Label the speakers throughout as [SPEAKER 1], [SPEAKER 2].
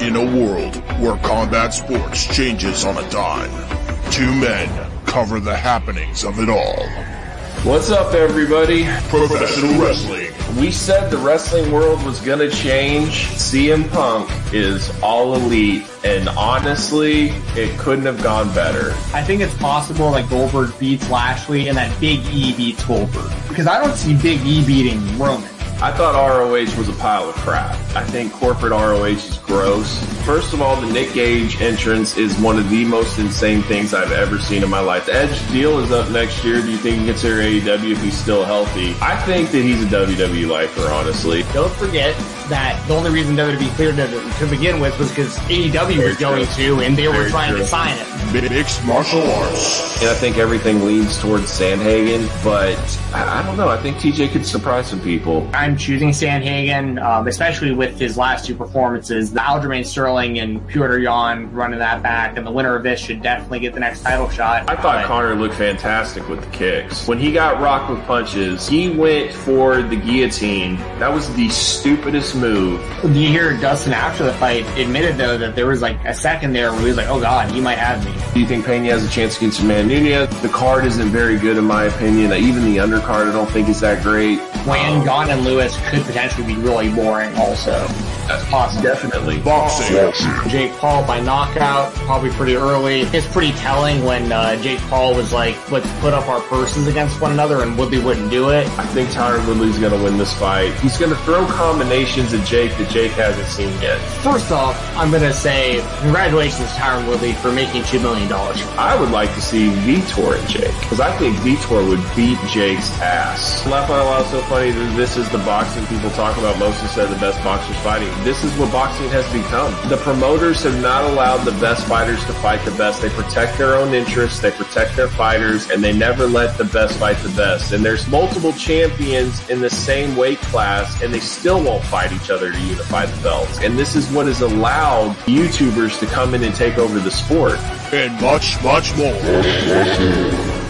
[SPEAKER 1] In a world where combat sports changes on a dime, two men cover the happenings of it all.
[SPEAKER 2] What's up, everybody?
[SPEAKER 1] Professional wrestling.
[SPEAKER 2] We said the wrestling world was gonna change. CM Punk is all elite, and honestly, it couldn't have gone better.
[SPEAKER 3] I think it's possible that Goldberg beats Lashley and that Big E beats Goldberg. Because I don't see Big E beating Roman.
[SPEAKER 2] I thought ROH was a pile of crap. I think corporate ROH is gross. First of all, the Nick Gage entrance is one of the most insane things I've ever seen in my life. The Edge deal is up next year. Do you think he you consider AEW if he's still healthy? I think that he's a WWE lifer, honestly.
[SPEAKER 3] Don't forget that the only reason WWE cleared it to begin with was because AEW was going to, and they were trying
[SPEAKER 2] true.
[SPEAKER 3] to sign it.
[SPEAKER 1] Mixed martial arts.
[SPEAKER 2] And I think everything leans towards Sandhagen, but I, I don't know. I think TJ could surprise some people.
[SPEAKER 3] I'm choosing Sandhagen, um, especially with his last two performances. The Aljamain Sterling and Petr Yan running that back, and the winner of this should definitely get the next title shot.
[SPEAKER 2] I thought
[SPEAKER 3] But-
[SPEAKER 2] Connor looked fantastic with the kicks. When he got rocked with punches, he went for the guillotine. That was the stupidest move.
[SPEAKER 3] You hear Dustin after the fight admitted though that there was like a second there where he was like, "Oh God, he might have me."
[SPEAKER 2] Do you think Pena has a chance against Amanda Nunes? The card isn't very good in my opinion. Even the undercard I don't think is that great.
[SPEAKER 3] Wayne, Gane, and Lewis could potentially be really boring. Also, that's possible.
[SPEAKER 2] Definitely.
[SPEAKER 1] Boxing.
[SPEAKER 3] Jake Paul by knockout, probably pretty early. It's pretty telling when uh, Jake Paul was like, "Let's put up our purses against one another," and Woodley wouldn't do it.
[SPEAKER 2] I think Tyron Woodley's going to win this fight. He's going to throw combinations at Jake that Jake hasn't seen yet.
[SPEAKER 3] First off, I'm gonna say congratulations, Tyron Woodley, for making two million dollars.
[SPEAKER 2] I would like to see Vitor and Jake because I think Vitor would beat Jake's ass. Laugh out loud so funny that this is the boxing people talk about most instead of the best boxers fighting. This is what boxing has become. The promoters have not allowed the best fighters to fight the best. They protect their own interests, they protect their fighters, and they never let the best fight the best. And there's multiple champions in the same weight class and they still won't fight each other to unify the belts. And this is what has allowed YouTubers to come in and take over the sport.
[SPEAKER 1] And much, much more.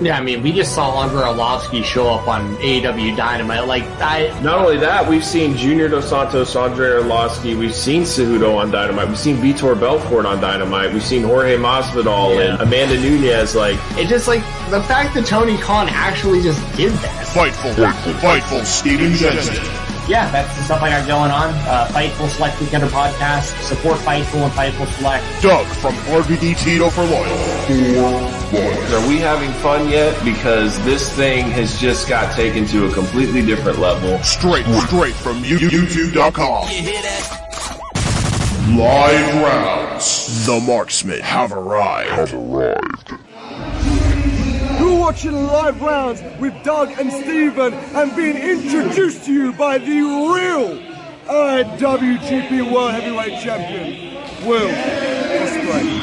[SPEAKER 3] Yeah, I mean, we just saw Andrei Arlovski show up on AEW Dynamite. Like, I,
[SPEAKER 2] Not only that, we've seen Junior Dos Santos, Andrei Arlovski, we've seen Cejudo on Dynamite, we've seen Vitor Belfort on Dynamite, we've seen Jorge Masvidal
[SPEAKER 3] Yeah.
[SPEAKER 2] and Amanda Nunes. Like,
[SPEAKER 3] it just like, the fact that Tony Khan actually just did that.
[SPEAKER 1] Fightful. Fightful fightful, Steven Jensen.
[SPEAKER 3] Yeah, that's the stuff I got going on. Uh, Fightful Select Weekender podcast. Support Fightful and Fightful Select.
[SPEAKER 1] Doug from RVD Tito for life. For life.
[SPEAKER 2] are we having fun yet? Because this thing has just got taken to a completely different level.
[SPEAKER 1] Straight, straight from you- YouTube.com. Live rounds. The marksmen have arrived. Have arrived.
[SPEAKER 4] Watching live rounds with Doug and Steven and being introduced to you by the real IWGP World Heavyweight Champion, Will Ospreay.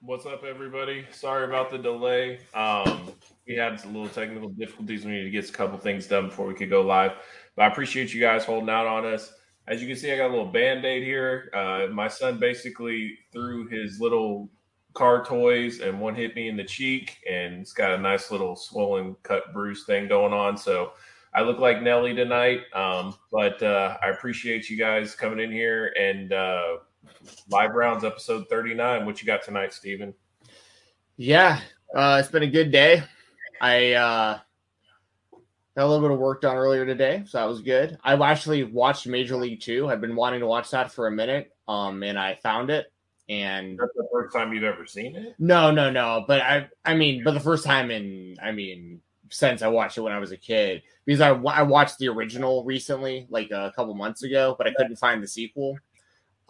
[SPEAKER 2] What's up, everybody? Sorry about the delay. Um, we had a little technical difficulties. We need to get a couple things done before we could go live. But I appreciate you guys holding out on us. As you can see, I got a little band aid here. Uh, my son basically threw his little car toys, and one hit me in the cheek, and it's got a nice little swollen cut bruise thing going on. So I look like Nelly tonight. Um, but uh, I appreciate you guys coming in here and uh, live rounds episode 39. What you got tonight, Steven?
[SPEAKER 3] Yeah, uh, it's been a good day. I uh, a little bit of work done earlier today, so that was good. I actually watched Major League Two. I've been wanting to watch that for a minute, um, and I found it. And
[SPEAKER 2] That's the first time you've ever seen it?
[SPEAKER 3] no, no, no. But I, I mean, but the first time in, I mean, since I watched it when I was a kid, because I, I watched the original recently, like a couple months ago, but I couldn't find the sequel.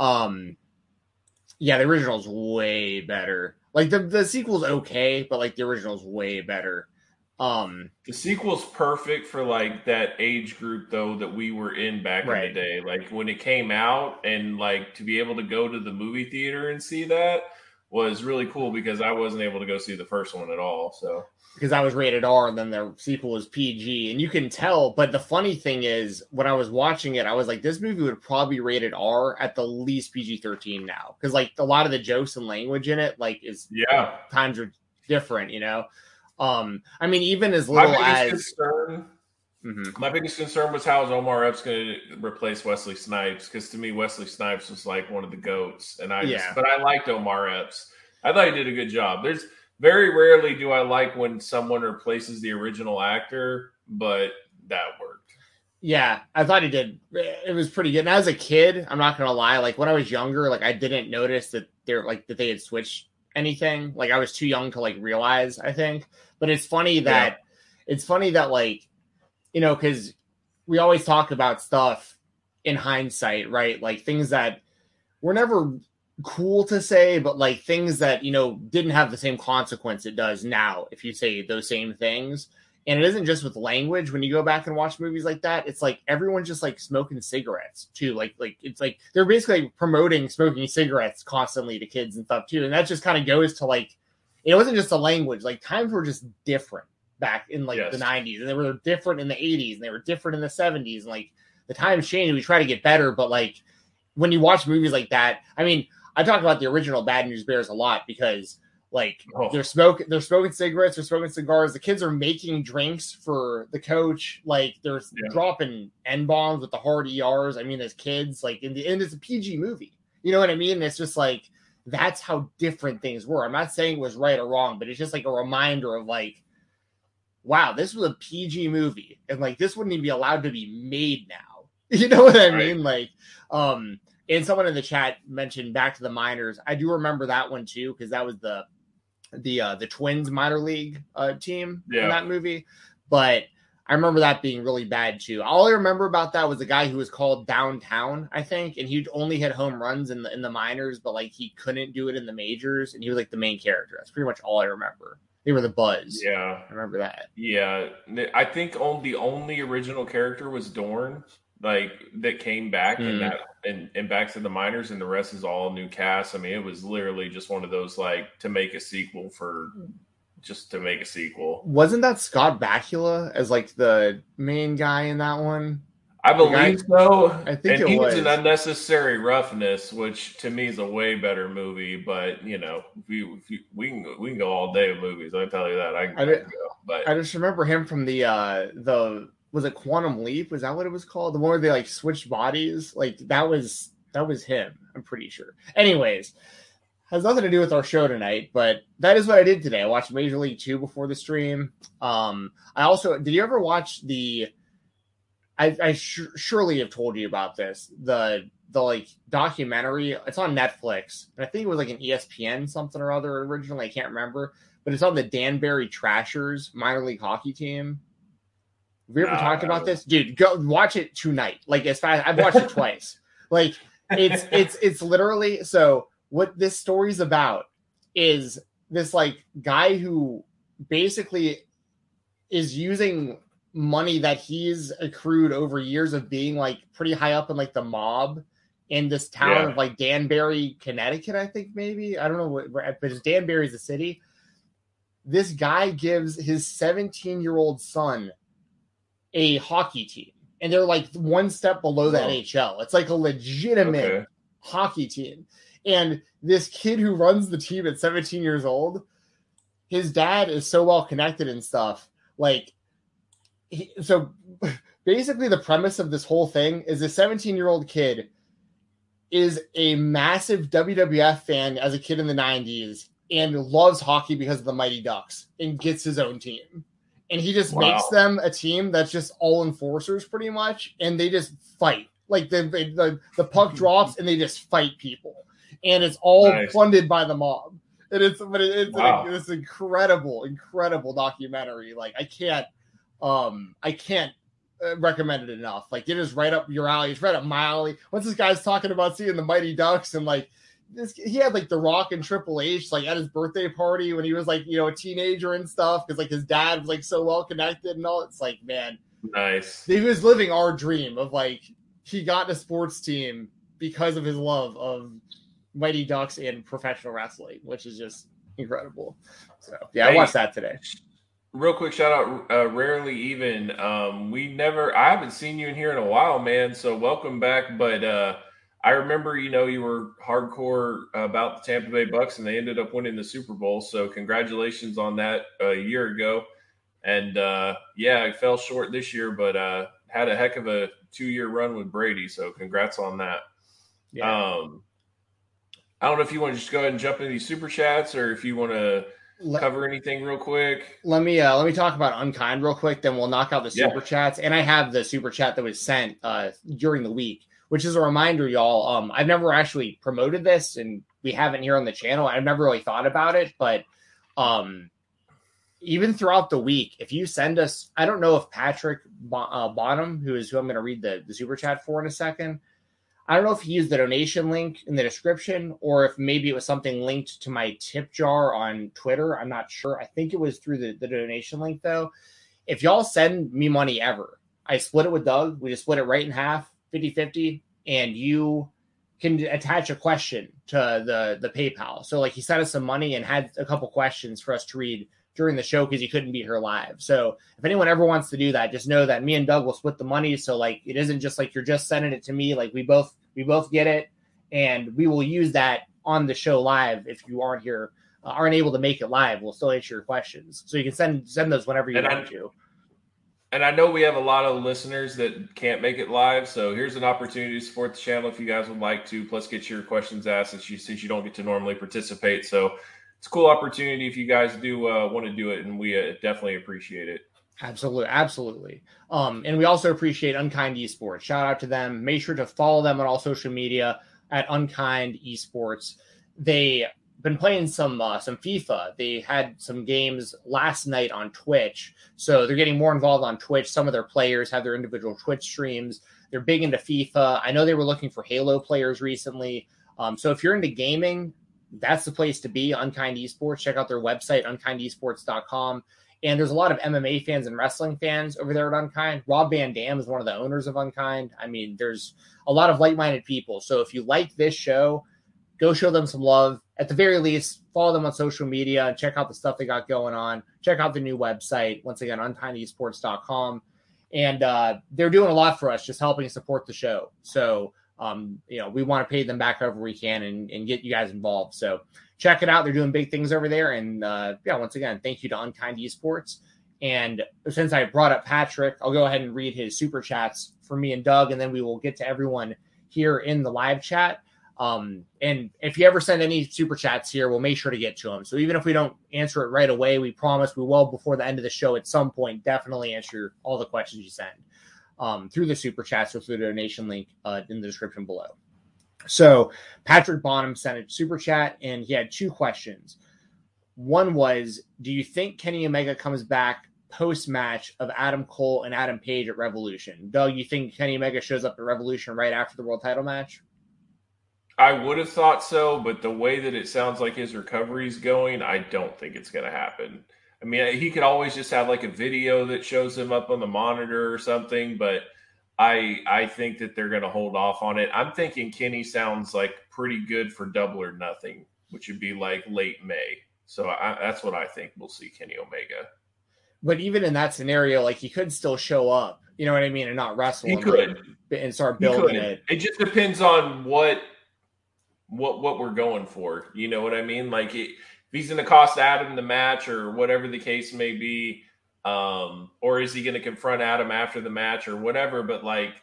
[SPEAKER 3] Um, yeah, the original's way better. Like the the sequel's okay, but like the original's way better. Um,
[SPEAKER 2] the sequel's perfect for like that age group though that we were in back
[SPEAKER 3] Right.
[SPEAKER 2] in the day. Like when it came out and like to be able to go to the movie theater and see that was really cool because I wasn't able to go see the first one at all. So
[SPEAKER 3] because I was rated R and then the sequel was PG, and you can tell. But the funny thing is, when I was watching it, I was like, this movie would probably be rated R at the least PG thirteen now, because like a lot of the jokes and language in it, like is
[SPEAKER 2] yeah,
[SPEAKER 3] times are different, you know. Um, I mean, even as little as
[SPEAKER 2] concern
[SPEAKER 3] Mhm.
[SPEAKER 2] My biggest concern was how is Omar Epps going to replace Wesley Snipes? Because to me, Wesley Snipes was like one of the goats, and I
[SPEAKER 3] Yeah.
[SPEAKER 2] just, but I liked Omar Epps. I thought he did a good job. There's very rarely do I like when someone replaces the original actor, but that worked.
[SPEAKER 3] Yeah, I thought he did. It was pretty good. And as a kid, I'm not gonna lie, like when I was younger, like I didn't notice that they're like that they had switched anything. Like I was too young to like realize, I think. But it's funny that it's funny that like, you know, because we always talk about stuff in hindsight, right? Like things that were never cool to say, but like things that, you know, didn't have the same consequence it does now if you say those same things and it isn't just with language. When you go back and watch movies like that it's like everyone's just like smoking cigarettes too. Like like it's like they're basically promoting smoking cigarettes constantly to kids and stuff too. And that just kind of goes to like it wasn't just the language. Like times were just different back in like
[SPEAKER 2] Yes.
[SPEAKER 3] the 90s and they were different in the 80s and they were different in the 70s and like the times changed we try to get better. But like when you watch movies like that i mean i talk about the original bad news bears a lot because like
[SPEAKER 2] Oh.
[SPEAKER 3] they're smoking they're smoking cigarettes they're smoking cigars. The kids are making drinks for the coach. Like they're
[SPEAKER 2] Yeah.
[SPEAKER 3] dropping n-bombs with the hard ers i mean as kids like in the end it's a pg movie. You know what i mean? It's just like that's how different things were. I'm not saying it was right or wrong but it's just like a reminder of like wow this was a pg movie and like this wouldn't even be allowed to be made now. You know what i
[SPEAKER 2] Right.
[SPEAKER 3] mean? Like um and someone in the chat mentioned back to the minors. I do remember that one too because that was the the uh the twins minor league uh team
[SPEAKER 2] Yeah.
[SPEAKER 3] in that movie. But i remember that being really bad too. All i remember about that was a guy who was called downtown i think and he only had home runs in the in the minors but like he couldn't do it in the majors and he was like the main character. That's pretty much all i remember. They were the buzz.
[SPEAKER 2] Yeah,
[SPEAKER 3] i remember that.
[SPEAKER 2] Yeah. I think on the only original character was Dorn, like that came back
[SPEAKER 3] Mhm.
[SPEAKER 2] and that and, and back to the minors, and the rest is all new cast. I mean, it was literally just one of those like to make a sequel for just to make a sequel.
[SPEAKER 3] wasn't that scott bakula as like the main guy in that one
[SPEAKER 2] I believe so.
[SPEAKER 3] I think
[SPEAKER 2] and
[SPEAKER 3] it
[SPEAKER 2] he was an unnecessary roughness, which to me is a way better movie. But you know, if you, if you, we can go, we can go all day with movies. I tell you that. I,
[SPEAKER 3] I
[SPEAKER 2] I
[SPEAKER 3] did-
[SPEAKER 2] go. But
[SPEAKER 3] I just remember him from the uh the was it Quantum Leap? Was that what it was called? The one where they like switched bodies? Like that was that was him, I'm pretty sure. Anyways, has nothing to do with our show tonight, but that is what I did today. I watched Major League 2 before the stream. Um I also did you ever watch the I I su- surely have told you about this. The the like documentary, it's on Netflix. And I think it was like an ESPN something or other originally, I can't remember but it's on the Danbury Trashers minor league hockey team. Have we ever
[SPEAKER 2] Nah,
[SPEAKER 3] talked about this, dude? Go watch it tonight. Like as fast, I've watched it twice. Like it's it's it's literally so. What this story's about is this like guy who basically is using money that he's accrued over years of being like pretty high up in like the mob in this town
[SPEAKER 2] Yeah.
[SPEAKER 3] of like Danbury, Connecticut, I think maybe. I don't know what, but it's Danbury's the city. This guy gives his 17 year old son a hockey team, and they're like one step below the
[SPEAKER 2] Whoa.
[SPEAKER 3] NHL. It's like a legitimate
[SPEAKER 2] okay.
[SPEAKER 3] hockey team. And this kid who runs the team at 17 years old, his dad is so well connected and stuff. Like, he, so basically, the premise of this whole thing is a 17 year old kid is a massive WWF fan as a kid in the 90s and loves hockey because of the Mighty Ducks and gets his own team. And he just
[SPEAKER 2] Wow.
[SPEAKER 3] makes them a team that's just all enforcers pretty much. And they just fight. Like the, the, the puck drops and they just fight people. And it's all
[SPEAKER 2] Nice.
[SPEAKER 3] funded by the mob. And it's but it- it's
[SPEAKER 2] Wow.
[SPEAKER 3] an, it's incredible, incredible documentary. Like I can't um I can't uh, recommend it enough. Like it is right up your alley. It's right up my alley. Once this guy's talking about seeing the Mighty Ducks and like this he had like The Rock and Triple H like at his birthday party when he was like you know a teenager and stuff because like his dad was like so well connected and all. It's like man,
[SPEAKER 2] nice.
[SPEAKER 3] He was living our dream of like he got a sports team because of his love of Mighty Ducks and professional wrestling, which is just incredible. So yeah, I watched that today.
[SPEAKER 2] Real quick shout out, uh, rarely even. Um, we never, I haven't seen you in here in a while, man. So welcome back. But uh, I remember, you know, you were hardcore about the Tampa Bay Bucks, and they ended up winning the Super Bowl. So congratulations on that a year ago. And uh, yeah, I fell short this year, but uh, had a heck of a two year run with Brady. So congrats on that. Yeah. Um, I don't know if you want to just go ahead and jump into these super chats, or if you want to cover anything real quick.
[SPEAKER 3] Let me uh, let me talk about unkind real quick. Then we'll knock out the super yeah. chats. And I have the super chat that was sent uh, during the week which is a reminder, y'all. Um, I've never actually promoted this, and we haven't here on the channel. I've never really thought about it, but um, even throughout the week, if you send us, I don't know if Patrick uh, Bonham, who is who I'm going to read the, the super chat for in a second, I don't know if he used the donation link in the description or if maybe it was something linked to my tip jar on Twitter. I'm not sure. I think it was through the, the donation link though. If y'all send me money ever, I split it with Doug. We just split it right in half. 50 50 and you can attach a question to the the PayPal. So like he sent us some money and had a couple questions for us to read during the show because he couldn't be here live. So if anyone ever wants to do that, just know that me and Doug will split the money. So like it isn't just like you're just sending it to me. Like we both we both get it, and we will use that on the show live if you aren't here. Uh, aren't able to make it live, we'll still answer your questions. So you can send send those whenever you and want I, to
[SPEAKER 2] and I know we have a lot of listeners that can't make it live, so here's an opportunity to support the channel if you guys would like to. Plus, get your questions asked since you since you don't get to normally participate. So it's a cool opportunity if you guys do uh, want to do it, and we uh, definitely appreciate it.
[SPEAKER 3] Absolutely, absolutely. Um, and we also appreciate Unkind Esports. Shout out to them. Make sure to follow them on all social media at Unkind Esports. They been playing some uh, some FIFA. They had some games last night on Twitch, so they're getting more involved on Twitch. Some of their players have their individual Twitch streams. They're big into FIFA. I know they were looking for Halo players recently. Um, so if you're into gaming, that's the place to be. Unkind Esports. Check out their website, unkindesports.com. And there's a lot of MMA fans and wrestling fans over there at Unkind. Rob Van Dam is one of the owners of Unkind. I mean, there's a lot of like-minded people. So if you like this show, go show them some love. At the very least, follow them on social media and check out the stuff they got going on. Check out the new website. Once again, unkindesports.com. And uh, they're doing a lot for us, just helping support the show. So, um, you know, we want to pay them back however we can and, and get you guys involved. So check it out. They're doing big things over there. And uh, yeah, once again, thank you to Unkind Esports. And since I brought up Patrick, I'll go ahead and read his super chats for me and Doug, and then we will get to everyone here in the live chat. Um, and if you ever send any super chats here, we'll make sure to get to them. So even if we don't answer it right away, we promise we will before the end of the show at some point definitely answer all the questions you send um, through the super chats or through the donation link uh, in the description below. So Patrick Bonham sent a super chat and he had two questions. One was, do you think Kenny Omega comes back post match of Adam Cole and Adam Page at Revolution? Doug, you think Kenny Omega shows up at Revolution right after the world title match?
[SPEAKER 2] I would have thought so, but the way that it sounds like his recovery is going, I don't think it's going to happen. I mean, he could always just have like a video that shows him up on the monitor or something, but I I think that they're going to hold off on it. I'm thinking Kenny sounds like pretty good for double or nothing, which would be like late May. So I, that's what I think we'll see Kenny Omega.
[SPEAKER 3] But even in that scenario, like he could still show up, you know what I mean, and not wrestle.
[SPEAKER 2] He could
[SPEAKER 3] and start building it.
[SPEAKER 2] It just depends on what what what we're going for. You know what I mean? Like if he's going to cost Adam the match or whatever the case may be, um, or is he going to confront Adam after the match or whatever? But like,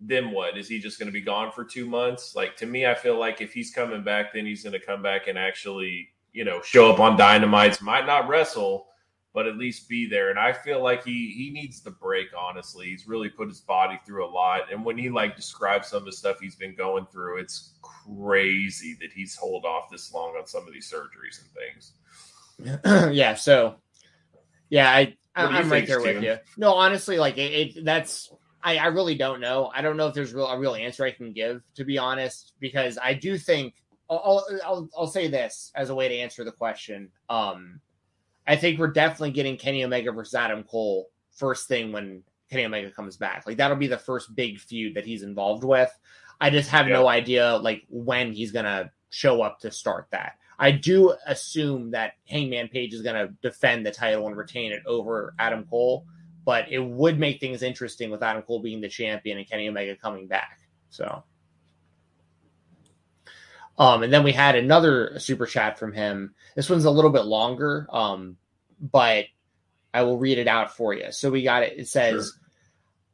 [SPEAKER 2] then what? Is he just going to be gone for two months? Like to me, I feel like if he's coming back, then he's going to come back and actually, you know, show up on Dynamites. Might not wrestle, but at least be there. And I feel like he he needs the break. Honestly, he's really put his body through a lot. And when he like describes some of the stuff he's been going through, it's crazy that he's hold off this long on some of these surgeries and
[SPEAKER 3] things. yeah. So, yeah, I, I am right there with you. No, honestly, like it, it that's I, I really don't know. I don't know if there's real a real answer I can give to be honest, because I do think I'll, I'll I'll say this as a way to answer the question. Um, I think we're definitely getting Kenny Omega versus Adam Cole first thing when Kenny Omega comes back. Like that'll be the first big feud that he's involved with. I just have no idea like when he's gonna show up to start that. I do assume that Hangman Page is gonna defend the title and retain it over Adam Cole, but it would make things interesting with Adam Cole being the champion and Kenny Omega coming back. So um, and then we had another super chat from him. This one's a little bit longer, um, but I will read it out for you. So we got it. It says, sure.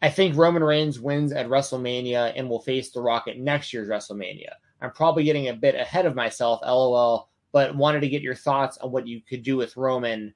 [SPEAKER 3] I think Roman Reigns wins at WrestleMania and will face The Rock at next year's WrestleMania. I'm probably getting a bit ahead of myself, lol, but wanted to get your thoughts on what you could do with Roman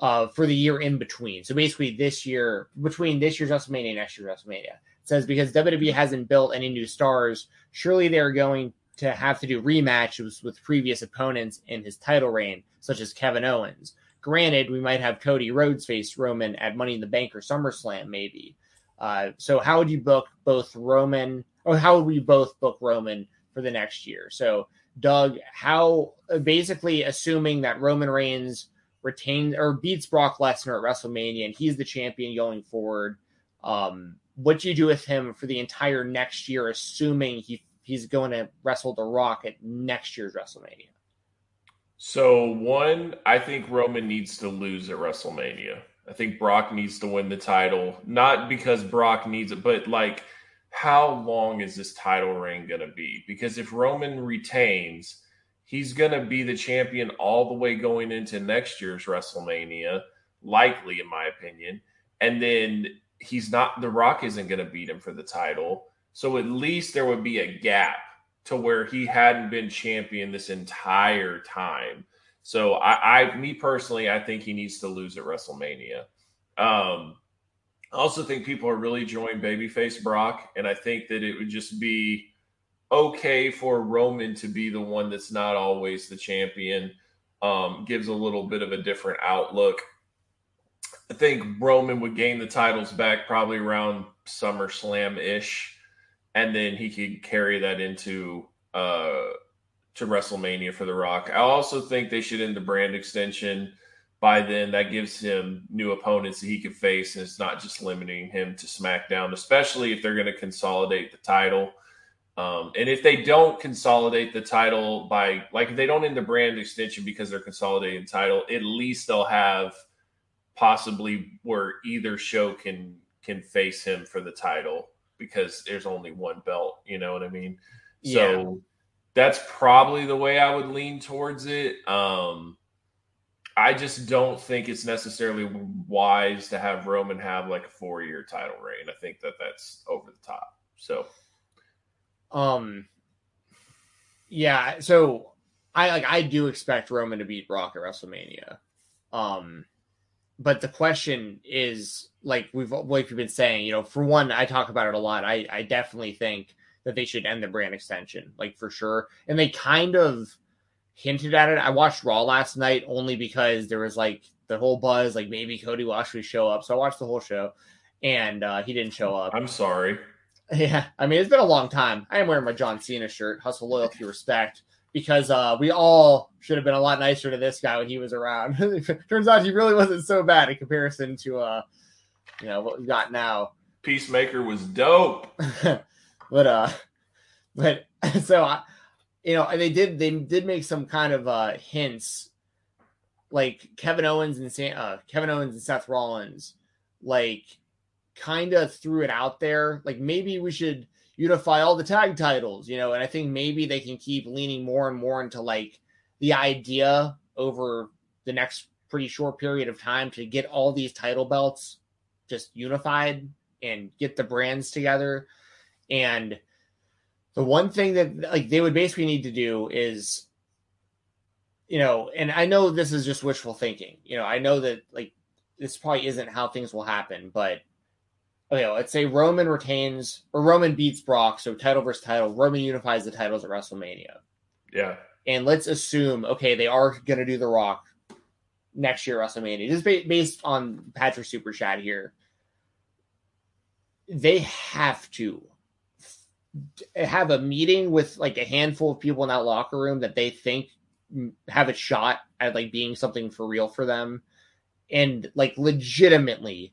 [SPEAKER 3] uh, for the year in between. So basically, this year, between this year's WrestleMania and next year's WrestleMania. It says, because WWE hasn't built any new stars, surely they're going to have to do rematches with previous opponents in his title reign, such as Kevin Owens. Granted, we might have Cody Rhodes face Roman at Money in the Bank or SummerSlam, maybe. Uh, so, how would you book both Roman, or how would we both book Roman for the next year? So, Doug, how basically assuming that Roman Reigns retains or beats Brock Lesnar at WrestleMania and he's the champion going forward, um, what do you do with him for the entire next year, assuming he he's going to wrestle The Rock at next year's WrestleMania?
[SPEAKER 2] So, one, I think Roman needs to lose at WrestleMania. I think Brock needs to win the title, not because Brock needs it, but like, how long is this title reign going to be? Because if Roman retains, he's going to be the champion all the way going into next year's WrestleMania, likely, in my opinion. And then he's not, The Rock isn't going to beat him for the title. So at least there would be a gap to where he hadn't been champion this entire time. So I, I me personally, I think he needs to lose at WrestleMania. Um, I also think people are really enjoying babyface Brock, and I think that it would just be okay for Roman to be the one that's not always the champion. Um, gives a little bit of a different outlook. I think Roman would gain the titles back probably around SummerSlam ish and then he could carry that into uh to WrestleMania for The Rock. I also think they should end the brand extension by then. That gives him new opponents that he could face, and it's not just limiting him to SmackDown, especially if they're going to consolidate the title. Um, and if they don't consolidate the title by, like, if they don't end the brand extension because they're consolidating the title, at least they'll have possibly where either show can can face him for the title because there's only one belt. You know what I mean? Yeah. So that's probably the way I would lean towards it. Um, I just don't think it's necessarily wise to have Roman have like a four year title reign. I think that that's over the top. So,
[SPEAKER 3] um, yeah. So I like I do expect Roman to beat Brock at WrestleMania. Um, but the question is like we've like we've been saying, you know, for one, I talk about it a lot. I I definitely think that they should end the brand extension, like for sure. And they kind of hinted at it. I watched Raw last night only because there was like the whole buzz, like maybe Cody will actually show up. So I watched the whole show, and uh, he didn't show up.
[SPEAKER 2] I'm sorry.
[SPEAKER 3] Yeah, I mean it's been a long time. I am wearing my John Cena shirt. Hustle, loyalty, respect because uh, we all should have been a lot nicer to this guy when he was around. Turns out he really wasn't so bad in comparison to uh, you know what we got now.
[SPEAKER 2] Peacemaker was dope,
[SPEAKER 3] but uh, but so I, you know, they did they did make some kind of uh hints, like Kevin Owens and Sam, uh, Kevin Owens and Seth Rollins, like kind of threw it out there, like maybe we should unify all the tag titles, you know, and I think maybe they can keep leaning more and more into like the idea over the next pretty short period of time to get all these title belts just unified and get the brands together. And the one thing that like they would basically need to do is you know, and I know this is just wishful thinking. You know, I know that like this probably isn't how things will happen, but okay, let's say Roman retains or Roman beats Brock, so title versus title. Roman unifies the titles at WrestleMania.
[SPEAKER 2] Yeah.
[SPEAKER 3] And let's assume, okay, they are going to do The Rock next year WrestleMania, just based on Patrick Super Chat here. They have to have a meeting with like a handful of people in that locker room that they think have a shot at like being something for real for them and like legitimately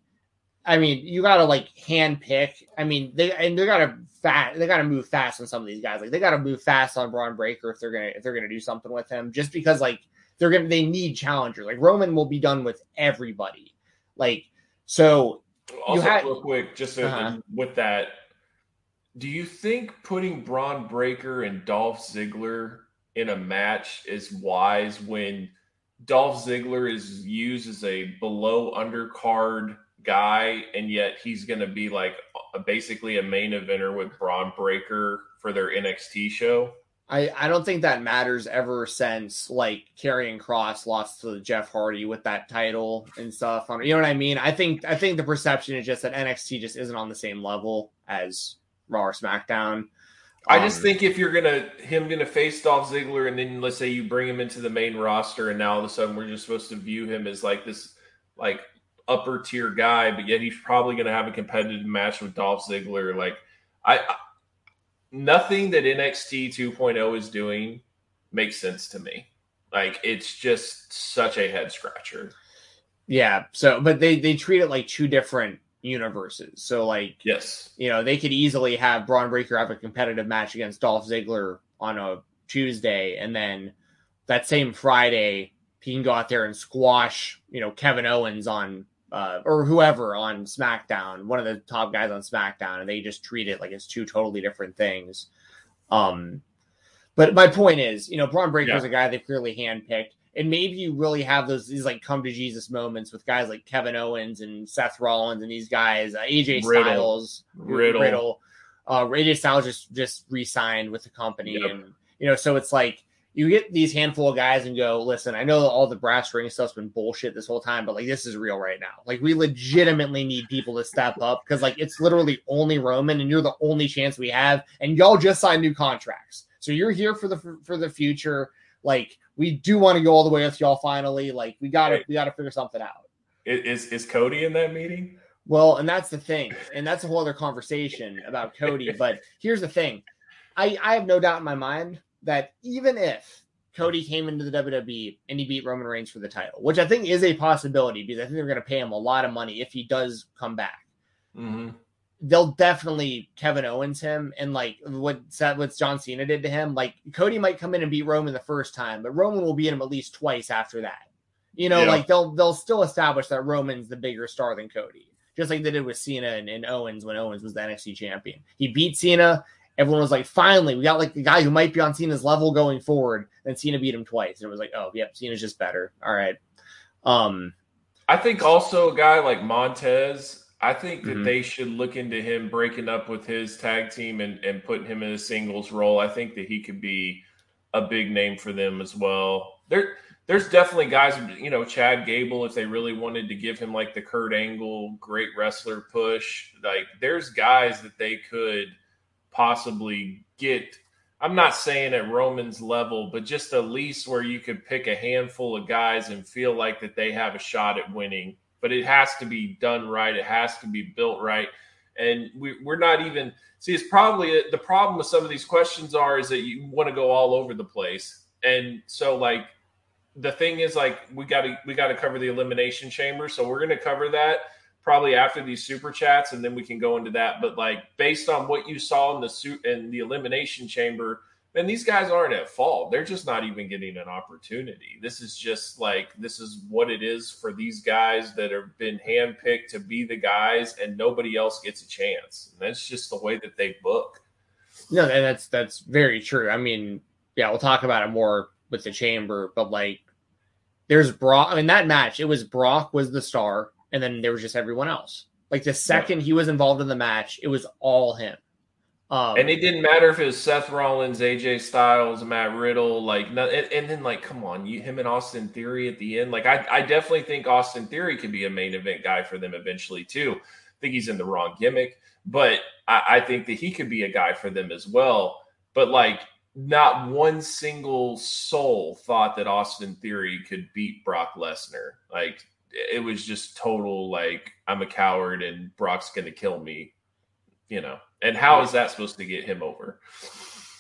[SPEAKER 3] I mean, you gotta like hand pick. I mean, they and they gotta fat. They gotta move fast on some of these guys. Like they gotta move fast on Bron Breakker if they're gonna if they're gonna do something with him. Just because like they're gonna they need challengers. Like Roman will be done with everybody. Like so.
[SPEAKER 2] Also, had, real quick, just uh-huh. with that, do you think putting Bron Breakker and Dolph Ziggler in a match is wise when Dolph Ziggler is used as a below undercard guy, and yet he's going to be like basically a main eventer with Bron Breakker for their NXT show?
[SPEAKER 3] I, I don't think that matters ever since like Karrion Kross lost to Jeff Hardy with that title and stuff. On you know what I mean? I think I think the perception is just that NXT just isn't on the same level as Raw or SmackDown.
[SPEAKER 2] I just um, think if you're gonna him gonna face Dolph Ziggler and then let's say you bring him into the main roster and now all of a sudden we're just supposed to view him as like this like upper tier guy, but yet he's probably gonna have a competitive match with Dolph Ziggler. Like I, I nothing that NXT 2.0 is doing makes sense to me. Like it's just such a head scratcher.
[SPEAKER 3] Yeah. So, but they they treat it like two different universes. So like
[SPEAKER 2] yes,
[SPEAKER 3] you know, they could easily have Bron Breakker have a competitive match against Dolph Ziggler on a Tuesday and then that same Friday he can go out there and squash, you know, Kevin Owens on uh, or whoever on SmackDown, one of the top guys on SmackDown, and they just treat it like it's two totally different things. Um, but my point is, you know, Bron Breakker is yeah. a guy they clearly handpicked and maybe you really have those these like come to Jesus moments with guys like Kevin Owens and Seth Rollins and these guys, uh, AJ Riddle. Styles,
[SPEAKER 2] Riddle,
[SPEAKER 3] Riddle. Uh, AJ Styles just just re-signed with the company, yep. and you know, so it's like you get these handful of guys and go, listen, I know all the brass ring stuff's been bullshit this whole time, but like this is real right now. Like we legitimately need people to step up because like it's literally only Roman, and you're the only chance we have, and y'all just signed new contracts, so you're here for the for the future. Like we do want to go all the way with y'all finally. Like we got to we got to figure something out.
[SPEAKER 2] Is is Cody in that meeting?
[SPEAKER 3] Well, and that's the thing, and that's a whole other conversation about Cody. but here's the thing, I I have no doubt in my mind that even if Cody came into the WWE and he beat Roman Reigns for the title, which I think is a possibility because I think they're going to pay him a lot of money if he does come back.
[SPEAKER 2] Mm-hmm
[SPEAKER 3] they'll definitely Kevin Owens him and like what what John Cena did to him. Like Cody might come in and beat Roman the first time, but Roman will beat him at least twice after that. You know, yeah. like they'll they'll still establish that Roman's the bigger star than Cody, just like they did with Cena and, and Owens when Owens was the NXT champion. He beat Cena. Everyone was like, finally, we got like the guy who might be on Cena's level going forward. And Cena beat him twice. And it was like, oh, yep, Cena's just better. All right. Um,
[SPEAKER 2] I think also a guy like Montez I think that mm-hmm. they should look into him breaking up with his tag team and, and putting him in a singles role. I think that he could be a big name for them as well. There, there's definitely guys, you know, Chad Gable, if they really wanted to give him like the Kurt Angle great wrestler push, like there's guys that they could possibly get. I'm not saying at Roman's level, but just at least where you could pick a handful of guys and feel like that they have a shot at winning but it has to be done right. It has to be built right. And we, we're not even see. It's probably the problem with some of these questions are is that you want to go all over the place, and so like the thing is like we got to we got to cover the elimination chamber. So we're going to cover that probably after these super chats, and then we can go into that. But like based on what you saw in the suit in the elimination chamber and these guys aren't at fault. They're just not even getting an opportunity. This is just like this is what it is for these guys that have been handpicked to be the guys, and nobody else gets a chance. And that's just the way that they book.
[SPEAKER 3] No, and that's that's very true. I mean, yeah, we'll talk about it more with the chamber, but like there's Brock. I mean, that match, it was Brock was the star, and then there was just everyone else. Like the second yeah. he was involved in the match, it was all him.
[SPEAKER 2] Um, and it didn't matter if it was Seth Rollins, AJ Styles, Matt Riddle, like, and, and then like, come on, you him and Austin Theory at the end. Like, I, I definitely think Austin Theory could be a main event guy for them eventually too. I think he's in the wrong gimmick, but I, I think that he could be a guy for them as well. But like, not one single soul thought that Austin Theory could beat Brock Lesnar. Like, it was just total like, I'm a coward and Brock's going to kill me, you know And how is that supposed to get him over?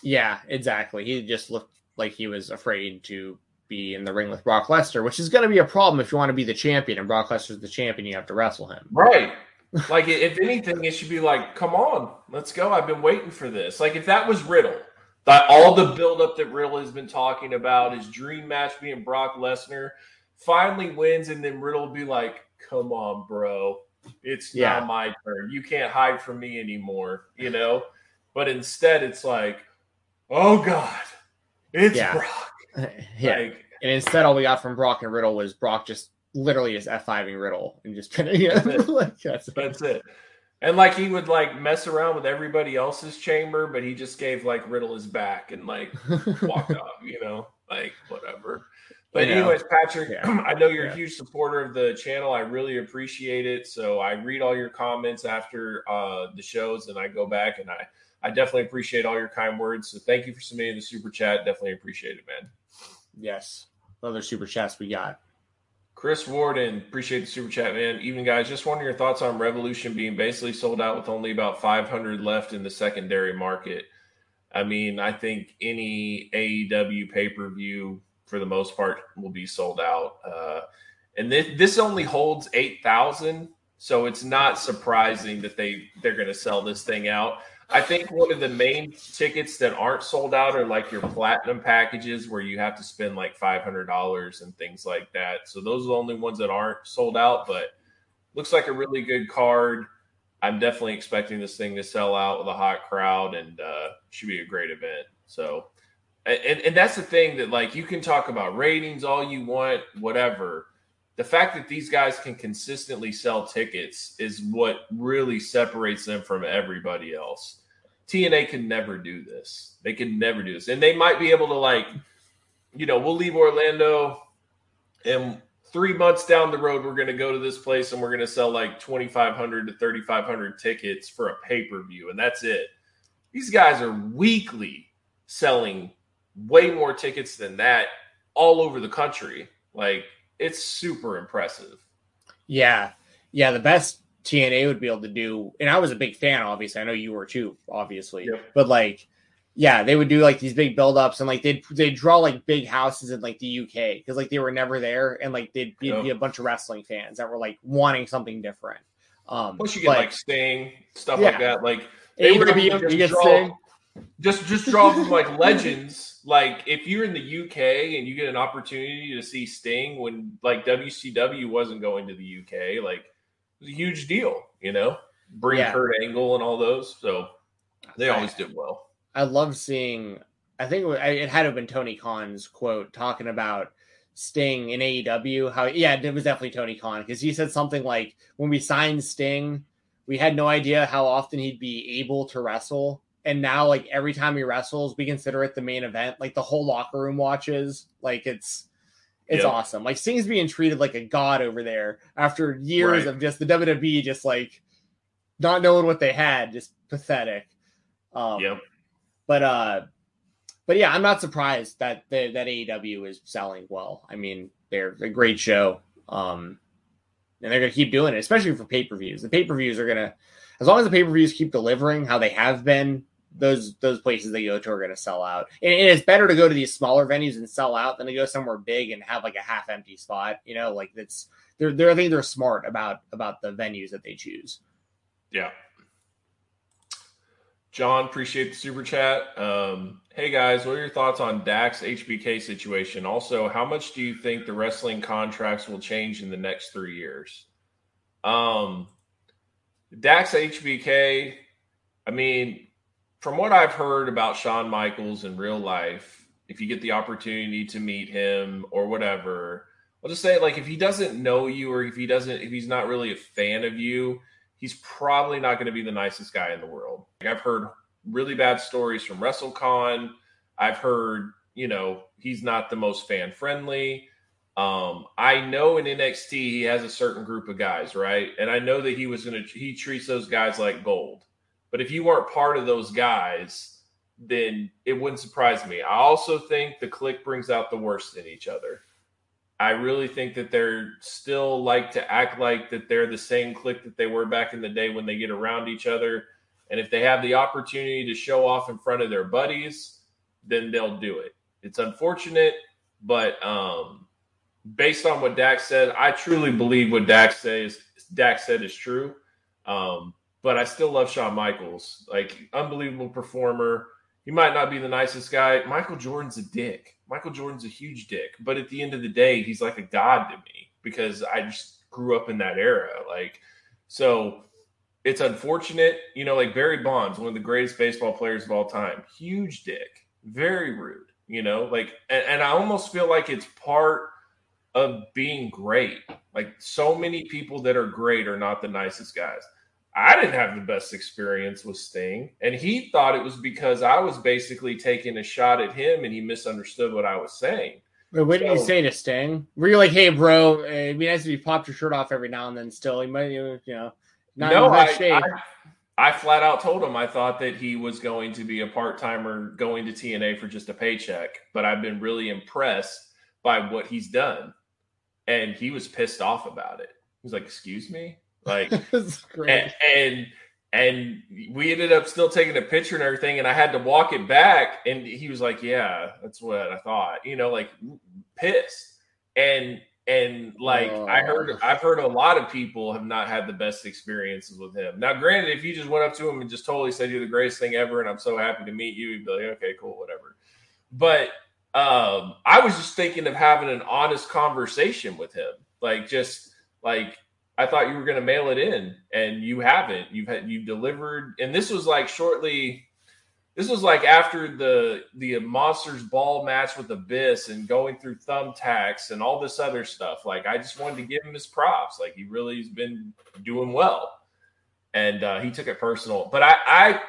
[SPEAKER 3] Yeah, exactly. He just looked like he was afraid to be in the ring with Brock Lesnar, which is going to be a problem if you want to be the champion and Brock Lesnar's the champion. You have to wrestle him.
[SPEAKER 2] Right. like if anything, it should be like, come on, let's go. I've been waiting for this. Like if that was Riddle, that all the buildup that Riddle has been talking about, his dream match being Brock Lesnar, finally wins, and then Riddle will be like, come on, bro. It's yeah. not my turn. You can't hide from me anymore, you know? But instead, it's like, oh God, it's yeah. Brock.
[SPEAKER 3] yeah. Like, and instead, all we got from Brock and Riddle was Brock just literally just F5ing Riddle and just of, yeah,
[SPEAKER 2] that's, like, that's, that's it. And like he would like mess around with everybody else's chamber, but he just gave like Riddle his back and like walked off, you know, like whatever. But anyways, Patrick, yeah. I know you're yeah. a huge supporter of the channel. I really appreciate it. So I read all your comments after uh, the shows, and I go back and I I definitely appreciate all your kind words. So thank you for submitting the super chat. Definitely appreciate it, man.
[SPEAKER 3] Yes, other super chats we got.
[SPEAKER 2] Chris Warden, appreciate the super chat, man. Even guys, just wondering your thoughts on Revolution being basically sold out with only about 500 left in the secondary market. I mean, I think any AEW pay per view for the most part will be sold out. Uh, and this, this only holds 8,000. So it's not surprising that they, they're going to sell this thing out. I think one of the main tickets that aren't sold out are like your platinum packages where you have to spend like $500 and things like that. So those are the only ones that aren't sold out, but looks like a really good card. I'm definitely expecting this thing to sell out with a hot crowd and uh, should be a great event. So and, and that's the thing that like you can talk about ratings all you want, whatever. The fact that these guys can consistently sell tickets is what really separates them from everybody else. TNA can never do this. They can never do this. And they might be able to like, you know, we'll leave Orlando and three months down the road, we're going to go to this place and we're going to sell like 2,500 to 3,500 tickets for a pay per view. And that's it. These guys are weekly selling way more tickets than that all over the country. Like it's super impressive.
[SPEAKER 3] Yeah. Yeah. The best TNA would be able to do, and I was a big fan, obviously. I know you were too, obviously. Yep. But like, yeah, they would do like these big buildups and like they'd they draw like big houses in like the UK because like they were never there and like they'd be, yep. be, a bunch of wrestling fans that were like wanting something different. Um,
[SPEAKER 2] Plus, you get but, like Sting stuff yeah. like that. Like they would you get draw, Sting. Just just draw from like legends like if you're in the UK and you get an opportunity to see Sting when like WCW wasn't going to the UK, like it was a huge deal, you know. Bring yeah. Kurt Angle and all those, so they always did well.
[SPEAKER 3] I love seeing. I think it had to have been Tony Khan's quote talking about Sting in AEW. How yeah, it was definitely Tony Khan because he said something like, "When we signed Sting, we had no idea how often he'd be able to wrestle." And now like every time he wrestles we consider it the main event like the whole locker room watches like it's it's yep. awesome like sting's being treated like a god over there after years right. of just the wwe just like not knowing what they had just pathetic um yep. but uh but yeah i'm not surprised that the, that aew is selling well i mean they're a great show um and they're gonna keep doing it especially for pay-per-views the pay-per-views are gonna as long as the pay-per-views keep delivering how they have been those those places they go to are going to sell out. And, and, it's better to go to these smaller venues and sell out than to go somewhere big and have like a half empty spot. You know, like that's they're they're I think they're smart about about the venues that they choose.
[SPEAKER 2] Yeah. John, appreciate the super chat. Um, hey guys, what are your thoughts on Dax HBK situation? Also, how much do you think the wrestling contracts will change in the next three years? Um, Dax HBK, I mean, from what I've heard about Shawn Michaels in real life, if you get the opportunity to meet him or whatever, I'll just say like if he doesn't know you or if he doesn't if he's not really a fan of you, he's probably not going to be the nicest guy in the world. Like I've heard really bad stories from WrestleCon. I've heard, you know, he's not the most fan friendly. Um, I know in NXT he has a certain group of guys, right? And I know that he was going to he treats those guys like gold. But if you weren't part of those guys, then it wouldn't surprise me. I also think the click brings out the worst in each other. I really think that they're still like to act like that they're the same clique that they were back in the day when they get around each other. And if they have the opportunity to show off in front of their buddies, then they'll do it. It's unfortunate, but um, based on what Dax said, I truly believe what Dax says Dax said is true. Um, but I still love Shawn Michaels. Like unbelievable performer. He might not be the nicest guy. Michael Jordan's a dick. Michael Jordan's a huge dick. But at the end of the day, he's like a god to me because I just grew up in that era. Like so it's unfortunate, you know, like Barry Bonds, one of the greatest baseball players of all time, huge dick, very rude, you know, like, and, and, I almost feel like it's part of being great. Like, so many people that are great are not the nicest guys. I didn't have the best experience with Sting, and he thought it was because I was basically taking a shot at him and he misunderstood what I was saying.
[SPEAKER 3] Wait, what did so, you say to Sting? Were you like, "Hey, bro, it'd be nice if you popped your shirt off every now and then"? Still, you might, you know,
[SPEAKER 2] not no, I, I, I, flat out told him I thought that he was going to be a part timer going to TNA for just a paycheck, but I've been really impressed by what he's done, and he was pissed off about it. He was like, "Excuse me," like, and, and and we ended up still taking a picture and everything and i had to walk it back and he was like yeah that's what i thought you know like pissed and and like oh. I heard, I've heard a lot of people have not had the best experiences with him. Now, granted, if you just went up to him and just totally said you're the greatest thing ever, and I'm so happy to meet you, he'd be like, okay, cool, whatever. But um, I was just thinking of having an honest conversation with him, like just like I thought you were going to mail it in, and you haven't. You've had you've delivered, and this was like shortly this was like after the the monsters ball match with abyss and going through thumbtacks and all this other stuff. Like i just wanted to give him his props. Like he really has been doing well. And uh, he took it personal. But i i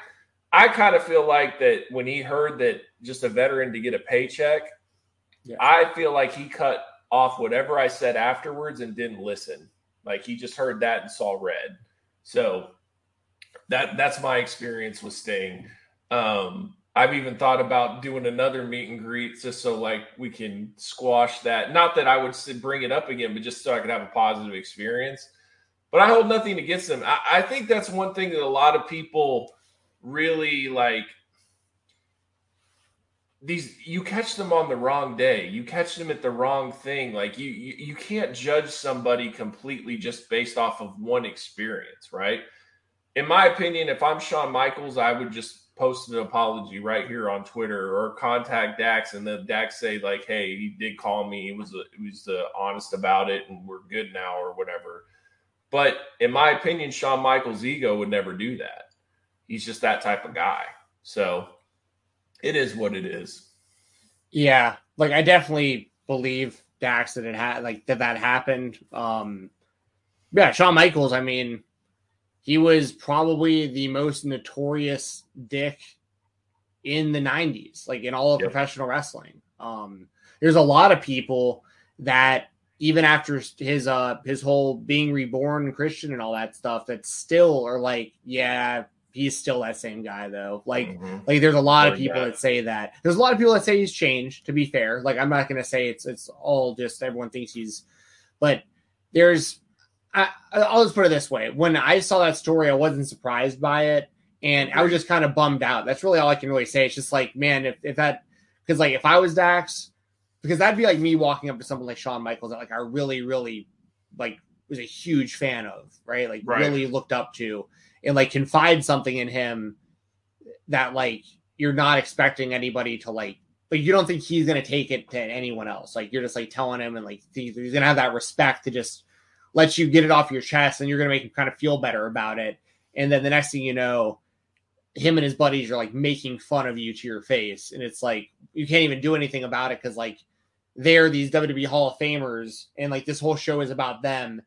[SPEAKER 2] i kind of feel like that when he heard that just a veteran to get a paycheck yeah. i feel like he cut off whatever i said afterwards and didn't listen like he just heard that and saw red so that that's my experience with Sting. Um, I've even thought about doing another meet and greet just so like we can squash that. Not that I would bring it up again, but just so I could have a positive experience. But I hold nothing against them. I, I think that's one thing that a lot of people really like. These you catch them on the wrong day. You catch them at the wrong thing. Like you, you, you can't judge somebody completely just based off of one experience, right? In my opinion, if I'm Shawn Michaels, I would just post an apology right here on Twitter or contact Dax and then Dax say like, "Hey, he did call me. He was a, he was uh, honest about it, and we're good now or whatever." But in my opinion, Shawn Michaels' ego would never do that. He's just that type of guy. So it is what it is.
[SPEAKER 3] Yeah, like I definitely believe Dax that it had like that that happened. Um, yeah, Shawn Michaels. I mean, he was probably the most notorious dick in the 90s, like in all of yep. professional wrestling. Um, there's a lot of people that even after his uh his whole being reborn Christian and all that stuff that still are like, yeah, he's still that same guy though. Like mm-hmm. like there's a lot of people that say that. There's a lot of people that say he's changed, to be fair. Like I'm not gonna say it's it's all just everyone thinks he's but there's I, will just put it this way: when I saw that story, I wasn't surprised by it, and I was just kind of bummed out. That's really all I can really say. It's just like, man, if, if that, because like if I was Dax, because that'd be like me walking up to someone like Shawn Michaels that like I really, really like was a huge fan of, right? Like right. really looked up to, and like confide something in him that like you're not expecting anybody to like like you don't think he's gonna take it to anyone else. Like you're just like telling him and like he's gonna have that respect to just let you get it off your chest and you're to make him kind of feel better about it. And then the next thing you know, him and his buddies are like making fun of you to your face. And it's like, you can't even do anything about it because like they're these WWE Hall of Famers and like this whole show is about them.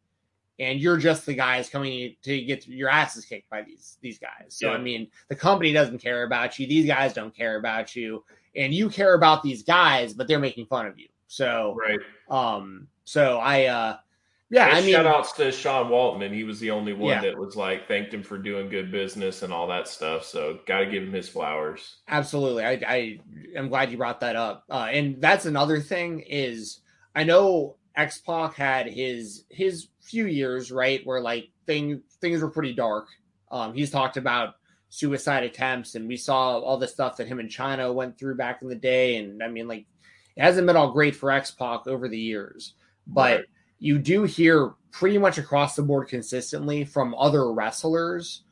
[SPEAKER 3] And you're just the guys coming to get your asses kicked by these these guys. So yeah. I mean, the company doesn't care about you. These guys don't care about you, and you care about these guys, but they're making fun of you. So
[SPEAKER 2] right.
[SPEAKER 3] Um. So I uh yeah,
[SPEAKER 2] and
[SPEAKER 3] I mean,
[SPEAKER 2] shout outs to Sean Waltman. He was the only one yeah. that was like thanked him for doing good business and all that stuff. So got to give him his flowers.
[SPEAKER 3] Absolutely, I, I am glad you brought that up. Uh, and that's another thing is I know X Pac had his his few years right where like things things were pretty dark. Um, he's talked about suicide attempts, and we saw all the stuff that him and Chyna went through back in the day. And I mean, like, it hasn't been all great for X Pac over the years, but right. you do hear pretty much across the board consistently from other wrestlers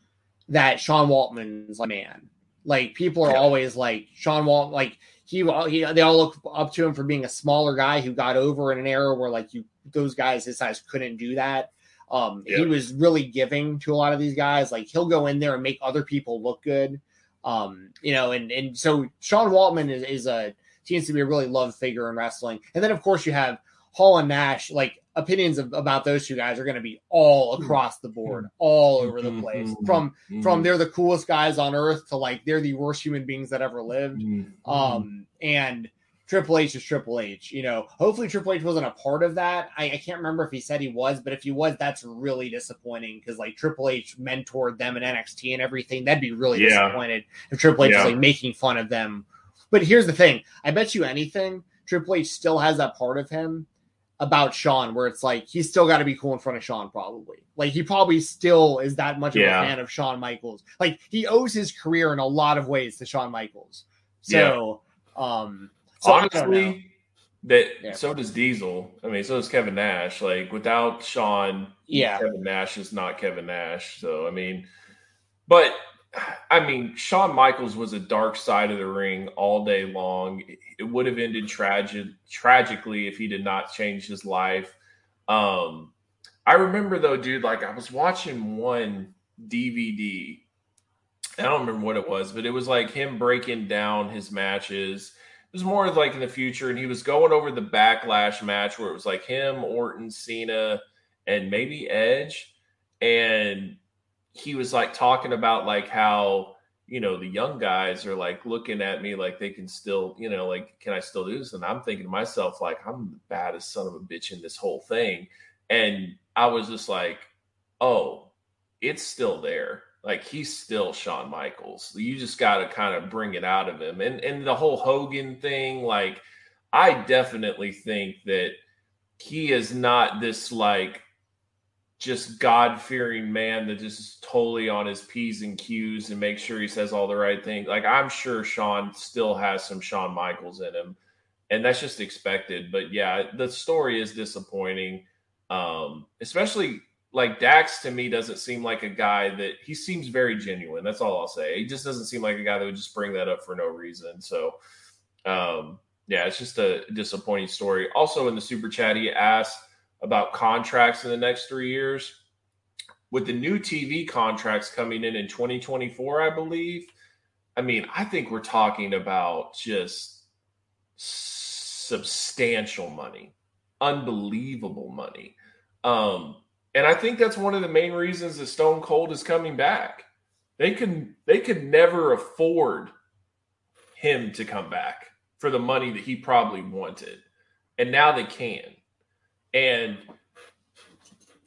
[SPEAKER 3] that Sean Waltman's a man. Like people are yeah. always like Sean Walt, like he, he, they all look up to him for being a smaller guy who got over in an era where like you those guys his size couldn't do that. Um, He was really giving to a lot of these guys. Like he'll go in there and make other people look good. Um, you know, and and so Sean Waltman is, is a seems to be a really loved figure in wrestling. And then of course you have Hall and Nash. Like opinions of, about those two guys are going to be all hmm. across the board, hmm. all over the place. From from they're the coolest guys on earth to like they're the worst human beings that ever lived. Um, and Triple H is Triple H. You know, hopefully Triple H wasn't a part of that. I, I can't remember if he said he was, but if he was, that's really disappointing because like Triple H mentored them in NXT and everything. That'd be really yeah. disappointed if Triple H yeah. was like making fun of them. But here's the thing: I bet you anything, Triple H still has that part of him about Shawn where it's like he's still got to be cool in front of Shawn probably. Like he probably still is that much of yeah. a fan of Shawn Michaels. Like he owes his career in a lot of ways to Shawn Michaels. So, um,
[SPEAKER 2] so honestly, that yeah. so does Diesel. I mean, so does Kevin Nash. Like without Shawn,
[SPEAKER 3] yeah,
[SPEAKER 2] Kevin Nash is not Kevin Nash. So I mean, but I mean, Shawn Michaels was a dark side of the ring all day long. It would have ended tragic tragically if he did not change his life. Um, I remember though, dude, like I was watching one DVD. I don't remember what it was, but it was like him breaking down his matches it was more like in the future, and he was going over the backlash match where it was like him, Orton, Cena, and maybe Edge, and he was like talking about like how you know the young guys are like looking at me like they can still you know like can I still do this? And I'm thinking to myself like I'm the baddest son of a bitch in this whole thing, and I was just like, oh, it's still there like he's still Shawn Michaels. You just got to kind of bring it out of him. And and the whole Hogan thing, like I definitely think that he is not this like just God fearing man that just is totally on his P's and Q's and make sure he says all the right things. Like I'm sure Shawn still has some Shawn Michaels in him. And that's just expected. But yeah, the story is disappointing. Um, especially like Dax to me doesn't seem like a guy that he seems very genuine. That's all I'll say. He just doesn't seem like a guy that would just bring that up for no reason. So, um, yeah, it's just a disappointing story. Also, in the super chat, he asked about contracts in the next three years. With the new TV contracts coming in in 2024, I believe. I mean, I think we're talking about just substantial money, unbelievable money. Um, and I think that's one of the main reasons that Stone Cold is coming back. They can they could never afford him to come back for the money that he probably wanted. And now they can. And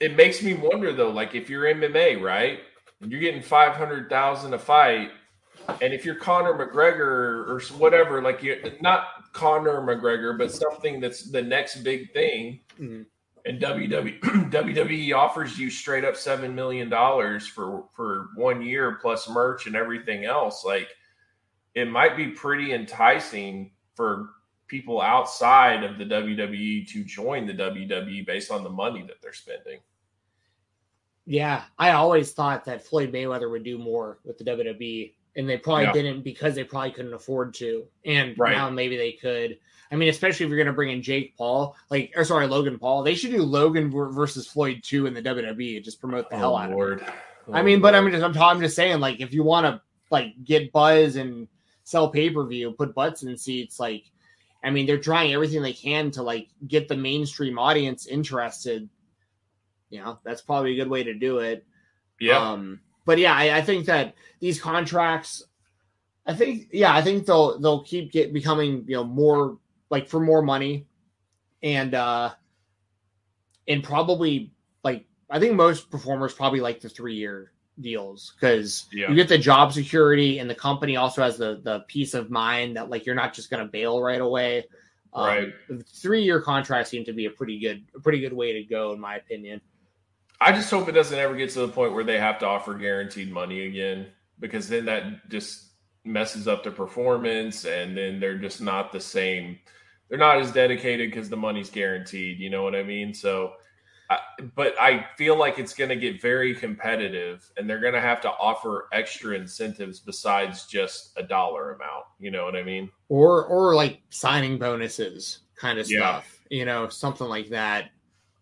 [SPEAKER 2] it makes me wonder though, like if you're MMA, right? And you're getting 500,000 a fight, and if you're Conor McGregor or whatever, like you're not Conor McGregor, but something that's the next big thing, mm-hmm and WWE WWE offers you straight up seven million dollars for for one year plus merch and everything else, like it might be pretty enticing for people outside of the WWE to join the WWE based on the money that they're spending.
[SPEAKER 3] Yeah, I always thought that Floyd Mayweather would do more with the WWE, and they probably yeah. didn't because they probably couldn't afford to. And right. now maybe they could. I mean, especially if you're going to bring in Jake Paul, like, or sorry, Logan Paul, they should do Logan versus Floyd 2 in the WWE and just promote the oh, hell out Lord. of it. Oh, I mean, Lord. but I'm just, I'm, I'm just saying, like, if you want to, like, get buzz and sell pay per view, put butts in seats, like, I mean, they're trying everything they can to, like, get the mainstream audience interested. You know, that's probably a good way to do it.
[SPEAKER 2] Yeah.
[SPEAKER 3] Um, but yeah, I, I think that these contracts, I think, yeah, I think they'll they'll keep get becoming you know more like for more money and uh and probably like I think most performers probably like the three year deals because yeah. you get the job security and the company also has the the peace of mind that like you're not just going to bail right away.
[SPEAKER 2] Um, right.
[SPEAKER 3] Three year contracts seem to be a pretty good a pretty good way to go in my opinion.
[SPEAKER 2] I just hope it doesn't ever get to the point where they have to offer guaranteed money again because then that just messes up their performance and then they're just not the same they're not as dedicated because the money's guaranteed you know what i mean so but I feel like it's going to get very competitive, and they're going to have to offer extra incentives besides just a dollar amount. You know what I mean?
[SPEAKER 3] Or or like signing bonuses kind of stuff. Yeah. You know, something like that.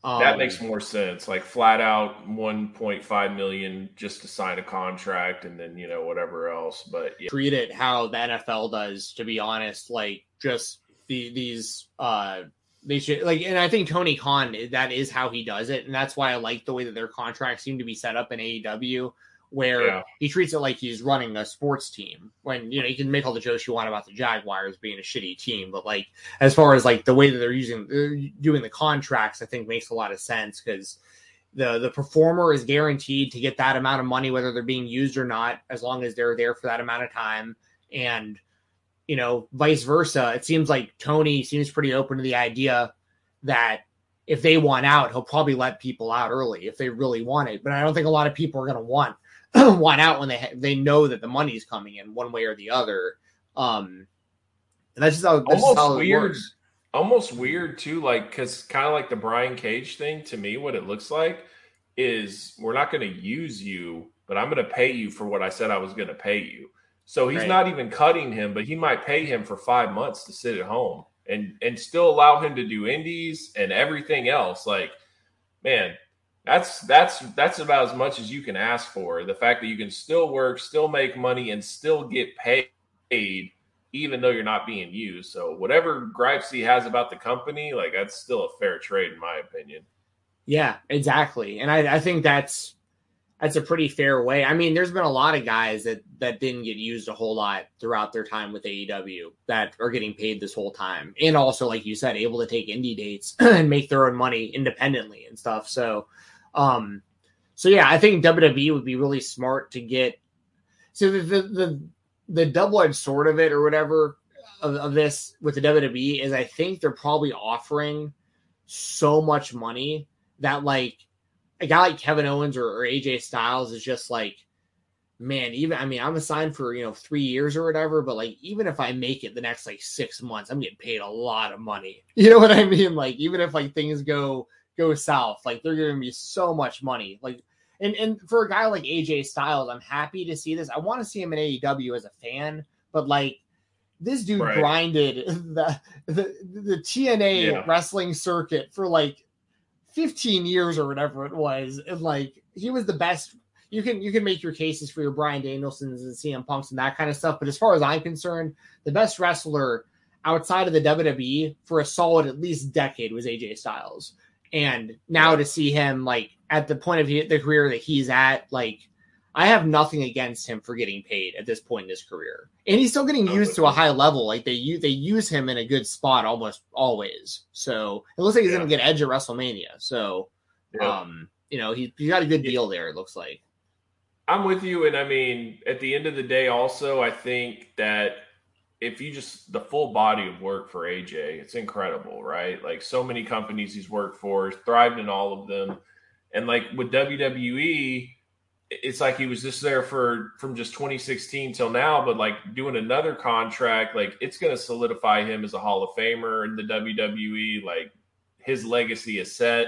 [SPEAKER 2] Um, that makes more sense. Like flat out 1.5 million just to sign a contract, and then you know whatever else. But
[SPEAKER 3] yeah. treat it how the NFL does. To be honest, like just the, these uh they should like and i think tony khan that is how he does it and that's why i like the way that their contracts seem to be set up in aew where yeah. he treats it like he's running a sports team when you know you can make all the jokes you want about the jaguars being a shitty team but like as far as like the way that they're using they're doing the contracts i think makes a lot of sense because the the performer is guaranteed to get that amount of money whether they're being used or not as long as they're there for that amount of time and you know, vice versa. It seems like Tony seems pretty open to the idea that if they want out, he'll probably let people out early if they really want it. But I don't think a lot of people are going to want want out when they ha- they know that the money's coming in one way or the other. Um, and that's just how, that's
[SPEAKER 2] almost
[SPEAKER 3] how
[SPEAKER 2] weird. Almost weird too, like because kind of like the Brian Cage thing. To me, what it looks like is we're not going to use you, but I'm going to pay you for what I said I was going to pay you. So he's right. not even cutting him, but he might pay him for five months to sit at home and and still allow him to do indies and everything else. Like, man, that's that's that's about as much as you can ask for. The fact that you can still work, still make money, and still get paid, even though you're not being used. So whatever gripes he has about the company, like that's still a fair trade, in my opinion.
[SPEAKER 3] Yeah, exactly. And I, I think that's that's a pretty fair way. I mean, there's been a lot of guys that that didn't get used a whole lot throughout their time with AEW that are getting paid this whole time, and also, like you said, able to take indie dates and make their own money independently and stuff. So, um, so yeah, I think WWE would be really smart to get. So the the the, the double edged sword of it or whatever of, of this with the WWE is, I think they're probably offering so much money that like a guy like Kevin Owens or, or AJ Styles is just like, man, even I mean, I'm assigned for you know three years or whatever, but like even if I make it the next like six months, I'm getting paid a lot of money. You know what I mean? Like even if like things go go south, like they're giving me so much money. Like and and for a guy like AJ Styles, I'm happy to see this. I want to see him in AEW as a fan, but like this dude right. grinded the the, the TNA yeah. wrestling circuit for like 15 years or whatever it was. And like he was the best. You can you can make your cases for your Brian Danielsons and CM Punks and that kind of stuff. But as far as I'm concerned, the best wrestler outside of the WWE for a solid at least decade was AJ Styles. And now to see him like at the point of the career that he's at, like I have nothing against him for getting paid at this point in his career, and he's still getting used to a high level. Like they use they use him in a good spot almost always. So it looks like he's yeah. going to get Edge at WrestleMania. So, yeah. um, you know, he he got a good deal there. It looks like.
[SPEAKER 2] I'm with you, and I mean, at the end of the day, also, I think that if you just the full body of work for AJ, it's incredible, right? Like so many companies he's worked for, thrived in all of them, and like with WWE it's like he was just there for from just 2016 till now, but like doing another contract, like it's going to solidify him as a Hall of Famer in the WWE. Like his legacy is set,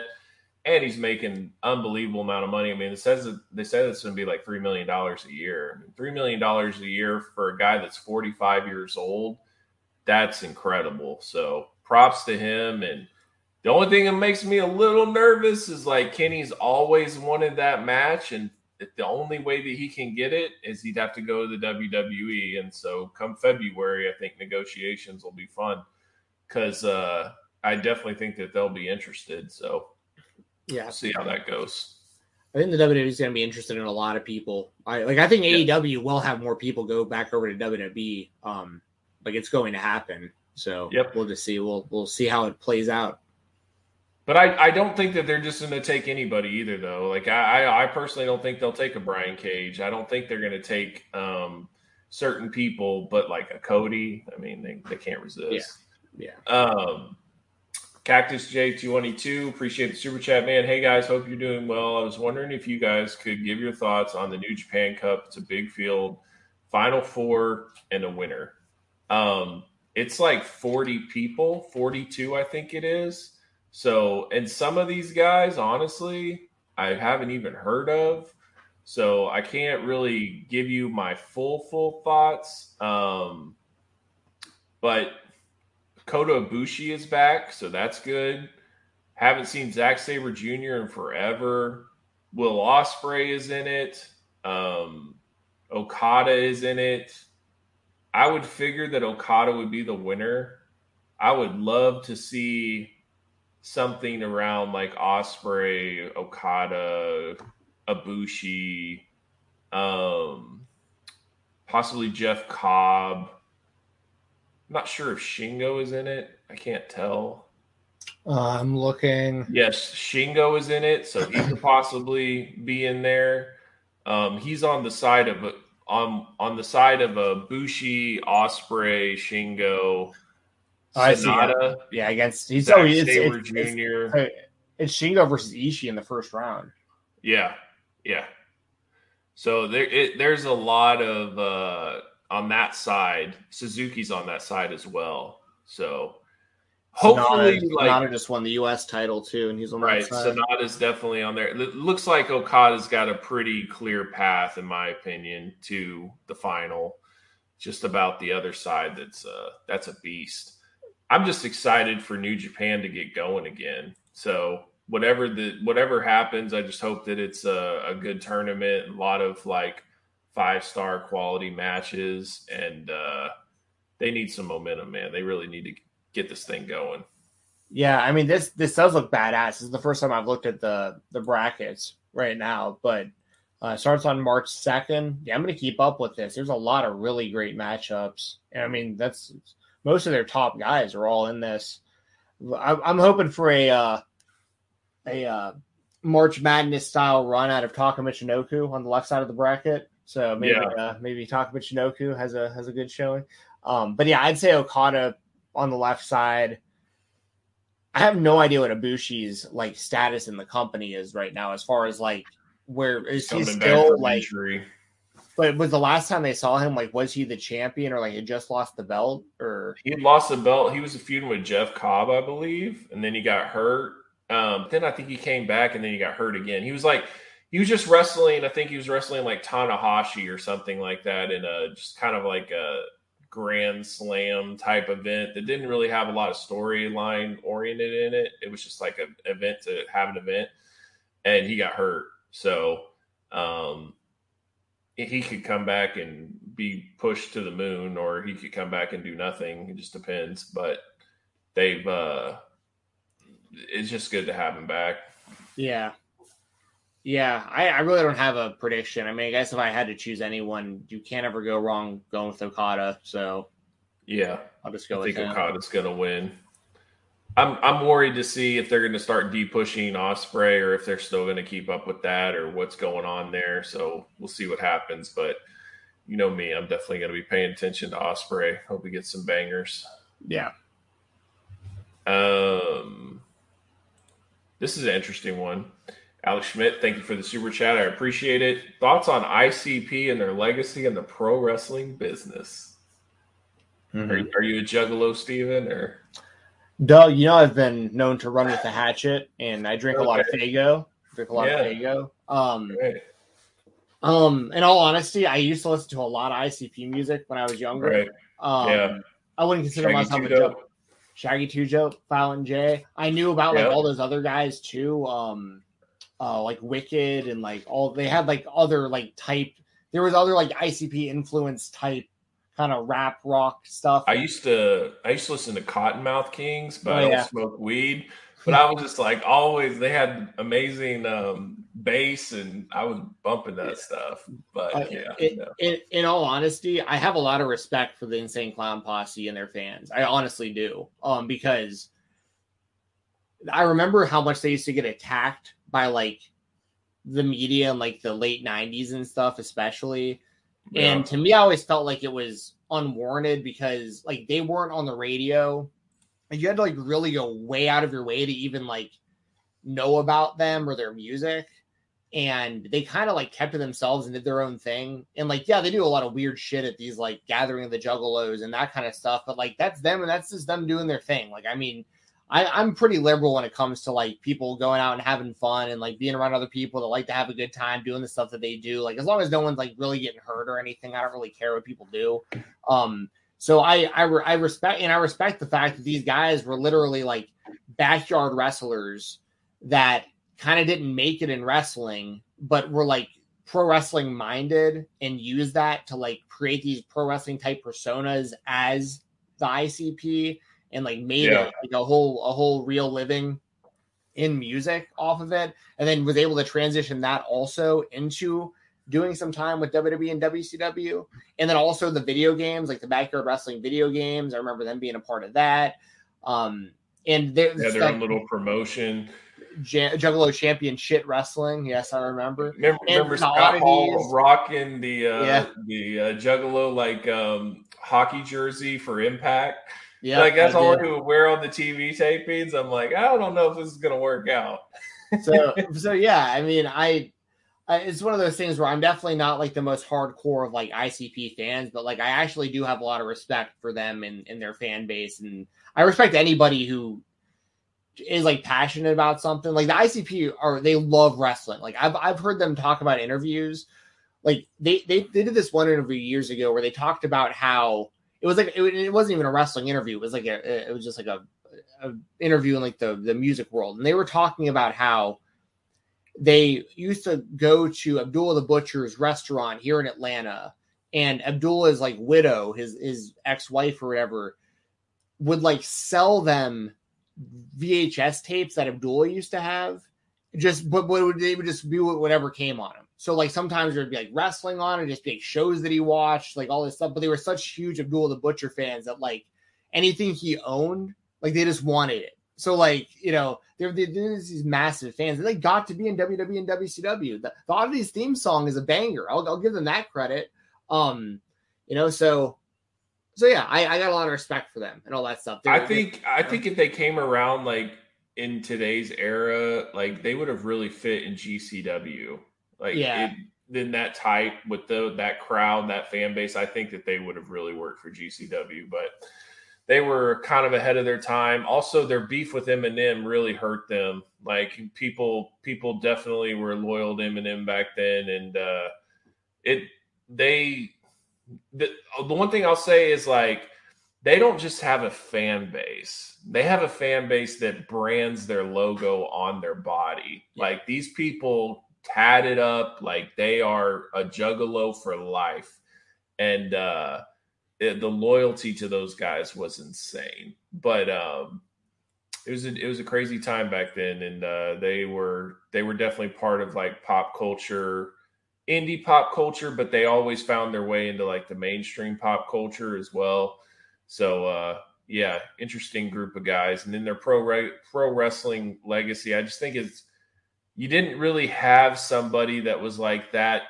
[SPEAKER 2] and he's making unbelievable amount of money. I mean, it says that they said it's going to be like three million dollars a year. I mean, three million dollars a year for a guy that's 45 years old, that's incredible. So props to him and. The only thing that makes me a little nervous is like Kenny's always wanted that match, and the only way that he can get it is he'd have to go to the WWE. And so come February, I think negotiations will be fun because uh, I definitely think that they'll be interested. So
[SPEAKER 3] yeah,
[SPEAKER 2] we'll see how that goes.
[SPEAKER 3] I think the WWE is going to be interested in a lot of people. I like. I think yeah. AEW will have more people go back over to WWE. Um, like it's going to happen. So
[SPEAKER 2] yep.
[SPEAKER 3] we'll just see. We'll we'll see how it plays out.
[SPEAKER 2] But I, I don't think that they're just going to take anybody either, though. Like I, I personally don't think they'll take a Brian Cage. I don't think they're going to take um, certain people, but like a Cody. I mean, they, they can't resist.
[SPEAKER 3] Yeah.
[SPEAKER 2] yeah. Um, Cactus J222, appreciate the super chat, man. Hey guys, hope you're doing well. I was wondering if you guys could give your thoughts on the New Japan Cup. It's a big field, Final Four, and a winner. Um, it's like 40 people, 42, I think it is. So, and some of these guys, honestly, I haven't even heard of. So I can't really give you my full, full thoughts. Um, but Kota Ibushi is back, so that's good. Haven't seen Zack Sabre Jr. in forever. Will Ospreay is in it. Um, Okada is in it. I would figure that Okada would be the winner. I would love to see something around like Ospreay, Okada, Ibushi, um, possibly Jeff Cobb. I'm not sure if Shingo is in it. I can't tell.
[SPEAKER 3] Uh, I'm looking.
[SPEAKER 2] Yes, Shingo is in it, so he could possibly be in there. Um, he's on the side of on on the side of a Bushi, Ospreay, Shingo,
[SPEAKER 3] I see.
[SPEAKER 2] Sanada,
[SPEAKER 3] Yeah, against he's
[SPEAKER 2] Zack
[SPEAKER 3] oh, it's, it's, it's,
[SPEAKER 2] Jr.
[SPEAKER 3] it's Shingo versus Ishii in the first round.
[SPEAKER 2] Yeah, yeah. So there, it, there's a lot of uh, on that side. Suzuki's on that side as well. So hopefully,
[SPEAKER 3] Sanada,
[SPEAKER 2] like
[SPEAKER 3] Sanada just won the U.S. title too, and he's on
[SPEAKER 2] right,
[SPEAKER 3] that side.
[SPEAKER 2] Sanada's definitely on there. It looks like Okada's got a pretty clear path, in my opinion, to the final. Just about the other side, that's uh, that's a beast. I'm just excited for New Japan to get going again. So whatever the whatever happens, I just hope that it's a, a good tournament, a lot of like five star quality matches, and uh, they need some momentum, man. They really need to get this thing going.
[SPEAKER 3] Yeah, I mean this this does look badass. This is the first time I've looked at the the brackets right now, but uh, starts on March second. Yeah, I'm going to keep up with this. There's a lot of really great matchups, and I mean that's most of their top guys are all in this. I, I'm hoping for a uh, a uh, March Madness style run out of Taka Michinoku on the left side of the bracket. So maybe
[SPEAKER 2] Yeah.
[SPEAKER 3] uh, maybe Taka Michinoku has a has a good showing. Um, but yeah, I'd say Okada on the left side. I have no idea what Ibushi's like status in the company is right now, as far as like where is he
[SPEAKER 2] Coming back
[SPEAKER 3] still like?
[SPEAKER 2] injury.
[SPEAKER 3] But was the last time they saw him like was he the champion or like he just lost the belt or?
[SPEAKER 2] He had lost the belt. He was feuding with Jeff Cobb, I believe, and then he got hurt. Um, then I think he came back, and then he got hurt again. He was like, he was just wrestling. I think he was wrestling like Tanahashi or something like that in a just kind of like a Grand Slam type event that didn't really have a lot of storyline oriented in it. It was just like an event to have an event, and he got hurt. So um, he could come back and be pushed to the moon, or he could come back and do nothing. It just depends. But they've uh, it's just good to have him back.
[SPEAKER 3] Yeah. Yeah, I, I really don't have a prediction. I mean, I guess if I had to choose anyone, you can't ever go wrong going with Okada. So
[SPEAKER 2] Yeah,
[SPEAKER 3] I'll just
[SPEAKER 2] I
[SPEAKER 3] go with
[SPEAKER 2] think
[SPEAKER 3] him.
[SPEAKER 2] Okada's gonna win. I'm I'm worried to see if they're going to start de pushing Ospreay or if they're still going to keep up with that or what's going on there. So we'll see what happens. But you know me, I'm definitely going to be paying attention to Ospreay. Hope we get some bangers.
[SPEAKER 3] Yeah.
[SPEAKER 2] Um, this is an interesting one. Alex Schmidt, thank you for the super chat. I appreciate it. Thoughts on ICP and their legacy in the pro wrestling business? Are, you- are you a juggalo, Steven, or
[SPEAKER 3] Doug, you know I've been known to run with the hatchet, and I drink a lot of Faygo. Drink a lot
[SPEAKER 2] Yeah.
[SPEAKER 3] of Faygo. Um, um, in all honesty, I used to listen to a lot of ICP music when I was younger.
[SPEAKER 2] Right.
[SPEAKER 3] Um,
[SPEAKER 2] Yeah.
[SPEAKER 3] I wouldn't consider
[SPEAKER 2] Shaggy
[SPEAKER 3] myself a
[SPEAKER 2] Dope.
[SPEAKER 3] joke. Shaggy Two Dope, Violent J. I knew about like
[SPEAKER 2] Yeah.
[SPEAKER 3] all those other guys too. Um, uh, like Wicked and like all they had like other like type. There was other like ICP influence type kind of rap rock stuff.
[SPEAKER 2] I used to I used to listen to Kottonmouth Kings, but
[SPEAKER 3] Oh,
[SPEAKER 2] I don't
[SPEAKER 3] yeah.
[SPEAKER 2] smoke weed. But I was just like always they had amazing um bass and I was bumping that stuff. But
[SPEAKER 3] Uh,
[SPEAKER 2] yeah,
[SPEAKER 3] it-
[SPEAKER 2] no.
[SPEAKER 3] in, in all honesty, I have a lot of respect for the Insane Clown Posse and their fans. I honestly do, um, because I remember how much they used to get attacked by like the media in like the late '90s and stuff, especially. And to me, I always felt like it was unwarranted because like they weren't on the radio And you had to like really go way out of your way to even like know about them or their music and they kind of like kept to themselves and did their own thing. And like, yeah, they do a lot of weird shit at these like gathering of the juggalos and that kind of stuff. But like, that's them and that's just them doing their thing. Like, I mean, I, I'm pretty liberal when it comes to like people going out and having fun and like being around other people that like to have a good time doing the stuff that they do. Like, as long as no one's like really getting hurt or anything, I don't really care what people do. Um, so I I, re- I respect and I respect the fact that these guys were literally like backyard wrestlers that kind of didn't make it in wrestling, but were like pro wrestling minded and use that to like create these pro wrestling type personas as the ICP and like made yeah. it like a whole a whole real living in music off of it and then was able to transition that also into doing some time with WWE and WCW and then also the video games like the backyard wrestling video games I remember them being a part of that um and
[SPEAKER 2] there's yeah, their own little promotion
[SPEAKER 3] Juggalo Championship wrestling. Yes, I remember.
[SPEAKER 2] Remember, remember Scott Hall rocking the uh, yeah. the uh, Juggalo like um, hockey jersey for Impact. Yeah, like that's I all he would wear on the TV tapings. I'm like, I don't know if this is gonna work out.
[SPEAKER 3] so, so yeah, I mean, I, I, it's one of those things where I'm definitely not like the most hardcore of like ICP fans, but like I actually do have a lot of respect for them and, and their fan base, and I respect anybody who is like passionate about something. Like the ICP are they love wrestling. Like I've I've heard them talk about interviews. Like they they, they did this one interview years ago where they talked about how it was like it, it wasn't even a wrestling interview. It was like a it was just like a, a interview in like the the music world, and they were talking about how they used to go to Abdullah the Butcher's restaurant here in Atlanta, and Abdullah's like widow, his his ex wife or whatever, would like sell them VHS tapes that Abdullah used to have. Just but would they would just be whatever came on him. So like sometimes there'd be like wrestling on and just be like shows that he watched, like all this stuff. But they were such huge Abdul the Butcher fans that like anything he owned, like they just wanted it. So like you know they're, they're these massive fans, and they got to be in WWE and WCW. The, the Oddities theme song is a banger. I'll, I'll give them that credit. Um, you know, so so yeah, I, I got a lot of respect for them and all that stuff.
[SPEAKER 2] They're, I think I think if they came around like in today's era, like they would have really fit in GCW. Like yeah. It, then that type with the that crowd, that fan base, I think that they would have really worked for GCW. But they were kind of ahead of their time. Also, their beef with Eminem really hurt them. Like people, people definitely were loyal to Eminem back then, and uh, it they the, the one thing I'll say is like they don't just have a fan base. They have a fan base that brands their logo on their body. Like these people tatted up like they are a juggalo for life. And uh it, the loyalty to those guys was insane. But um it was a, it was a crazy time back then and uh they were they were definitely part of like pop culture indie pop culture, but they always found their way into like the mainstream pop culture as well. So uh, yeah, interesting group of guys. And then their pro re- pro wrestling legacy, I just think it's you didn't really have somebody that was like that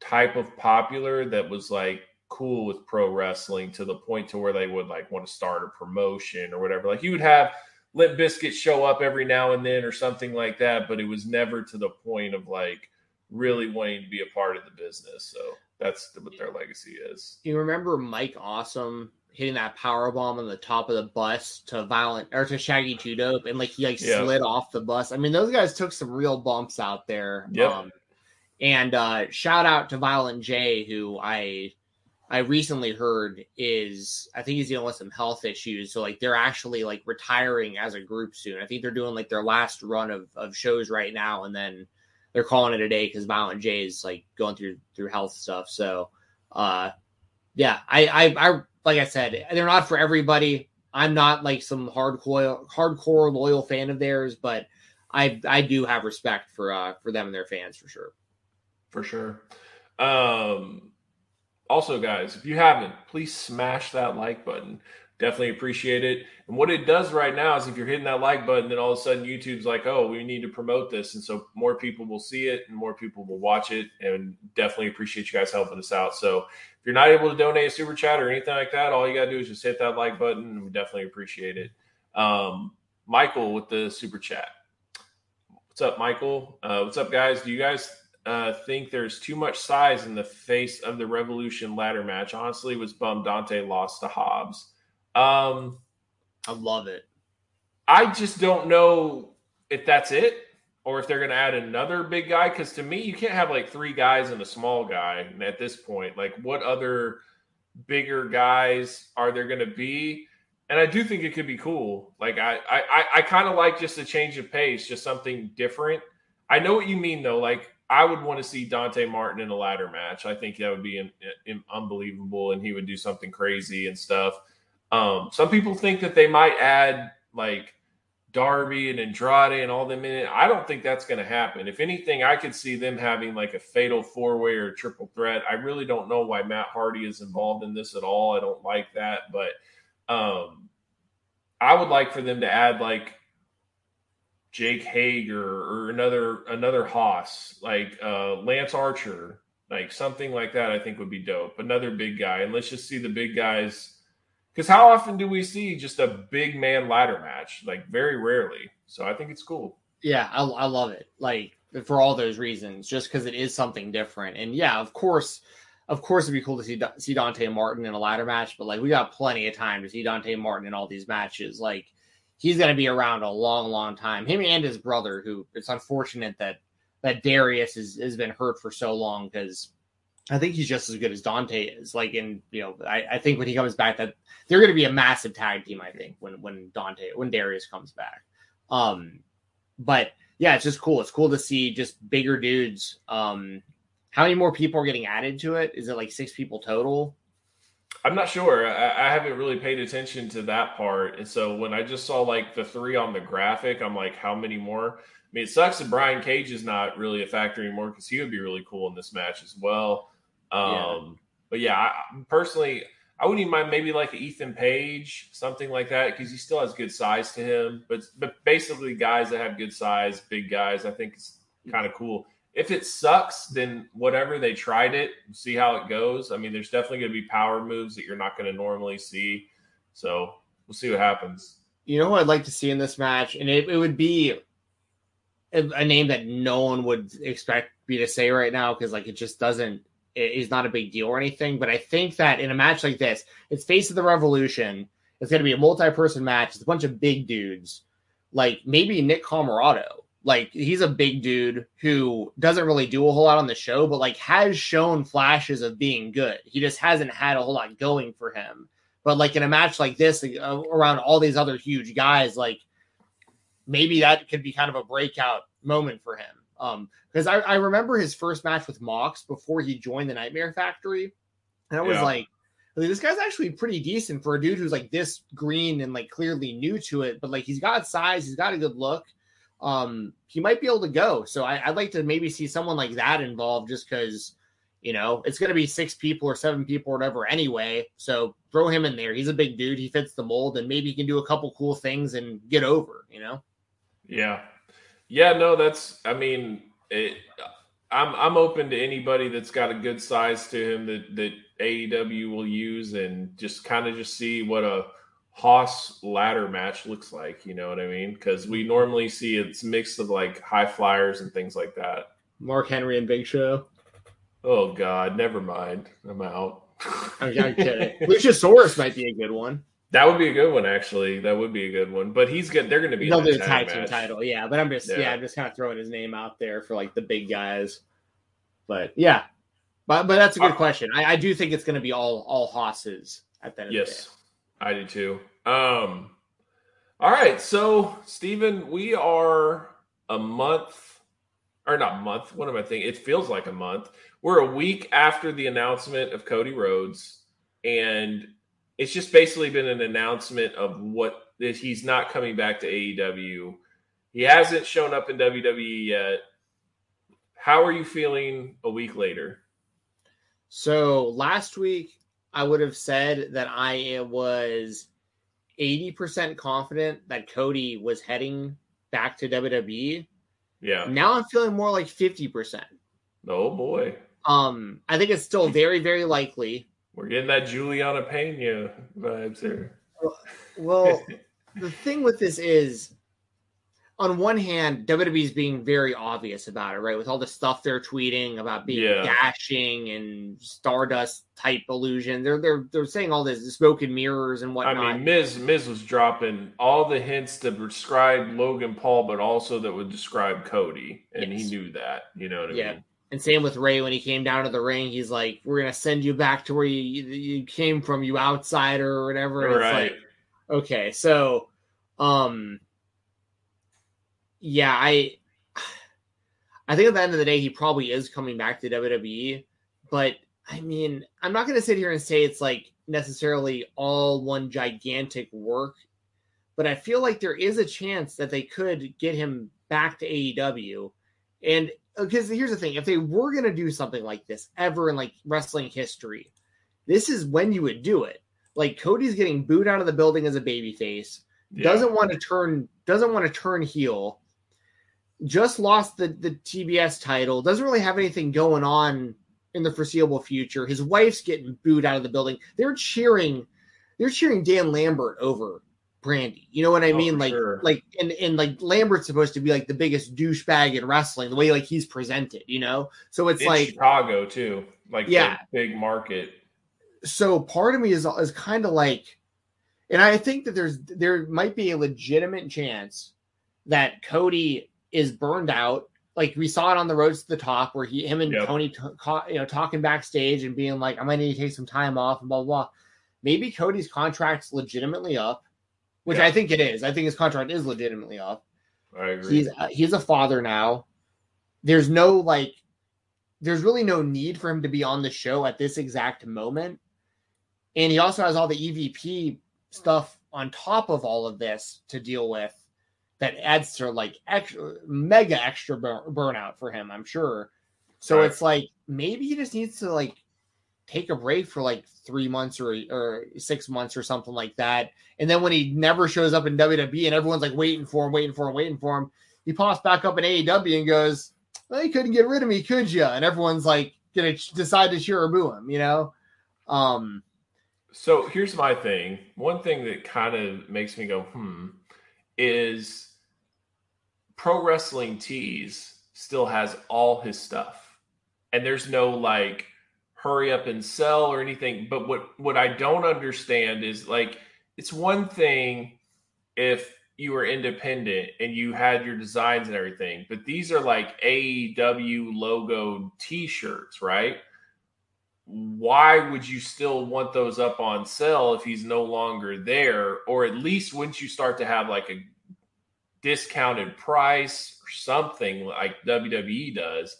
[SPEAKER 2] type of popular that was like cool with pro wrestling to the point to where they would like want to start a promotion or whatever. Like you would have Limp Bizkit show up every now and then or something like that, but it was never to the point of like really wanting to be a part of the business. So that's what their legacy is.
[SPEAKER 3] You remember Mike Awesome hitting that power bomb on the top of the bus to Violent or to Shaggy Two Dope, and like he like yeah. slid off the bus. I mean, those guys took some real bumps out there.
[SPEAKER 2] Yep. Um,
[SPEAKER 3] and uh, shout out to Violent J, who I I recently heard is I think he's dealing with some health issues. So like they're actually like retiring as a group soon. I think they're doing like their last run of, of shows right now, and then they're calling it a day because Violent J is like going through through health stuff. So, uh, yeah, I, I, I, like I said, they're not for everybody. I'm not like some hardcore, hardcore loyal fan of theirs, but I, I do have respect for, uh, for them and their fans for sure.
[SPEAKER 2] For sure. Um, also, guys, if you haven't, please smash that like button. Definitely appreciate it. And what it does right now is if you're hitting that like button, then all of a sudden YouTube's like, oh, we need to promote this. And so more people will see it and more people will watch it. And definitely appreciate you guys helping us out. So you're not able to donate a super chat or anything like that, all you got to do is just hit that like button. We definitely appreciate it. Um, Michael with the super chat. What's up, Michael? Uh, what's up, guys? Do you guys uh, think there's too much size in the face of the Revolution ladder match? Honestly, was bummed Dante lost to Hobbs. Um,
[SPEAKER 3] I love it.
[SPEAKER 2] I just don't know if that's it or if they're going to add another big guy. Because to me, you can't have like three guys and a small guy at this point. Like, what other bigger guys are there going to be? And I do think it could be cool. Like, I I, I kind of like just a change of pace, just something different. I know what you mean, though. Like, I would want to see Dante Martin in a ladder match. I think that would be an, an unbelievable, and he would do something crazy and stuff. Um, some people think that they might add like Darby and Andrade and all them in it. I don't think that's going to happen. If anything, I could see them having like a fatal four way or triple threat. I really don't know why Matt Hardy is involved in this at all. I don't like that, but um, I would like for them to add like Jake Hager or another another Haas, like uh, Lance Archer, like something like that. I think would be dope. Another big guy, and let's just see the big guys because how often do we see just a big man ladder match? Like very rarely. So I think it's cool.
[SPEAKER 3] Yeah, I, I love it. Like for all those reasons, just because it is something different. And yeah, of course, of course, it'd be cool to see see Dante Martin in a ladder match. But like, we got plenty of time to see Dante Martin in all these matches. Like, he's going to be around a long, long time. Him and his brother, who it's unfortunate that that Darius has, has been hurt for so long because I think he's just as good as Dante is. Like, in you know, I, I think when he comes back, that they're going to be a massive tag team. I think when when Dante when Darius comes back. Um, but yeah, it's just cool. It's cool to see just bigger dudes. Um, how many more people are getting added to it? Is it like six people total?
[SPEAKER 2] I'm not sure. I, I, haven't really paid attention to that part. And so when I just saw like the three on the graphic, I'm like, how many more? I mean, it sucks that Brian Cage is not really a factor anymore because he would be really cool in this match as well. Um, yeah. But yeah, I, personally, I wouldn't even mind maybe like Ethan Page, something like that, because he still has good size to him. But but basically, guys that have good size, big guys, I think it's kind of cool. If it sucks, then whatever they tried it, see how it goes. I mean, there's definitely going to be power moves that you're not going to normally see. So we'll see what happens.
[SPEAKER 3] You know what I'd like to see in this match, and it, it would be a, a name that no one would expect me to say right now because like it just doesn't is not a big deal or anything. But I think that in a match like this, it's Face of the Revolution. It's going to be a multi-person match. It's a bunch of big dudes, like maybe Nick Comoroto. Like he's a big dude who doesn't really do a whole lot on the show, but like has shown flashes of being good. He just hasn't had a whole lot going for him. But like in a match like this, like, uh, around all these other huge guys, like maybe that could be kind of a breakout moment for him. Um, because I, I remember his first match with Mox before he joined the Nightmare Factory, and I was yeah. like, this guy's actually pretty decent for a dude who's like this green and like clearly new to it, but like he's got size, he's got a good look. Um, he might be able to go. So I, would like to maybe see someone like that involved, just because you know it's going to be six people or seven people or whatever anyway. So throw him in there. He's a big dude. He fits the mold, and maybe he can do a couple cool things and get over. You know?
[SPEAKER 2] Yeah, yeah. No, that's. I mean, it, I'm I'm open to anybody that's got a good size to him that that AEW will use and just kind of just see what a Hoss ladder match looks like. You know what I mean? Because we normally see it's mixed of like high flyers and things like that.
[SPEAKER 3] Mark Henry and Big Show.
[SPEAKER 2] Oh God, never mind. I'm out.
[SPEAKER 3] I'm kidding. Luchasaurus might be a good one.
[SPEAKER 2] That would be a good one, actually. That would be a good one. But he's good. They're going to be.
[SPEAKER 3] They'll do the tag team title, yeah. But I'm just, yeah. yeah, I'm just kind of throwing his name out there for like the big guys. But yeah, but but that's a good uh, question. I, I do think it's going to be all all hosses at the end.
[SPEAKER 2] Yes, I do too. Um, all right, so Stephen, we are a month or not month. What am I thinking? It feels like a month. We're a week after the announcement of Cody Rhodes, and it's just basically been an announcement of what that he's not coming back to AEW. He hasn't shown up in WWE yet. How are you feeling a week later?
[SPEAKER 3] So last week I would have said that I was 80% confident that Cody was heading back to WWE.
[SPEAKER 2] Yeah.
[SPEAKER 3] Now I'm feeling more like 50%.
[SPEAKER 2] Oh boy.
[SPEAKER 3] Um, I think it's still very, very likely
[SPEAKER 2] we're getting that Julianna Pena vibes here.
[SPEAKER 3] Well, the thing with this is on one hand, WWE's being very obvious about it, right? With all the stuff they're tweeting about being
[SPEAKER 2] Yeah.
[SPEAKER 3] dashing and Stardust type illusion, they're they're they're saying all this smoke and mirrors and whatnot.
[SPEAKER 2] I mean, Miz Miz was dropping all the hints to describe Logan Paul, but also that would describe Cody, and
[SPEAKER 3] Yes.
[SPEAKER 2] he knew that. You know what I
[SPEAKER 3] Yeah.
[SPEAKER 2] mean?
[SPEAKER 3] And same with Ray when he came down to the ring, he's like, "We're gonna send you back to where you you came from, you outsider or whatever." And it's
[SPEAKER 2] Right.
[SPEAKER 3] like, okay, so, um, yeah, I, I think at the end of the day, he probably is coming back to WWE, but I mean, I'm not gonna sit here and say it's like necessarily all one gigantic work, but I feel like there is a chance that they could get him back to AEW, and because here's the thing if they were going to do something like this ever in like wrestling history this is when you would do it. Like cody's getting booed out of the building as a babyface
[SPEAKER 2] Yeah.
[SPEAKER 3] doesn't want to turn doesn't want to turn heel just lost the the tbs title doesn't really have anything going on in the foreseeable future. His wife's getting booed out of the building. They're cheering they're cheering dan lambert over brandy you know what i
[SPEAKER 2] Oh,
[SPEAKER 3] mean like
[SPEAKER 2] sure.
[SPEAKER 3] like and and like lambert's supposed to be like the biggest douchebag in wrestling the way like he's presented you know so it's
[SPEAKER 2] in
[SPEAKER 3] like
[SPEAKER 2] Chicago too, like
[SPEAKER 3] Yeah.
[SPEAKER 2] big market.
[SPEAKER 3] so part of me is is kind of like and i think that there's there might be a legitimate chance that cody is burned out like we saw it on the Rhodes to the Top where he him and
[SPEAKER 2] Yep.
[SPEAKER 3] tony t- ca- you know talking backstage and being like i might need to take some time off and blah blah, blah. maybe cody's contract's legitimately up which
[SPEAKER 2] Yeah.
[SPEAKER 3] i think it is i think his contract is legitimately up
[SPEAKER 2] I agree.
[SPEAKER 3] he's uh, he's a father now there's no like there's really no need for him to be on the show at this exact moment and he also has all the evp stuff on top of all of this to deal with that adds to like extra mega extra bur- burnout for him i'm sure so
[SPEAKER 2] Right.
[SPEAKER 3] it's like maybe he just needs to like take a break for like three months or or six months or something like that and then when he never shows up in WWE and everyone's like waiting for him, waiting for him, waiting for him, he pops back up in AEW and goes, well, you couldn't get rid of me, could you? And everyone's like gonna decide to cheer or boo him, you know? Um,
[SPEAKER 2] So here's my thing. One thing that kind of makes me go, hmm, is Pro Wrestling Tees still has all his stuff. And there's no like hurry up and sell or anything. But what what I don't understand is like it's one thing if you were independent and you had your designs and everything, but these are like AEW logo t-shirts, right? why would you still want those up on sale if he's no longer there? Or at least wouldn't you start to have like a discounted price or something like WWE does?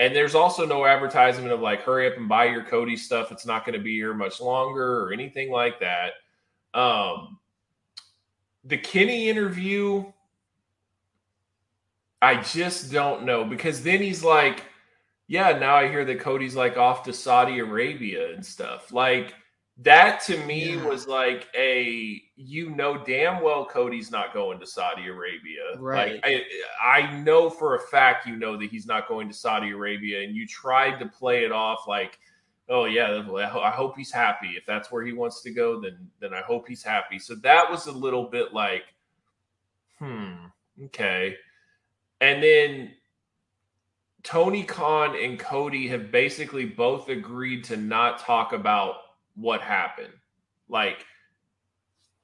[SPEAKER 2] And there's also no advertisement of like, hurry up and buy your Cody stuff. It's not going to be here much longer or anything like that. Um, the Kenny interview, I just don't know because then he's like, yeah, now I hear that Cody's like off to Saudi Arabia and stuff. Like that to me
[SPEAKER 3] Yeah.
[SPEAKER 2] was like a you know damn well Cody's not going to Saudi Arabia.
[SPEAKER 3] Right.
[SPEAKER 2] Like I I know for a fact you know that he's not going to Saudi Arabia and you tried to play it off like oh yeah, I I hope he's happy. If that's where he wants to go then then I hope he's happy. So that was a little bit like hmm, okay. And then Tony Khan and Cody have basically both agreed to not talk about what happened. Like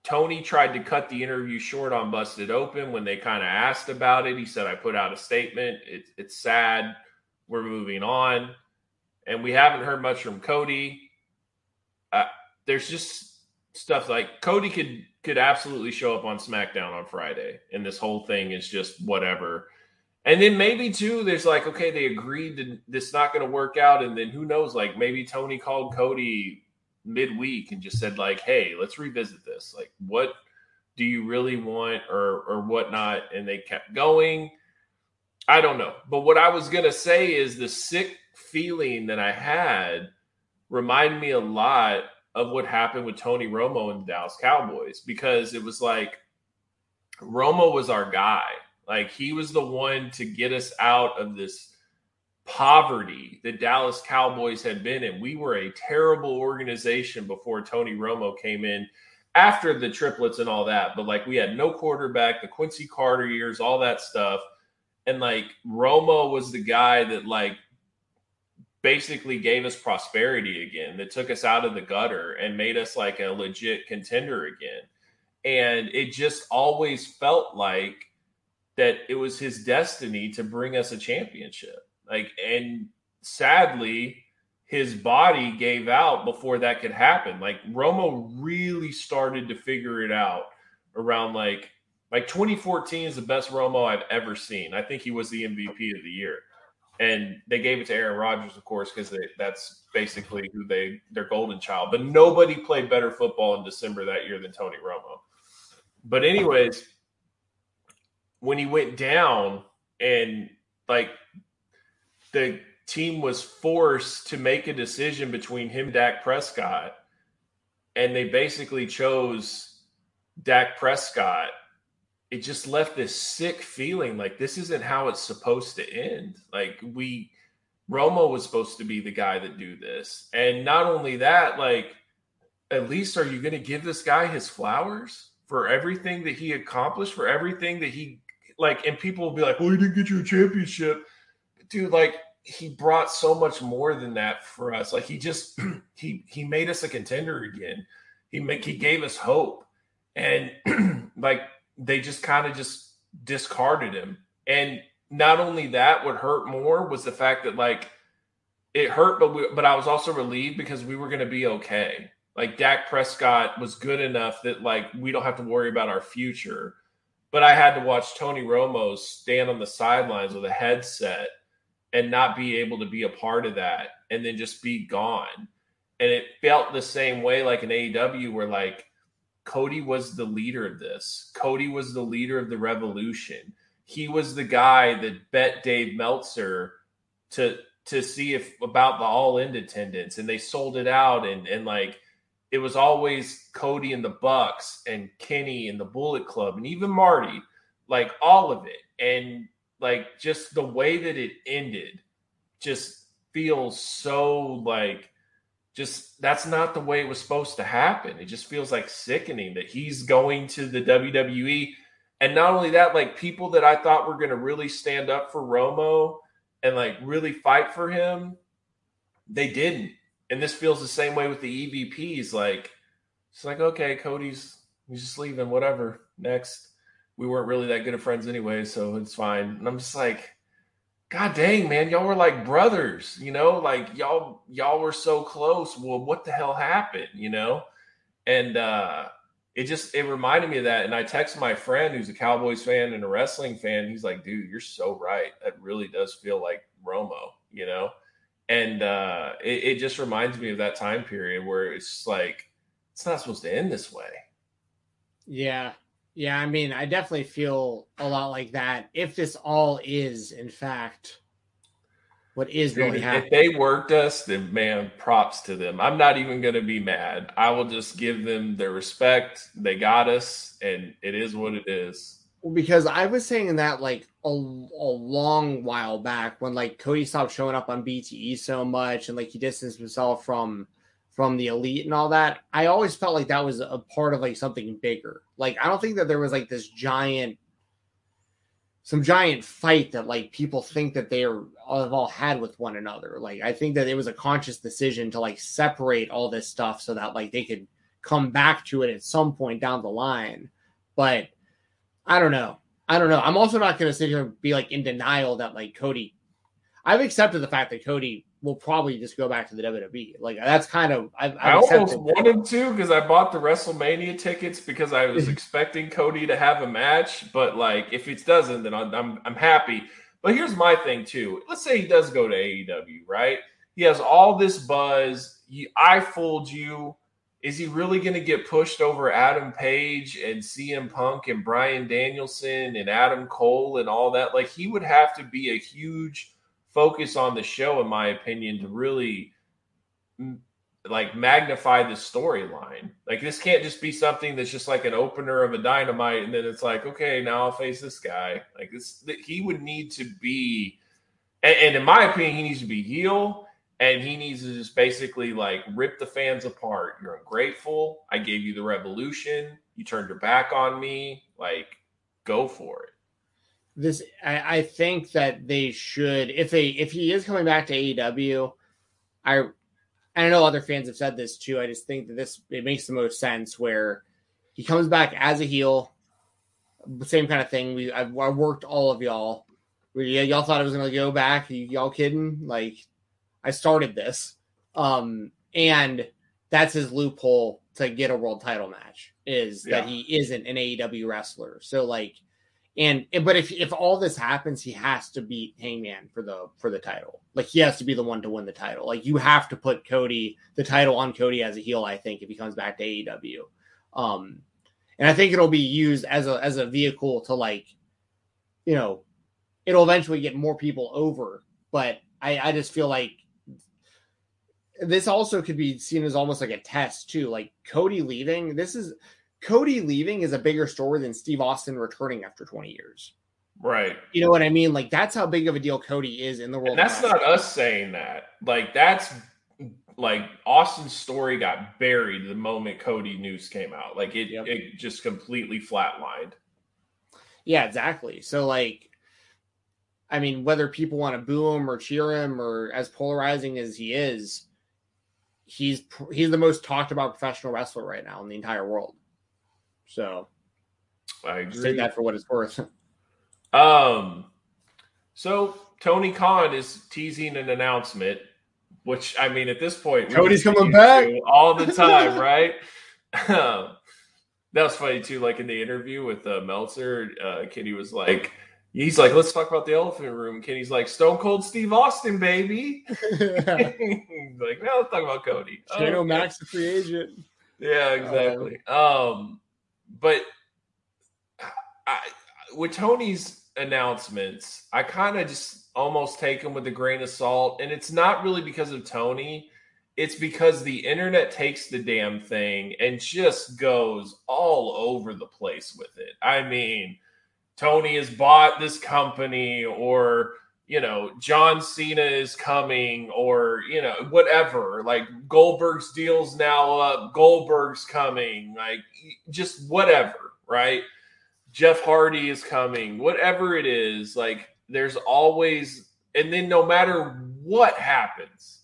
[SPEAKER 2] Tony tried to cut the interview short on Busted Open when they kind of asked about it. He said, I put out a statement. It, it's sad. We're moving on. And we haven't heard much from Cody. Uh, there's just stuff like Cody could could absolutely show up on SmackDown on Friday, and this whole thing is just whatever. And then maybe too, there's like, okay, they agreed that this not going to work out, and then who knows? Like maybe Tony called Cody midweek and just said like, hey, let's revisit this. Like, what do you really want, or or whatnot? And they kept going. I don't know, but what I was gonna say is the sick feeling that I had reminded me a lot of what happened with Tony Romo and the Dallas Cowboys because it was like Romo was our guy. Like he was the one to get us out of this poverty the Dallas Cowboys had been in. We were a terrible organization before Tony Romo came in after the triplets and all that, but like we had no quarterback, the Quincy Carter years, all that stuff. And like Romo was the guy that like basically gave us prosperity again, that took us out of the gutter and made us like a legit contender again. And it just always felt like that it was his destiny to bring us a championship. Like, and sadly, his body gave out before that could happen. Like Romo really started to figure it out around like like 2014 is the best Romo I've ever seen. I think he was the MVP of the year. And they gave it to Aaron Rodgers, of course, because that's basically who they their golden child. But nobody played better football in December that year than Tony Romo. But anyways, when he went down and like the team was forced to make a decision between him Dak Prescott, and they basically chose Dak Prescott. It just left this sick feeling like this isn't how it's supposed to end. Like we Romo was supposed to be the guy that do this. And not only that, like at least are you going to give this guy his flowers for everything that he accomplished, for everything that he like and people will be like, "Well, he didn't get you a championship." Dude, like he brought so much more than that for us. Like he just he he made us a contender again. He make he gave us hope, and like they just kind of just discarded him. And not only that, what hurt more was the fact that like it hurt, but we, but I was also relieved because we were going to be okay. Like Dak Prescott was good enough that like we don't have to worry about our future. But I had to watch Tony Romo stand on the sidelines with a headset and not be able to be a part of that and then just be gone. And it felt the same way like an AEW where like Cody was the leader of this. Cody was the leader of the revolution. He was the guy that bet Dave Meltzer to to see if about the all in attendance and they sold it out and and like it was always Cody and the Bucks and Kenny and the Bullet Club and even Marty, like all of it. And like just the way that it ended just feels so like just that's not the way it was supposed to happen. It just feels like sickening that he's going to the WWE. And not only that, like people that I thought were going to really stand up for Romo and like really fight for him, they didn't. And this feels the same way with the EVPs. Like, it's like, okay, Cody's he's just leaving, whatever. Next we weren't really that good of friends anyway, so it's fine. And I'm just like, God dang, man, y'all were like brothers, you know, like y'all y'all were so close. Well, what the hell happened, you know? And uh it just it reminded me of that. And I texted my friend who's a Cowboys fan and a wrestling fan. He's like, dude, you're so right. That really does feel like Romo, you know? And uh it, it just reminds me of that time period where it's like it's not supposed to end this way.
[SPEAKER 3] Yeah, yeah, I mean, I definitely feel a lot like that. If this all is, in fact, what is Dude, really happening.
[SPEAKER 2] If they worked us, then man, props to them. I'm not even going to be mad. I will just give them their respect. They got us, and it is what it is.
[SPEAKER 3] Well, because I was saying that like a, a long while back when like Cody stopped showing up on BTE so much and like he distanced himself from from the elite and all that, I always felt like that was a part of like something bigger. Like I don't think that there was like this giant some giant fight that like people think that they are have all had with one another. Like I think that it was a conscious decision to like separate all this stuff so that like they could come back to it at some point down the line. But I don't know. I don't know. I'm also not going to sit here and be like in denial that like Cody. I've accepted the fact that Cody will probably just go back to the WWE. Like that's kind of I've, I've
[SPEAKER 2] i almost wanted to because I bought the WrestleMania tickets because I was expecting Cody to have a match, but like if it doesn't, then I'm, I'm I'm happy. But here's my thing too. Let's say he does go to AEW, right? He has all this buzz. He, I fooled you. Is he really going to get pushed over Adam Page and CM Punk and Brian Danielson and Adam Cole and all that? Like he would have to be a huge focus on the show, in my opinion, to really like magnify the storyline. Like this can't just be something that's just like an opener of a dynamite, and then it's like, okay, now I'll face this guy. Like this, he would need to be, and, and in my opinion, he needs to be heel, and he needs to just basically like rip the fans apart. You're ungrateful. I gave you the revolution. You turned your back on me. Like, go for it.
[SPEAKER 3] This, I, I think that they should, if they, if he is coming back to AEW, I, I know other fans have said this too. I just think that this it makes the most sense where he comes back as a heel, same kind of thing. We I worked all of y'all. We, y'all thought I was gonna go back. y'all kidding? Like I started this. Um, and that's his loophole to get a world title match is yeah. that he isn't an AEW wrestler. So like, and but if if all this happens, he has to beat Hangman for the for the title. Like he has to be the one to win the title. Like you have to put Cody the title on Cody as a heel. I think if he comes back to AEW, um, and I think it'll be used as a as a vehicle to like, you know, it'll eventually get more people over. But I I just feel like this also could be seen as almost like a test too. Like Cody leaving, this is Cody leaving is a bigger story than Steve Austin returning after 20 years.
[SPEAKER 2] Right.
[SPEAKER 3] You know what I mean? Like that's how big of a deal Cody is in the world.
[SPEAKER 2] And that's not us saying that. Like that's like Austin's story got buried the moment Cody news came out. Like it yep. it just completely flatlined.
[SPEAKER 3] Yeah, exactly. So like I mean, whether people want to boo him or cheer him or as polarizing as he is, he's he's the most talked about professional wrestler right now in the entire world. So
[SPEAKER 2] I agree.
[SPEAKER 3] Say that for what it's worth.
[SPEAKER 2] Um, so Tony Khan is teasing an announcement, which I mean, at this point,
[SPEAKER 3] Cody's coming back
[SPEAKER 2] all the time, right? Um, that was funny too. Like in the interview with uh, Meltzer, uh, Kenny was like he's like, let's talk about the elephant room. Kenny's like, Stone Cold Steve Austin, baby. like, now let's talk about Cody.
[SPEAKER 3] Shane oh, Max, the free agent.
[SPEAKER 2] Yeah, exactly. Um, um but I, with Tony's announcements, I kind of just almost take them with a grain of salt, and it's not really because of Tony. It's because the internet takes the damn thing and just goes all over the place with it. I mean, Tony has bought this company or you know John Cena is coming or you know whatever. Like Goldberg's deals now up. Goldberg's coming. Like just whatever right? Jeff Hardy is coming. Whatever it is like there's always and then no matter what happens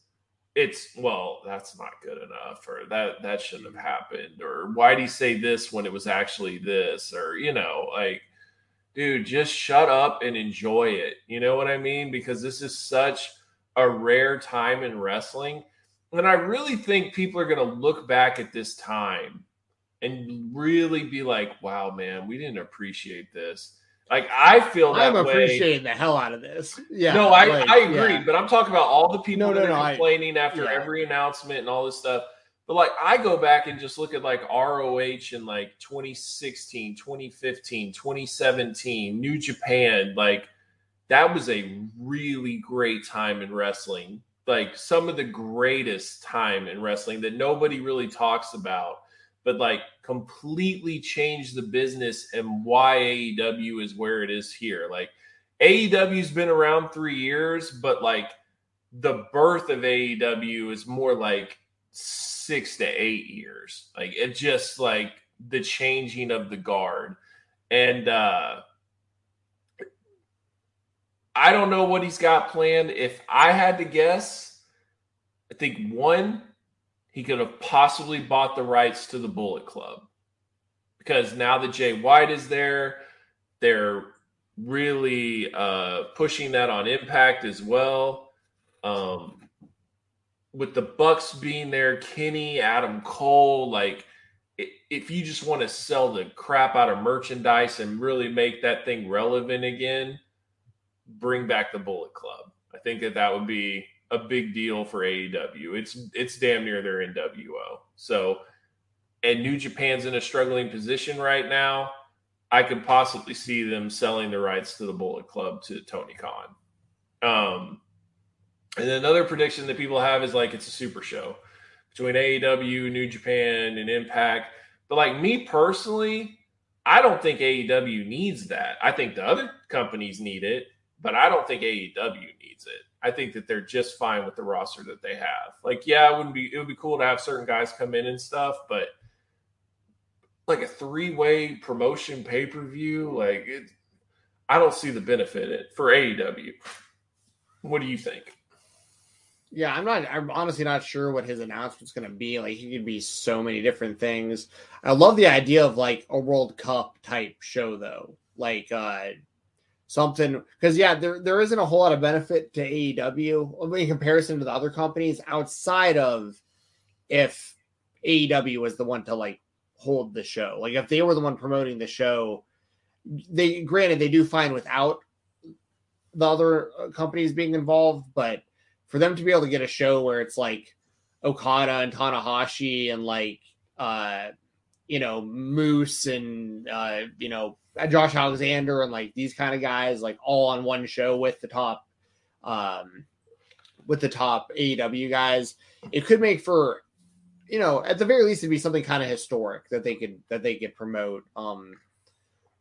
[SPEAKER 2] it's well that's not good enough or that that shouldn't have happened or why did he say this when it was actually this or you know like dude, just shut up and enjoy it. You know what I mean? Because this is such a rare time in wrestling. And I really think people are going to look back at this time and really be like, wow, man, we didn't appreciate this. Like I feel that
[SPEAKER 3] I'm
[SPEAKER 2] appreciating
[SPEAKER 3] way. the hell out of this. Yeah.
[SPEAKER 2] No, I, like, I agree, yeah. but I'm talking about all the people no, no, are complaining
[SPEAKER 3] I,
[SPEAKER 2] after yeah. every announcement and all this stuff. But like I go back and just look at like ROH in like 2016, 2015, 2017, New Japan, like that was a really great time in wrestling. Like some of the greatest time in wrestling that nobody really talks about, but like completely changed the business and why AEW is where it is here. Like AEW's been around 3 years, but like the birth of AEW is more like six to eight years. Like it just like the changing of the guard. And uh I don't know what he's got planned. If I had to guess, I think one, he could have possibly bought the rights to the Bullet Club. Because now that Jay White is there, they're really uh pushing that on impact as well. Um with the Bucks being there, Kenny, Adam Cole, like if you just want to sell the crap out of merchandise and really make that thing relevant again, bring back the Bullet Club. I think that that would be a big deal for AEW. It's it's damn near their NWO. So, and New Japan's in a struggling position right now. I could possibly see them selling the rights to the Bullet Club to Tony Khan. Um, and then another prediction that people have is like it's a super show between AEW, New Japan, and Impact. But like me personally, I don't think AEW needs that. I think the other companies need it, but I don't think AEW needs it. I think that they're just fine with the roster that they have. Like, yeah, it wouldn't be it would be cool to have certain guys come in and stuff, but like a three way promotion pay per view, like it, I don't see the benefit it for AEW. What do you think?
[SPEAKER 3] Yeah, I'm not. I'm honestly not sure what his announcement's going to be. Like, he could be so many different things. I love the idea of like a World Cup type show, though. Like, uh something because yeah, there there isn't a whole lot of benefit to AEW in comparison to the other companies outside of if AEW was the one to like hold the show. Like, if they were the one promoting the show, they granted they do fine without the other uh, companies being involved, but for them to be able to get a show where it's like Okada and Tanahashi and like uh you know Moose and uh you know Josh Alexander and like these kind of guys like all on one show with the top um with the top AEW guys, it could make for you know at the very least it'd be something kind of historic that they could that they could promote. Um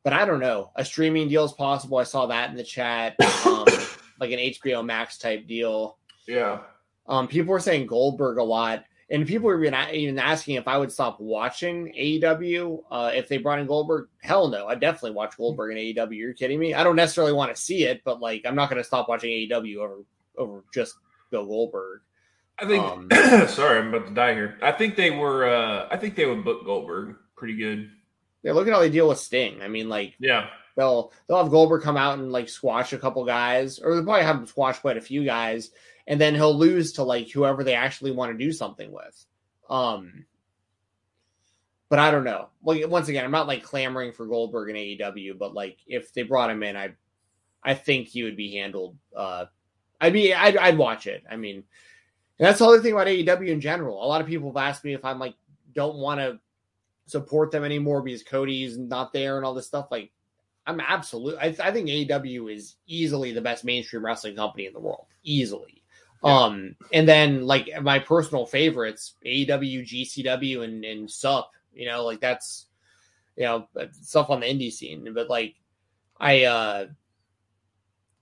[SPEAKER 3] but I don't know. A streaming deal is possible. I saw that in the chat. Um, like an HBO Max type deal.
[SPEAKER 2] Yeah.
[SPEAKER 3] Um, people were saying Goldberg a lot, and people were even, even asking if I would stop watching AEW uh, if they brought in Goldberg. Hell no, I definitely watch Goldberg in AEW. You're kidding me? I don't necessarily want to see it, but like I'm not going to stop watching AEW over over just Bill Goldberg.
[SPEAKER 2] I think. Um, sorry, I'm about to die here. I think they were. Uh, I think they would book Goldberg pretty good.
[SPEAKER 3] Yeah, look at how they deal with Sting. I mean, like,
[SPEAKER 2] yeah,
[SPEAKER 3] they'll they'll have Goldberg come out and like squash a couple guys, or they'll probably have him squash quite a few guys, and then he'll lose to like whoever they actually want to do something with. Um, but I don't know. Like once again, I'm not like clamoring for Goldberg in AEW, but like if they brought him in, I I think he would be handled. Uh, I'd be I'd, I'd watch it. I mean, that's the other thing about AEW in general. A lot of people have asked me if I'm like don't want to support them anymore because Cody's not there and all this stuff. Like I'm absolutely. I, I think AEW is easily the best mainstream wrestling company in the world, easily. Yeah. Um, and then like my personal favorites, AEW, GCW, and and SUP. You know, like that's you know stuff on the indie scene. But like, I uh,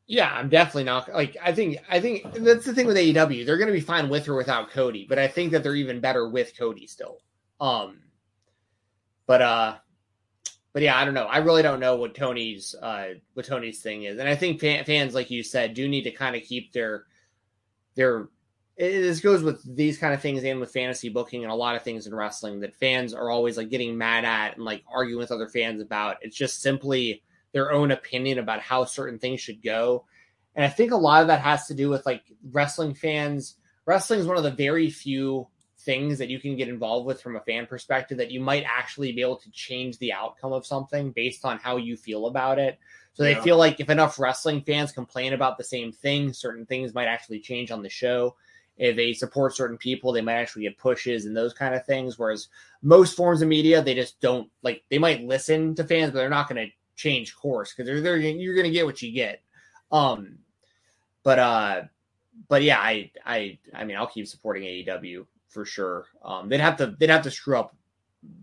[SPEAKER 3] yeah, I'm definitely not like I think I think that's the thing with AEW. They're to be fine with or without Cody, but I think that they're even better with Cody still. Um, but uh, but yeah, I don't know. I really don't know what Tony's uh what Tony's thing is, and I think fans, like you said, do need to kind of keep their their. It, this goes with these kind of things and with fantasy booking and a lot of things in wrestling that fans are always like getting mad at and like arguing with other fans about. It's just simply their own opinion about how certain things should go, and I think a lot of that has to do with like wrestling fans. Wrestling is one of the very few things that you can get involved with from a fan perspective that you might actually be able to change the outcome of something based on how you feel about it. So yeah. they feel like if enough wrestling fans complain about the same thing, certain things might actually change on the show. If they support certain people, they might actually get pushes and those kind of things. Whereas most forms of media, they just don't like. They might listen to fans, but they're not going to change course because they're, they're you're going to get what you get. Um, but uh, but yeah, I I I mean, I'll keep supporting AEW for sure. Um, they'd have to they'd have to screw up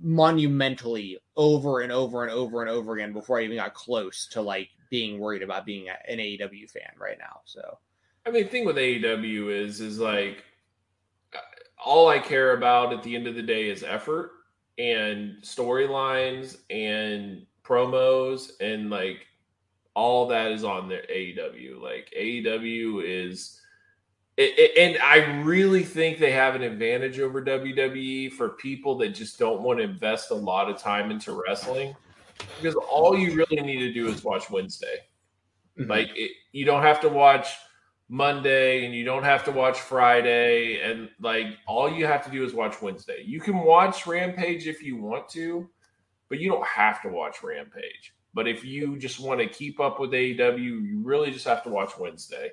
[SPEAKER 3] monumentally over and over and over and over again before I even got close to like being worried about being an AEW fan right now. So,
[SPEAKER 2] I mean, the thing with AEW is is like all I care about at the end of the day is effort and storylines and promos and like all that is on the AEW. Like AEW is it, it, and I really think they have an advantage over WWE for people that just don't want to invest a lot of time into wrestling because all you really need to do is watch Wednesday. Mm-hmm. Like it, you don't have to watch Monday and you don't have to watch Friday and like all you have to do is watch Wednesday. You can watch Rampage if you want to, but you don't have to watch Rampage. But if you just want to keep up with AEW, you really just have to watch Wednesday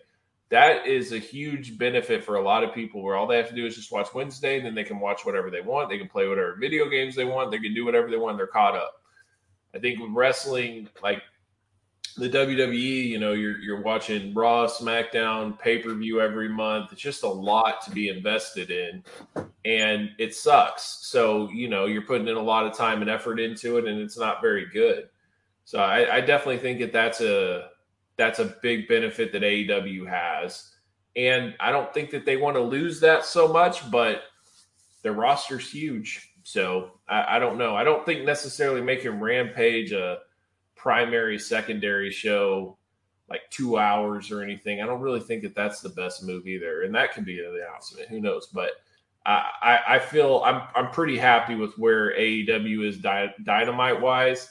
[SPEAKER 2] that is a huge benefit for a lot of people where all they have to do is just watch Wednesday, and then they can watch whatever they want. They can play whatever video games they want. They can do whatever they want. They're caught up. I think with wrestling, like the WWE, you know, you're you're watching Raw, SmackDown, pay per view every month. It's just a lot to be invested in, and it sucks. So you know, you're putting in a lot of time and effort into it, and it's not very good. So I, I definitely think that that's a that's a big benefit that AEW has. And I don't think that they want to lose that so much, but their roster's huge. So I, I don't know. I don't think necessarily making Rampage a primary, secondary show like two hours or anything. I don't really think that that's the best move either. And that could be the announcement. Who knows? But I, I feel I'm I'm pretty happy with where AEW is di- dynamite wise.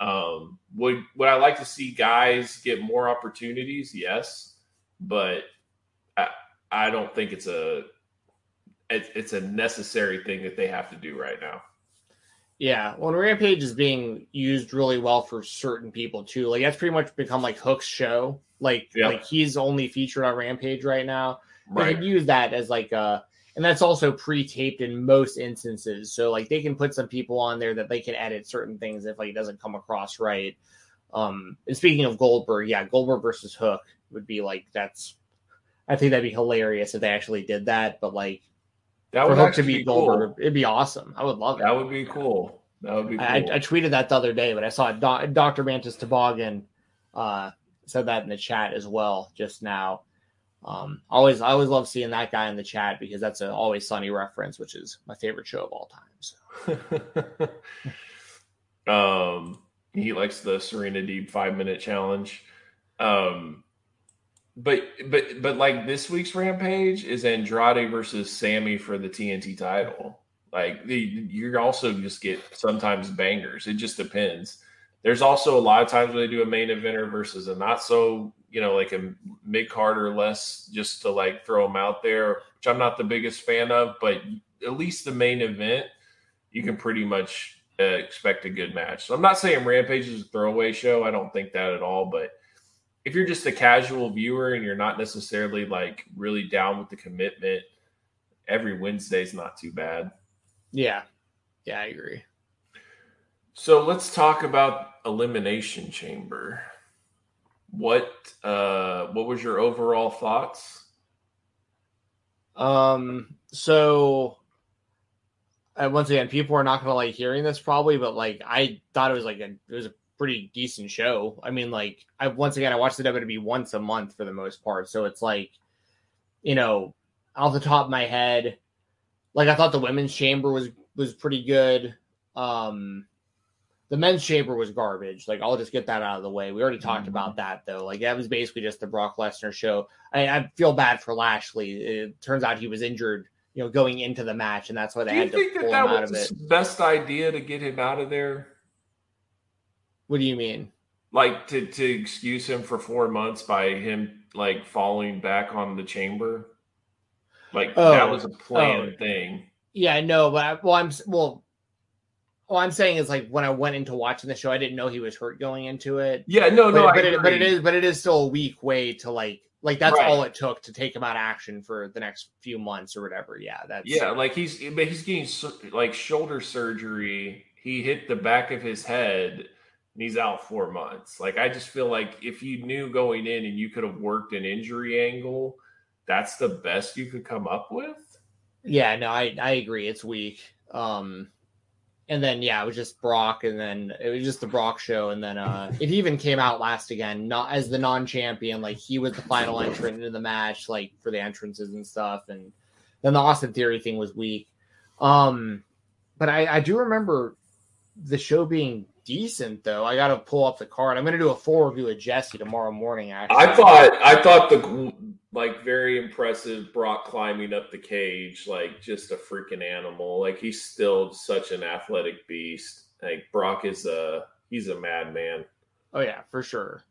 [SPEAKER 2] Um, would would I like to see guys get more opportunities? Yes, but I I don't think it's a it, it's a necessary thing that they have to do right now.
[SPEAKER 3] Yeah, when Rampage is being used really well for certain people too, like that's pretty much become like Hook's show. Like like he's only featured on Rampage right now. Right. They could use that as like a and that's also pre-taped in most instances. So like they can put some people on there that they can edit certain things if like it doesn't come across right. Um and speaking of goldberg yeah goldberg versus hook would be like that's i think that'd be hilarious if they actually did that but like
[SPEAKER 2] that would hook to cool. goldberg
[SPEAKER 3] it'd be awesome. I would love
[SPEAKER 2] that it. That would be cool. That would be cool.
[SPEAKER 3] I, I tweeted that the other day but i saw dr mantis toboggan uh said that in the chat as well just now um, always, I always love seeing that guy in the chat because that's an always sunny reference, which is my favorite show of all time.
[SPEAKER 2] So. um, he likes the Serena Deeb five minute challenge. Um, but but but like this week's Rampage is Andrade versus Sammy for the TNT title. Like the, you also just get sometimes bangers. It just depends. There's also a lot of times when they do a main eventer versus a not so you know, like a mid card or less just to like throw them out there, which I'm not the biggest fan of, but at least the main event, you can pretty much uh, expect a good match. So I'm not saying Rampage is a throwaway show. I don't think that at all. But if you're just a casual viewer and you're not necessarily like really down with the commitment, every Wednesday is not too bad.
[SPEAKER 3] Yeah. Yeah, I agree.
[SPEAKER 2] So let's talk about Elimination Chamber what uh what was your overall thoughts?
[SPEAKER 3] Um so uh, once again people are not gonna like hearing this probably but like i thought it was like a it was a pretty decent show. I mean like i once again i watched the wwe once a month for the most part so it's like you know off the top of my head like i thought the women's chamber was was pretty good. Um the men's chamber was garbage. Like I'll just get that out of the way. We already talked mm-hmm. about that though. Like that was basically just the Brock Lesnar show. I, I, feel bad for Lashley. It turns out he was injured, you know, going into the match, and that's why they Do had to pull that him out of it.
[SPEAKER 2] Best idea to get him out of there.
[SPEAKER 3] What do you mean?
[SPEAKER 2] Like to to excuse him for four months by him like falling back on the chamber. Like oh, that was a planned oh. thing.
[SPEAKER 3] Yeah, no, but I, well, I'm well all I'm saying is like when I went into watching the show, I didn't know he was hurt going into it.
[SPEAKER 2] Yeah, no,
[SPEAKER 3] but,
[SPEAKER 2] no,
[SPEAKER 3] but, it, but it is, but it is still a weak way to like, like that's right. all it took to take him out of action for the next few months or whatever. Yeah, that's
[SPEAKER 2] yeah, like he's, but he's getting like shoulder surgery. He hit the back of his head. and He's out four months. Like I just feel like if you knew going in and you could have worked an injury angle, that's the best you could come up with.
[SPEAKER 3] Yeah, no, I I agree. It's weak. Um, and then yeah, it was just Brock, and then it was just the Brock show, and then uh it even came out last again, not as the non-champion, like he was the final entrant into the match, like for the entrances and stuff, and then the Austin Theory thing was weak. Um, but I, I do remember the show being decent though. I got to pull up the card. I'm going to do a full review of Jesse tomorrow morning. Actually,
[SPEAKER 2] I thought I thought the like very impressive Brock climbing up the cage, like just a freaking animal. Like he's still such an athletic beast. Like Brock is a he's a madman.
[SPEAKER 3] Oh yeah, for sure.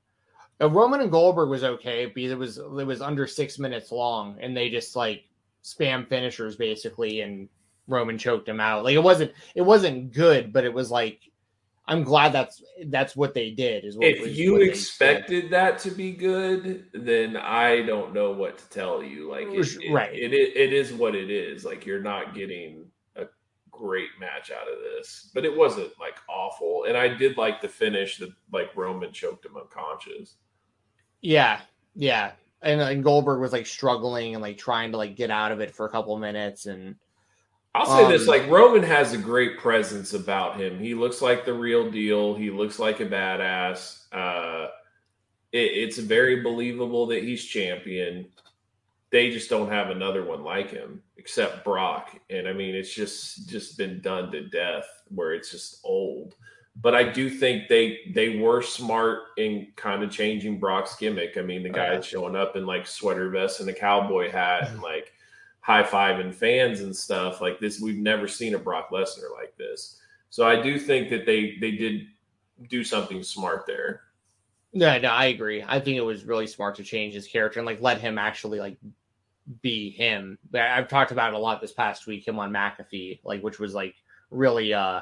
[SPEAKER 3] Uh, Roman and Goldberg was okay because it was it was under six minutes long, and they just like spam finishers basically, and Roman choked him out. Like it wasn't it wasn't good, but it was like I'm glad that's that's what they did. Is what,
[SPEAKER 2] if you expected that to be good, then I don't know what to tell you. Like, it, it, right? It, it it is what it is. Like you're not getting a great match out of this, but it wasn't like awful. And I did like the finish that like Roman choked him unconscious.
[SPEAKER 3] Yeah, yeah, and, uh, and Goldberg was like struggling and like trying to like get out of it for a couple minutes and
[SPEAKER 2] I'll say um, this: like Roman has a great presence about him. He looks like the real deal. He looks like a badass. Uh, it, it's very believable that he's champion. they just don't have another one like him except Brock. And I mean, it's just just been done to death where it's just old. But I do think they they were smart in kind of changing Brock's gimmick. I mean, the guy showing up in like sweater vest and a cowboy hat and like high five and fans and stuff like this. We've never seen a Brock Lesnar like this. So I do think that they they did do something smart there.
[SPEAKER 3] No, no, I agree. I think it was really smart to change his character and like let him actually like be him. I've talked about it a lot this past week, him on McAfee, like which was like really uh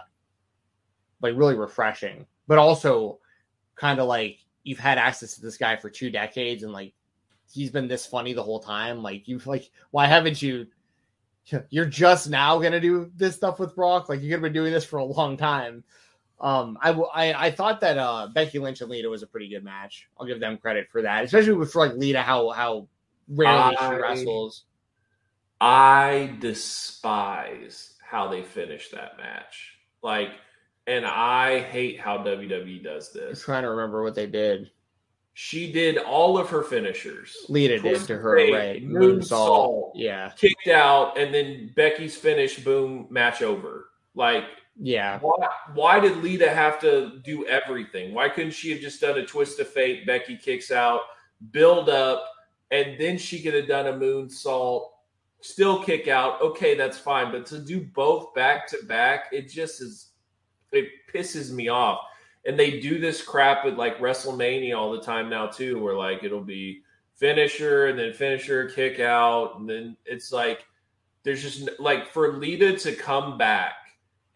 [SPEAKER 3] like really refreshing. But also kind of like you've had access to this guy for two decades and like he's been this funny the whole time. Like you like why haven't you you're just now gonna do this stuff with Brock? Like you could have been doing this for a long time. Um, I, I I thought that uh Becky Lynch and Lita was a pretty good match. I'll give them credit for that, especially with for like Lita how how rarely I, she wrestles.
[SPEAKER 2] I despise how they finished that match. Like, and I hate how WWE does this.
[SPEAKER 3] I'm trying to remember what they did.
[SPEAKER 2] She did all of her finishers.
[SPEAKER 3] Lita did to her, right? Moonsault. Yeah.
[SPEAKER 2] Kicked out, and then Becky's finish, boom, match over. Like,
[SPEAKER 3] yeah.
[SPEAKER 2] Why, why did Lita have to do everything? Why couldn't she have just done a twist of fate? Becky kicks out, build up, and then she could have done a moonsault, still kick out. Okay, that's fine. But to do both back to back, it just is, it pisses me off. And they do this crap with like WrestleMania all the time now, too, where like it'll be finisher and then finisher, kick out. And then it's like, there's just like for Lita to come back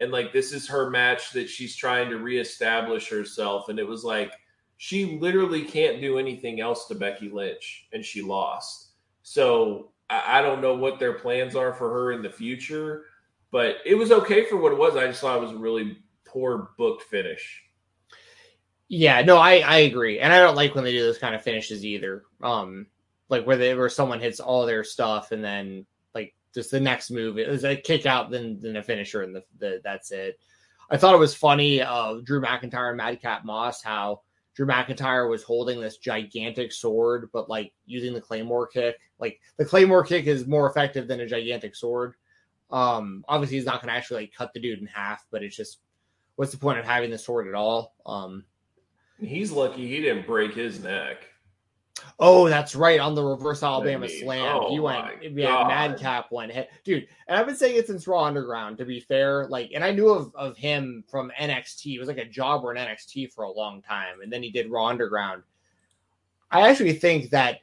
[SPEAKER 2] and like this is her match that she's trying to reestablish herself. And it was like, she literally can't do anything else to Becky Lynch, and she lost. So I, I don't know what their plans are for her in the future, but it was okay for what it was. I just thought it was a really poor booked finish.
[SPEAKER 3] Yeah, no, I I agree, and I don't like when they do those kind of finishes either. Um, like where they where someone hits all their stuff and then like just the next move is a kick out, then then a finisher, and the, the that's it. I thought it was funny, uh, Drew McIntyre and Madcap Moss, how Drew McIntyre was holding this gigantic sword, but like using the Claymore kick. Like the Claymore kick is more effective than a gigantic sword. Um, obviously he's not going to actually like cut the dude in half, but it's just what's the point of having the sword at all? Um,
[SPEAKER 2] he's lucky he didn't break his neck.
[SPEAKER 3] Oh, that's right. On the reverse Alabama slam, oh he went. Yeah, God. Madcap went hit, dude. And I've been saying it since Raw Underground. To be fair, like, and I knew of of him from NXT. It was like a jobber in NXT for a long time, and then he did Raw Underground. I actually think that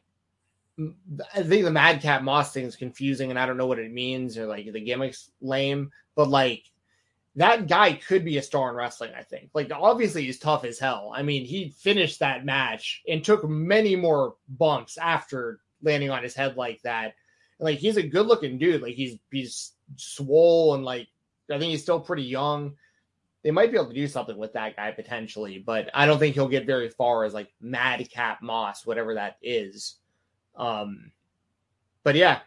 [SPEAKER 3] I think the Madcap Moss thing is confusing, and I don't know what it means, or like the gimmick's lame. But like, that guy could be a star in wrestling, I think. Like, obviously, he's tough as hell. I mean, he finished that match and took many more bumps after landing on his head like that. And, like, he's a good looking dude. Like, he's he's swole and, like, I think he's still pretty young. They might be able to do something with that guy potentially, but I don't think he'll get very far as, like, Madcap Moss, whatever that is. Um, but yeah,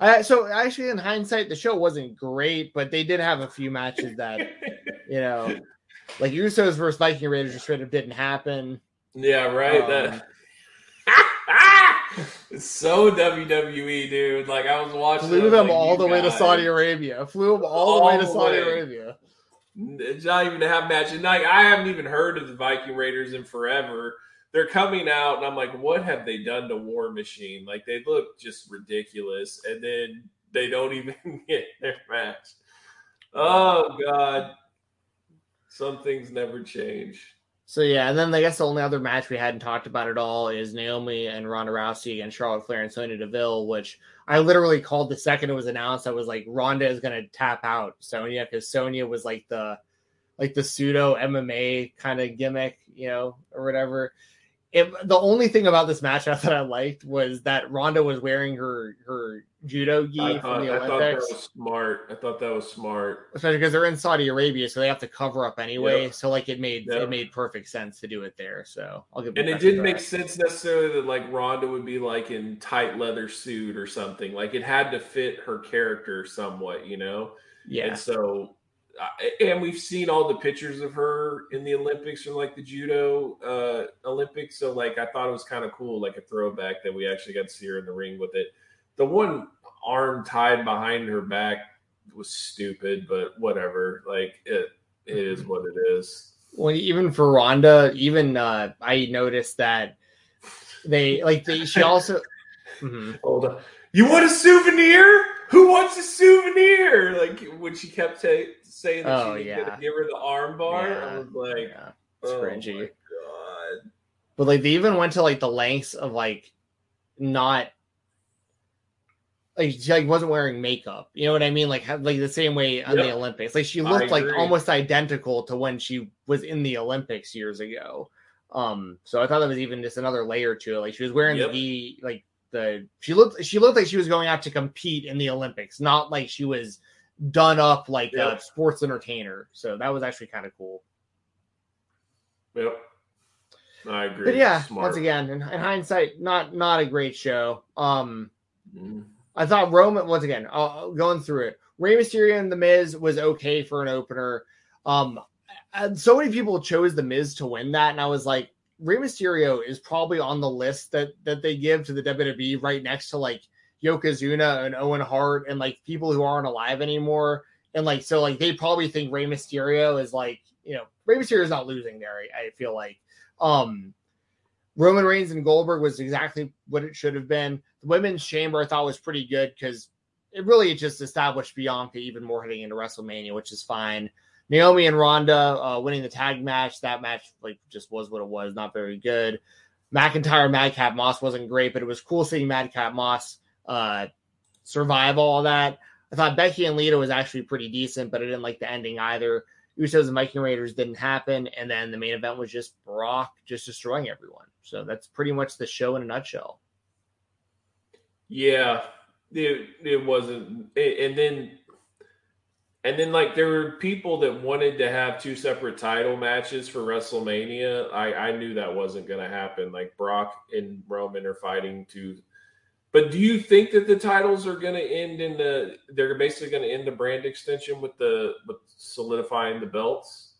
[SPEAKER 3] uh, so actually, in hindsight, the show wasn't great, but they did have a few matches that, you know, like Usos versus Viking Raiders just straight up didn't happen.
[SPEAKER 2] Yeah, right. Um, that it's so WWE, dude. Like I was watching.
[SPEAKER 3] Flew them like, all the guys. way to Saudi Arabia. Flew them all, all the way to Saudi way. Arabia.
[SPEAKER 2] It's not even to have matches. Like I haven't even heard of the Viking Raiders in forever they're coming out, and I'm like, what have they done to War Machine? Like they look just ridiculous, and then they don't even get their match. Oh God, some things never change.
[SPEAKER 3] So yeah, and then I guess the only other match we hadn't talked about at all is Naomi and Ronda Rousey against Charlotte Flair and Sonya Deville, which I literally called the second it was announced. I was like, Ronda is gonna tap out Sonya because Sonya was like the like the pseudo MMA kind of gimmick, you know, or whatever it, the only thing about this match that I liked was that Ronda was wearing her her judo gi
[SPEAKER 2] I from the Olympics. I thought that was smart. I thought that was smart,
[SPEAKER 3] especially because they're in Saudi Arabia, so they have to cover up anyway. Yep. So like it made yep. it made perfect sense to do it there. So I'll give.
[SPEAKER 2] And it didn't make sense necessarily that like Ronda would be like in tight leather suit or something. Like it had to fit her character somewhat, you know.
[SPEAKER 3] Yeah.
[SPEAKER 2] And so and we've seen all the pictures of her in the Olympics or like the judo uh, Olympics. So like I thought it was kind of cool, like a throwback that we actually got to see her in the ring with it. the one arm tied behind her back was stupid, but whatever. Like it, it is what it is.
[SPEAKER 3] Well, even for Ronda, even uh, I noticed that they like they. She also.
[SPEAKER 2] Mhm. Hold on. You want a souvenir? Who wants a souvenir? Like when she kept say, saying that
[SPEAKER 3] Oh,
[SPEAKER 2] she was
[SPEAKER 3] yeah.
[SPEAKER 2] gonna give her the arm bar,
[SPEAKER 3] Yeah.
[SPEAKER 2] I was like,
[SPEAKER 3] Yeah, it's
[SPEAKER 2] oh
[SPEAKER 3] cringy.
[SPEAKER 2] my god.
[SPEAKER 3] But like they even went to like the lengths of like not like she like wasn't wearing makeup. You know what I mean? Like have, like the same way on the Olympics. Like she looked like almost identical to when she was in the Olympics years ago. Um, so I thought that was even just another layer to it. Like she was wearing
[SPEAKER 2] Yep.
[SPEAKER 3] the like the she looked she looked like she was going out to compete in the Olympics, not like she was done up like a sports entertainer. So that was actually kind of cool.
[SPEAKER 2] Yep. I agree.
[SPEAKER 3] But yeah,
[SPEAKER 2] Smart.
[SPEAKER 3] once again, in, in hindsight, not not a great show. Um,
[SPEAKER 2] Mhm.
[SPEAKER 3] I thought Roman once again, uh, going through it, Rey Mysterio and The Miz was okay for an opener. Um, and so many people chose The Miz to win that, and I was like, Rey Mysterio is probably on the list that that they give to the WWE right next to like Yokozuna and Owen Hart and like people who aren't alive anymore. And like so, like they probably think Rey Mysterio is like you know Rey Mysterio is not losing there. I, I feel like um Roman Reigns and Goldberg was exactly what it should have been. The women's chamber I thought was pretty good because it really just established Bianca even more heading into WrestleMania, which is fine. Naomi and Ronda uh, winning the tag match. That match like just was what it was, not very good. McIntyre, Madcap Moss wasn't great, but it was cool seeing Madcap Moss uh, survive all that. I thought Becky and Lita was actually pretty decent, but I didn't like the ending either. Usos and Viking Raiders didn't happen, and then the main event was just Brock just destroying everyone. So that's pretty much the show in a nutshell.
[SPEAKER 2] Yeah, it it wasn't, it- and then and then like there were people that wanted to have two separate title matches for WrestleMania. I I knew that wasn't going to happen. Like Brock and Roman are fighting to. But do you think that the titles are going to end in the? They're basically to end the brand extension with the with solidifying the belts.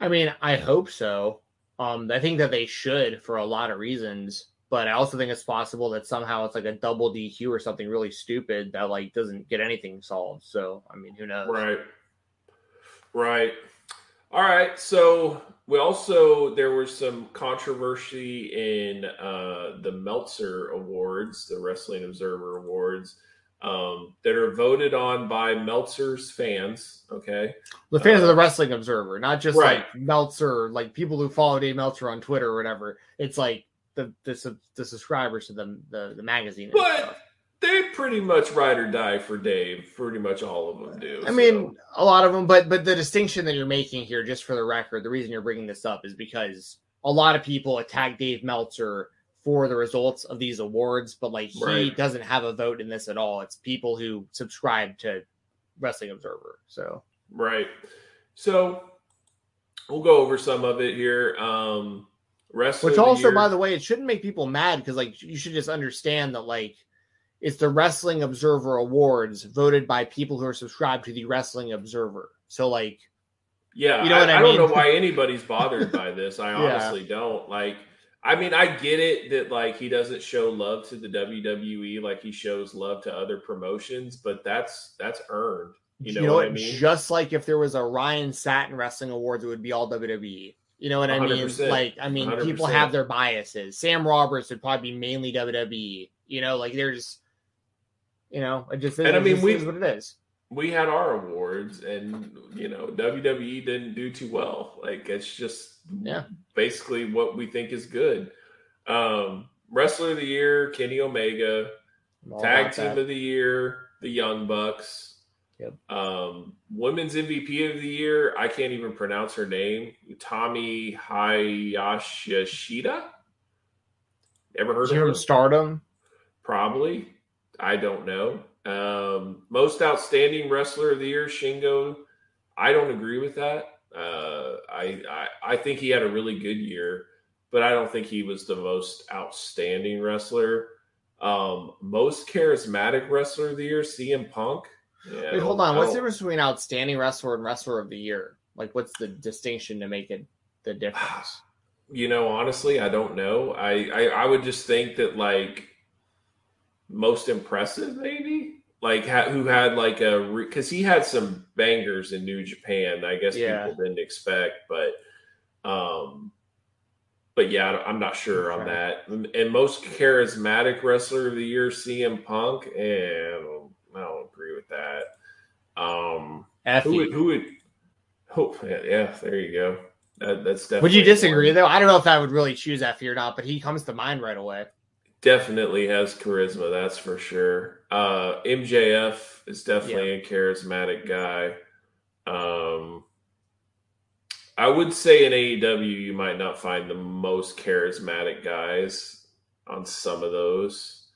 [SPEAKER 3] I mean, I hope so. Um, I think that they should for a lot of reasons, but I also think it's possible that somehow it's like a double DQ or something really stupid that like doesn't get anything solved. So I mean, who knows?
[SPEAKER 2] Right. Right. All right. So we also there was some controversy in uh, the Meltzer Awards, the Wrestling Observer Awards, um, that are voted on by Meltzer's fans. Okay.
[SPEAKER 3] The fans
[SPEAKER 2] Uh,
[SPEAKER 3] of the Wrestling Observer, not just
[SPEAKER 2] right.
[SPEAKER 3] like Meltzer, like people who follow Dave Meltzer on Twitter or whatever. It's like the the, the subscribers to the the, the magazine.
[SPEAKER 2] But they pretty much ride or die for Dave. Pretty much all of them do.
[SPEAKER 3] I mean, a lot of them, but but the distinction that you're making here, just for the record, the reason you're bringing this up is because a lot of people attack Dave Meltzer for the results of these awards, but like he
[SPEAKER 2] Right.
[SPEAKER 3] doesn't have a vote in this at all. It's people who subscribe to Wrestling Observer. So
[SPEAKER 2] Right. So we'll go over some of it here. Um Wrestler
[SPEAKER 3] Which
[SPEAKER 2] the
[SPEAKER 3] also,
[SPEAKER 2] Year-
[SPEAKER 3] by the way, it shouldn't make people mad because like you should just understand that like it's the Wrestling Observer Awards voted by people who are subscribed to the Wrestling Observer. So like
[SPEAKER 2] Yeah,
[SPEAKER 3] You know
[SPEAKER 2] I,
[SPEAKER 3] what I
[SPEAKER 2] I don't know why anybody's bothered by this. I
[SPEAKER 3] Yeah.
[SPEAKER 2] honestly don't. Like, I mean, I get it that like he doesn't show love to the WWE like he shows love to other promotions, but that's that's earned. You know, what, I mean?
[SPEAKER 3] Just like if there was a Ryan Satin Wrestling Awards, it would be all WWE. You know what I mean?
[SPEAKER 2] 100%.
[SPEAKER 3] Like, I mean, people
[SPEAKER 2] 100%.
[SPEAKER 3] have their biases. Sam Roberts would probably be mainly WWE. You know, like there's, you know, it just,
[SPEAKER 2] And I mean, we-
[SPEAKER 3] what it is.
[SPEAKER 2] we had our awards, and you know, WWE didn't do too well. Like, it's just
[SPEAKER 3] Yeah.
[SPEAKER 2] basically what we think is good. Um, Wrestler of the Year, Kenny Omega. Tag Team
[SPEAKER 3] that.
[SPEAKER 2] of the Year, the Young Bucks.
[SPEAKER 3] Yep.
[SPEAKER 2] Um, Women's MVP of the Year, I can't even pronounce her name. Tommy Hayashishita. Ever heard of her?
[SPEAKER 3] Stardom?
[SPEAKER 2] Probably. I don't know. Um, most outstanding wrestler of the year, Shingo. I don't agree with that. Uh, I, I I think he had a really good year, but I don't think he was the most outstanding wrestler. Um, most charismatic wrestler of the year, CM Punk. Yeah,
[SPEAKER 3] Wait, hold on. What's the difference between outstanding wrestler and wrestler of the year? Like, what's the distinction to make it the difference?
[SPEAKER 2] You know, honestly, I don't know. I, I I would just think that like most impressive, maybe like ha- who had like a because re- he had some bangers in New Japan. I guess yeah. people didn't expect, but um, but yeah, I'm not sure on that. And most charismatic wrestler of the year, CM Punk, and I don't with that. Um, who would, who would? Oh, yeah, yeah, there you go. That, that's definitely.
[SPEAKER 3] Would you disagree though? I don't know if I would really choose Effy or not, but he comes to mind right away.
[SPEAKER 2] Definitely has charisma, that's for sure. Uh, MJF is definitely yeah. a charismatic guy. Um, I would say in AEW, you might not find the most charismatic guys on some of those.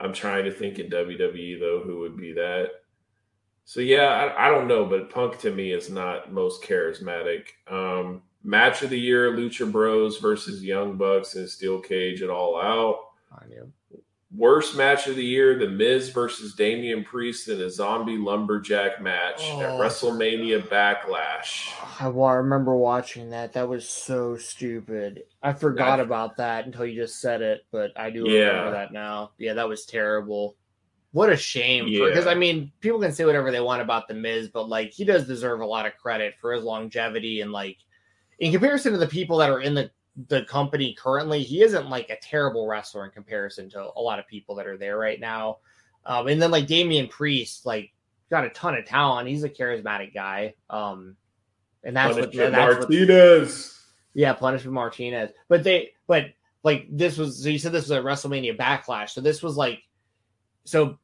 [SPEAKER 2] I'm trying to think in WWE though, who would be that? So yeah, I, I don't know, but Punk to me is not most charismatic. Um, match of the year: Lucha Bros versus Young Bucks in Steel Cage at All Out. I knew. Worst match of the year: The Miz versus Damian Priest in a zombie lumberjack match oh. at WrestleMania Backlash.
[SPEAKER 3] I remember watching that. That was so stupid. I forgot I, about that until you just said it, but I do yeah. remember that now. Yeah, that was terrible. What a shame. Yeah. Because I mean, people can say whatever they want about the Miz, but like he does deserve a lot of credit for his longevity and like in comparison to the people that are in the the company currently, he isn't like a terrible wrestler in comparison to a lot of people that are there right now. Um, and then like Damian Priest, like got a ton of talent. He's a charismatic guy. Um, and that's Punishment
[SPEAKER 2] what that's Martinez. What,
[SPEAKER 3] yeah, Punishment Martinez. But they, but like this was. So you said this was a WrestleMania backlash. So this was like, so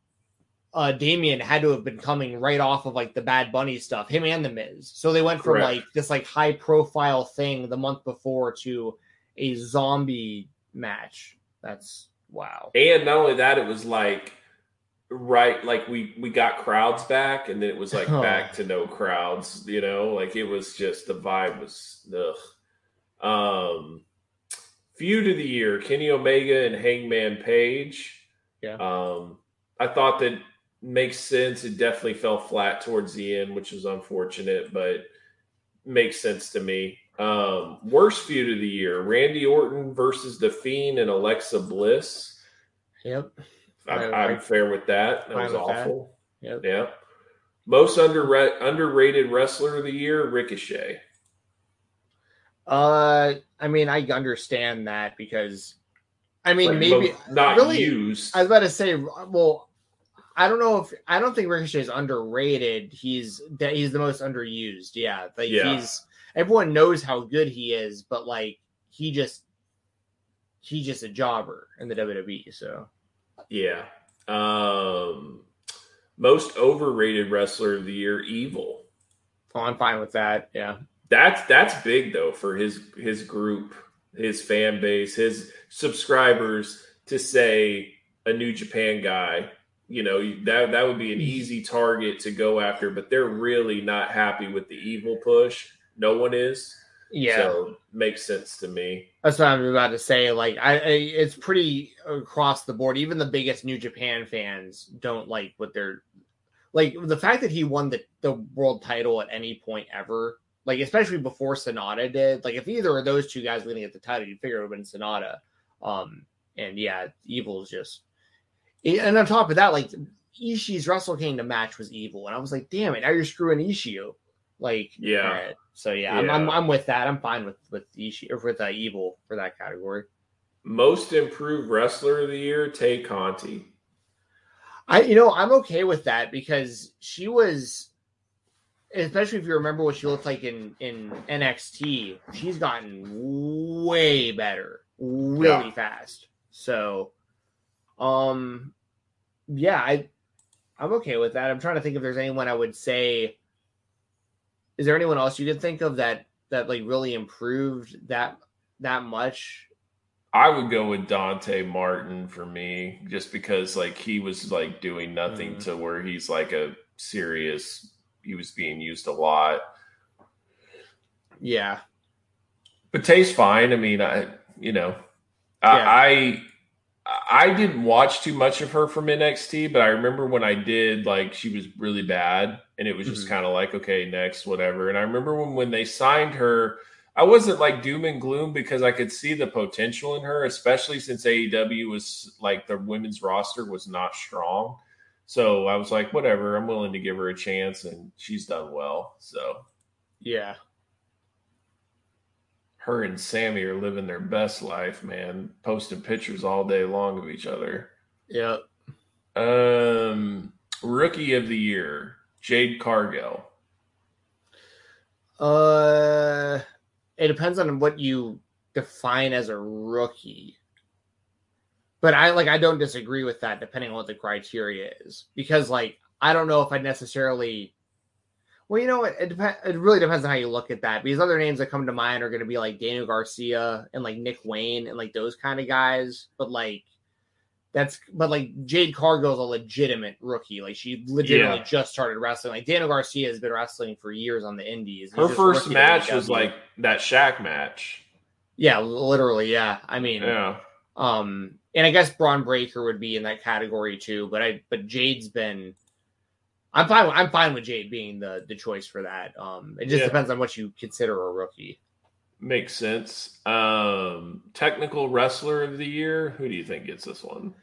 [SPEAKER 3] uh Damian had to have been coming right off of like the Bad Bunny stuff, him and the Miz. So they went from Correct. like this like high profile thing the month before to a zombie match. That's wow.
[SPEAKER 2] And not only that, it was like right like we we got crowds back and then it was like back to no crowds, you know, like it was just the vibe was ugh. Um feud of the year, Kenny Omega and Hangman Page.
[SPEAKER 3] Yeah.
[SPEAKER 2] Um I thought that makes sense. It definitely fell flat towards the end, which is unfortunate, but makes sense to me. Um, worst feud of the year: Randy Orton versus the Fiend and Alexa Bliss.
[SPEAKER 3] Yep,
[SPEAKER 2] I, am fair with that. That was awful.
[SPEAKER 3] That. Yep.
[SPEAKER 2] Yeah. Most under underrated wrestler of the year: Ricochet.
[SPEAKER 3] Uh, I mean, I understand that because, I mean, like maybe
[SPEAKER 2] not really, used.
[SPEAKER 3] I was about to say, well, I don't know if I don't think Ricochet is underrated. He's that he's the most underused. Yeah, like yeah. he's everyone knows how good he is, but like he just he's just a jobber in the WWE. So
[SPEAKER 2] yeah. Um most overrated wrestler of the year, Evil.
[SPEAKER 3] Oh, I'm fine with that. Yeah.
[SPEAKER 2] That's that's big though for his his group, his fan base, his subscribers to say a New Japan guy you know that that would be an easy target to go after but they're really not happy with the evil push. No one is.
[SPEAKER 3] Yeah. So
[SPEAKER 2] makes sense to me.
[SPEAKER 3] That's what i'm about to say like I, I, it's pretty across the board. Even the biggest new japan fans don't like what they're like the fact that he won the, the world title at any point ever like especially before Sanada did like if either of those two guys were gonna get the title you'd figure it would have been Sanada. Um and yeah evil is just and on top of that, like Ishii's Wrestle Kingdom match was evil, and I was like, damn it, now you're screwing Ishii. Like,
[SPEAKER 2] yeah. Right.
[SPEAKER 3] So yeah, yeah. I'm, I'm, I'm with that. I'm fine with with Ishii or with uh, evil for that category.
[SPEAKER 2] Most improved wrestler of the year, Tay Conti.
[SPEAKER 3] I you know I'm okay with that because she was, especially if you remember what she looked like in in NXT. She's gotten way better, really yeah. fast. So um, yeah, I I'm okay with that. I'm trying to think if there's anyone I would say. Is there anyone else you could think of that that like really improved that that much?
[SPEAKER 2] I would go with Dante Martin for me, just because like he was like doing nothing mm. to where he's like a serious. He was being used a lot.
[SPEAKER 3] Yeah,
[SPEAKER 2] but tastes fine. I mean, I you know, yeah. I I didn't watch too much of her from NXT, but I remember when I did, like she was really bad, and it was just mm-hmm. kind of like, okay, next, whatever. And I remember when when they signed her, I wasn't like doom and gloom because I could see the potential in her, especially since AEW was like the women's roster was not strong. So I was like, whatever, I'm willing to give her a chance, and she's done well. So
[SPEAKER 3] Yeah.
[SPEAKER 2] Her and Sammy are living their best life, man. Posting pictures all day long of each other.
[SPEAKER 3] Yeah.
[SPEAKER 2] Um, rookie of the year, Jade Cargill.
[SPEAKER 3] Uh, it depends on what you define as a rookie. But I like I don't disagree with that depending on what the criteria is because like I don't know if I necessarily. Well, you know what? It depends. It really depends on how you look at that. Because other names that come to mind are going to be like Daniel Garcia and like Nick Wayne and like those kind of guys. But like, that's but like Jade Cargill is a legitimate rookie. Like she legitimately
[SPEAKER 2] Yeah.
[SPEAKER 3] just started wrestling. Like Daniel Garcia has been wrestling for years on the Indies.
[SPEAKER 2] Her first match was like that Shaq match.
[SPEAKER 3] yeah, literally, yeah. I mean,
[SPEAKER 2] Yeah.
[SPEAKER 3] um, and I guess Bron Breakker would be in that category too. But I, but Jade's been. I'm fine. I'm fine with Jade being the the choice for that. Um, it just
[SPEAKER 2] Yeah.
[SPEAKER 3] depends on what you consider a rookie.
[SPEAKER 2] Makes sense. Um, technical wrestler of the year. Who do you think gets this one?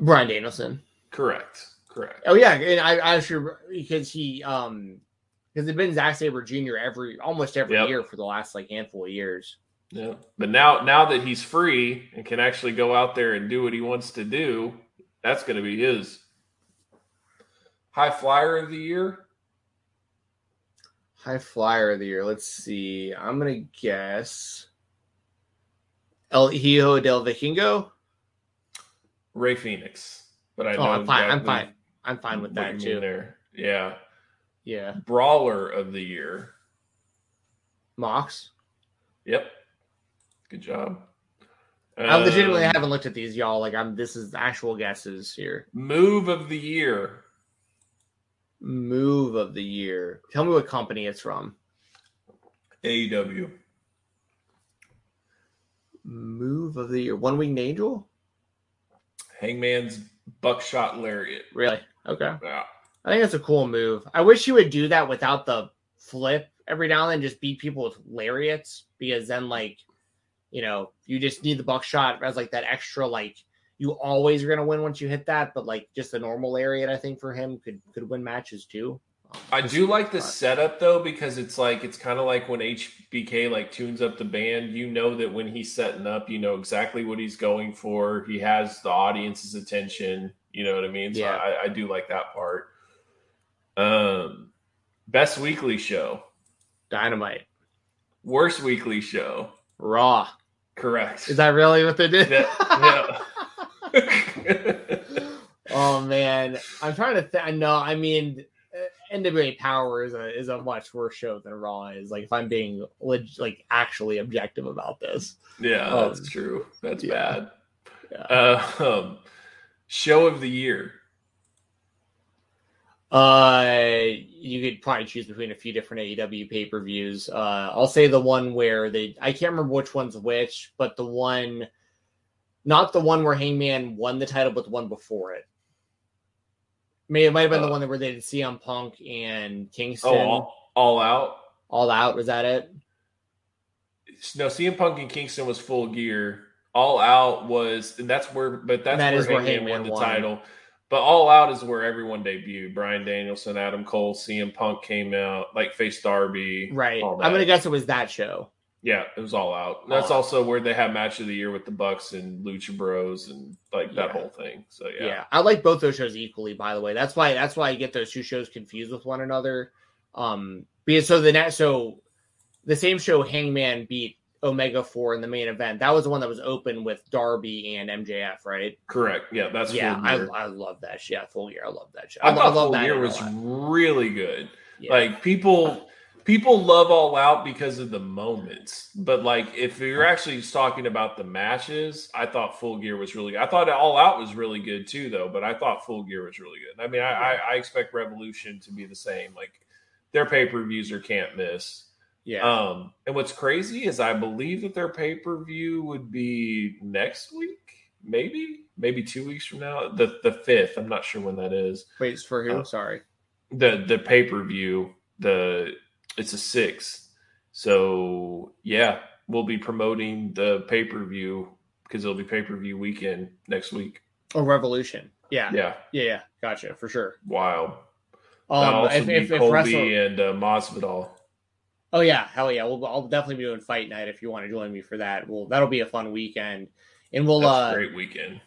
[SPEAKER 3] Bryan Danielson.
[SPEAKER 2] Correct. Correct.
[SPEAKER 3] Oh yeah, and I I sure because he um because it's been Zack Sabre Jr. every almost every
[SPEAKER 2] Yep.
[SPEAKER 3] year for the last like handful of years.
[SPEAKER 2] Yeah. But now now that he's free and can actually go out there and do what he wants to do, that's going to be his high flyer of the year.
[SPEAKER 3] High flyer of the year. Let's see. I'm gonna guess El Hijo del Vikingo.
[SPEAKER 2] Rey Fenix. But I know
[SPEAKER 3] Oh, I'm fine. I'm fine. I'm fine with that too.
[SPEAKER 2] There. Yeah.
[SPEAKER 3] Yeah,
[SPEAKER 2] Brawler of the year.
[SPEAKER 3] Mox.
[SPEAKER 2] Yep. Good job.
[SPEAKER 3] I legitimately
[SPEAKER 2] Um,
[SPEAKER 3] haven't looked at these, y'all. Like I'm. This is actual guesses here.
[SPEAKER 2] move of the year.
[SPEAKER 3] Move of the year. Tell me what company it's from.
[SPEAKER 2] AEW.
[SPEAKER 3] Move of the year. One winged angel.
[SPEAKER 2] Hangman's buckshot lariat.
[SPEAKER 3] Really? Okay.
[SPEAKER 2] Yeah.
[SPEAKER 3] I think that's a cool move. I wish you would do that without the flip every now and then. Just beat people with lariats because then, like, you know, you just need the buckshot as like that extra. Like, you always are gonna win once you hit that, but like just a normal lariat, I think for him could could win matches too. Um,
[SPEAKER 2] I do like the setup though because it's like it's kind of like when HBK like tunes up the band. You know that when he's setting up, you know exactly what he's going for. He has the audience's attention. You know what I mean? So
[SPEAKER 3] Yeah.
[SPEAKER 2] I, I do like that part. Um, best weekly show,
[SPEAKER 3] Dynamite,
[SPEAKER 2] worst weekly show.
[SPEAKER 3] Raw.
[SPEAKER 2] Correct.
[SPEAKER 3] Is that really what they did?
[SPEAKER 2] Yeah,
[SPEAKER 3] oh man, I'm trying to. Th- no, I mean, uh, NWA Power is a is a much worse show than Raw is. Like, if I'm being leg- like actually objective about this,
[SPEAKER 2] yeah,
[SPEAKER 3] Um,
[SPEAKER 2] that's true. That's
[SPEAKER 3] yeah.
[SPEAKER 2] bad.
[SPEAKER 3] Yeah.
[SPEAKER 2] Uh, um, show of the year.
[SPEAKER 3] uh, you could probably choose between a few different AEW pay per views. Uh, I'll say the one where they I can't remember which one's which, but the one, not the one where Hangman won the title, but the one before it. May it might have been the
[SPEAKER 2] Uh,
[SPEAKER 3] one that where they did CM Punk and Kingston.
[SPEAKER 2] Oh, all, all out.
[SPEAKER 3] All out was that it?
[SPEAKER 2] No, CM Punk and Kingston was full gear. All out was, and that's where, but that's
[SPEAKER 3] That
[SPEAKER 2] where,
[SPEAKER 3] is where
[SPEAKER 2] Hangman,
[SPEAKER 3] Hangman
[SPEAKER 2] won the
[SPEAKER 3] won.
[SPEAKER 2] title. But all out is where everyone debuted. Bryan Danielson, Adam Cole, CM Punk came out, like face Darby.
[SPEAKER 3] Right. I'm gonna guess it was that show.
[SPEAKER 2] Yeah, it was all out. That's
[SPEAKER 3] All Out.
[SPEAKER 2] also where they had match of the year with the Bucks and Lucha Bros and like that
[SPEAKER 3] Yeah.
[SPEAKER 2] whole thing. So
[SPEAKER 3] Yeah.
[SPEAKER 2] yeah,
[SPEAKER 3] I like both those shows equally. By the way, that's why that's why I get those two shows confused with one another. Um, because so the next so the same show Hangman beat Omega 4 in the main event. That was the one that was open with Darby and MJF, right?
[SPEAKER 2] correct. Yeah, that's
[SPEAKER 3] yeah, I. I love that. sh- Yeah, full year. I love that show.
[SPEAKER 2] I,
[SPEAKER 3] lo-
[SPEAKER 2] thought
[SPEAKER 3] love
[SPEAKER 2] full
[SPEAKER 3] a
[SPEAKER 2] was really good.
[SPEAKER 3] Yeah.
[SPEAKER 2] Like people people love all out because of the moments. But like if you're actually talking about the matches, I thought full gear was really good. I thought all out was really good too though, but I thought full gear was really good. I mean I, I, I expect Revolution to be the same. Like their pay-per-views are can't miss.
[SPEAKER 3] yeah.
[SPEAKER 2] Um and what's crazy is I believe that their pay-per-view would be next week, maybe, maybe two weeks from now. The the fifth. I'm not sure when that is
[SPEAKER 3] Wait, for who?
[SPEAKER 2] uh,
[SPEAKER 3] Sorry.
[SPEAKER 2] the the pay per view the it's a six. So yeah, we'll be promoting the pay per view because it'll be pay per view weekend next week.
[SPEAKER 3] Oh, Revolution. Yeah.
[SPEAKER 2] Yeah,
[SPEAKER 3] Yeah. Yeah. Gotcha. For sure.
[SPEAKER 2] wild. That'll
[SPEAKER 3] Um,
[SPEAKER 2] also
[SPEAKER 3] if,
[SPEAKER 2] be
[SPEAKER 3] if, if
[SPEAKER 2] Colby and uh, Masvidal.
[SPEAKER 3] oh yeah, hell yeah. We'll, I'll definitely be doing fight night if you want to join me for that. Well, that'll be a fun weekend. And we'll,
[SPEAKER 2] That's
[SPEAKER 3] uh,
[SPEAKER 2] a great weekend.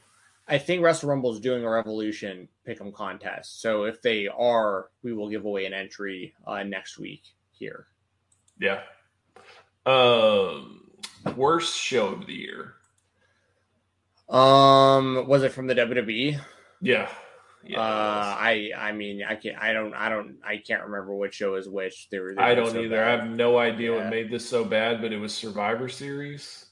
[SPEAKER 3] I think Wrestle Rumble is doing a Revolution Pick'em contest. So if they are, we will give away an entry uh, next week here.
[SPEAKER 2] Yeah. Um, worst show of the year.
[SPEAKER 3] Um, was it from the WWE?
[SPEAKER 2] Yeah. Yeah.
[SPEAKER 3] uh, I I mean I can't I don't I don't I can't remember which show is which. They were. they
[SPEAKER 2] I don't
[SPEAKER 3] so
[SPEAKER 2] either. I have no idea
[SPEAKER 3] Yeah.
[SPEAKER 2] what made this so bad, but it was Survivor Series.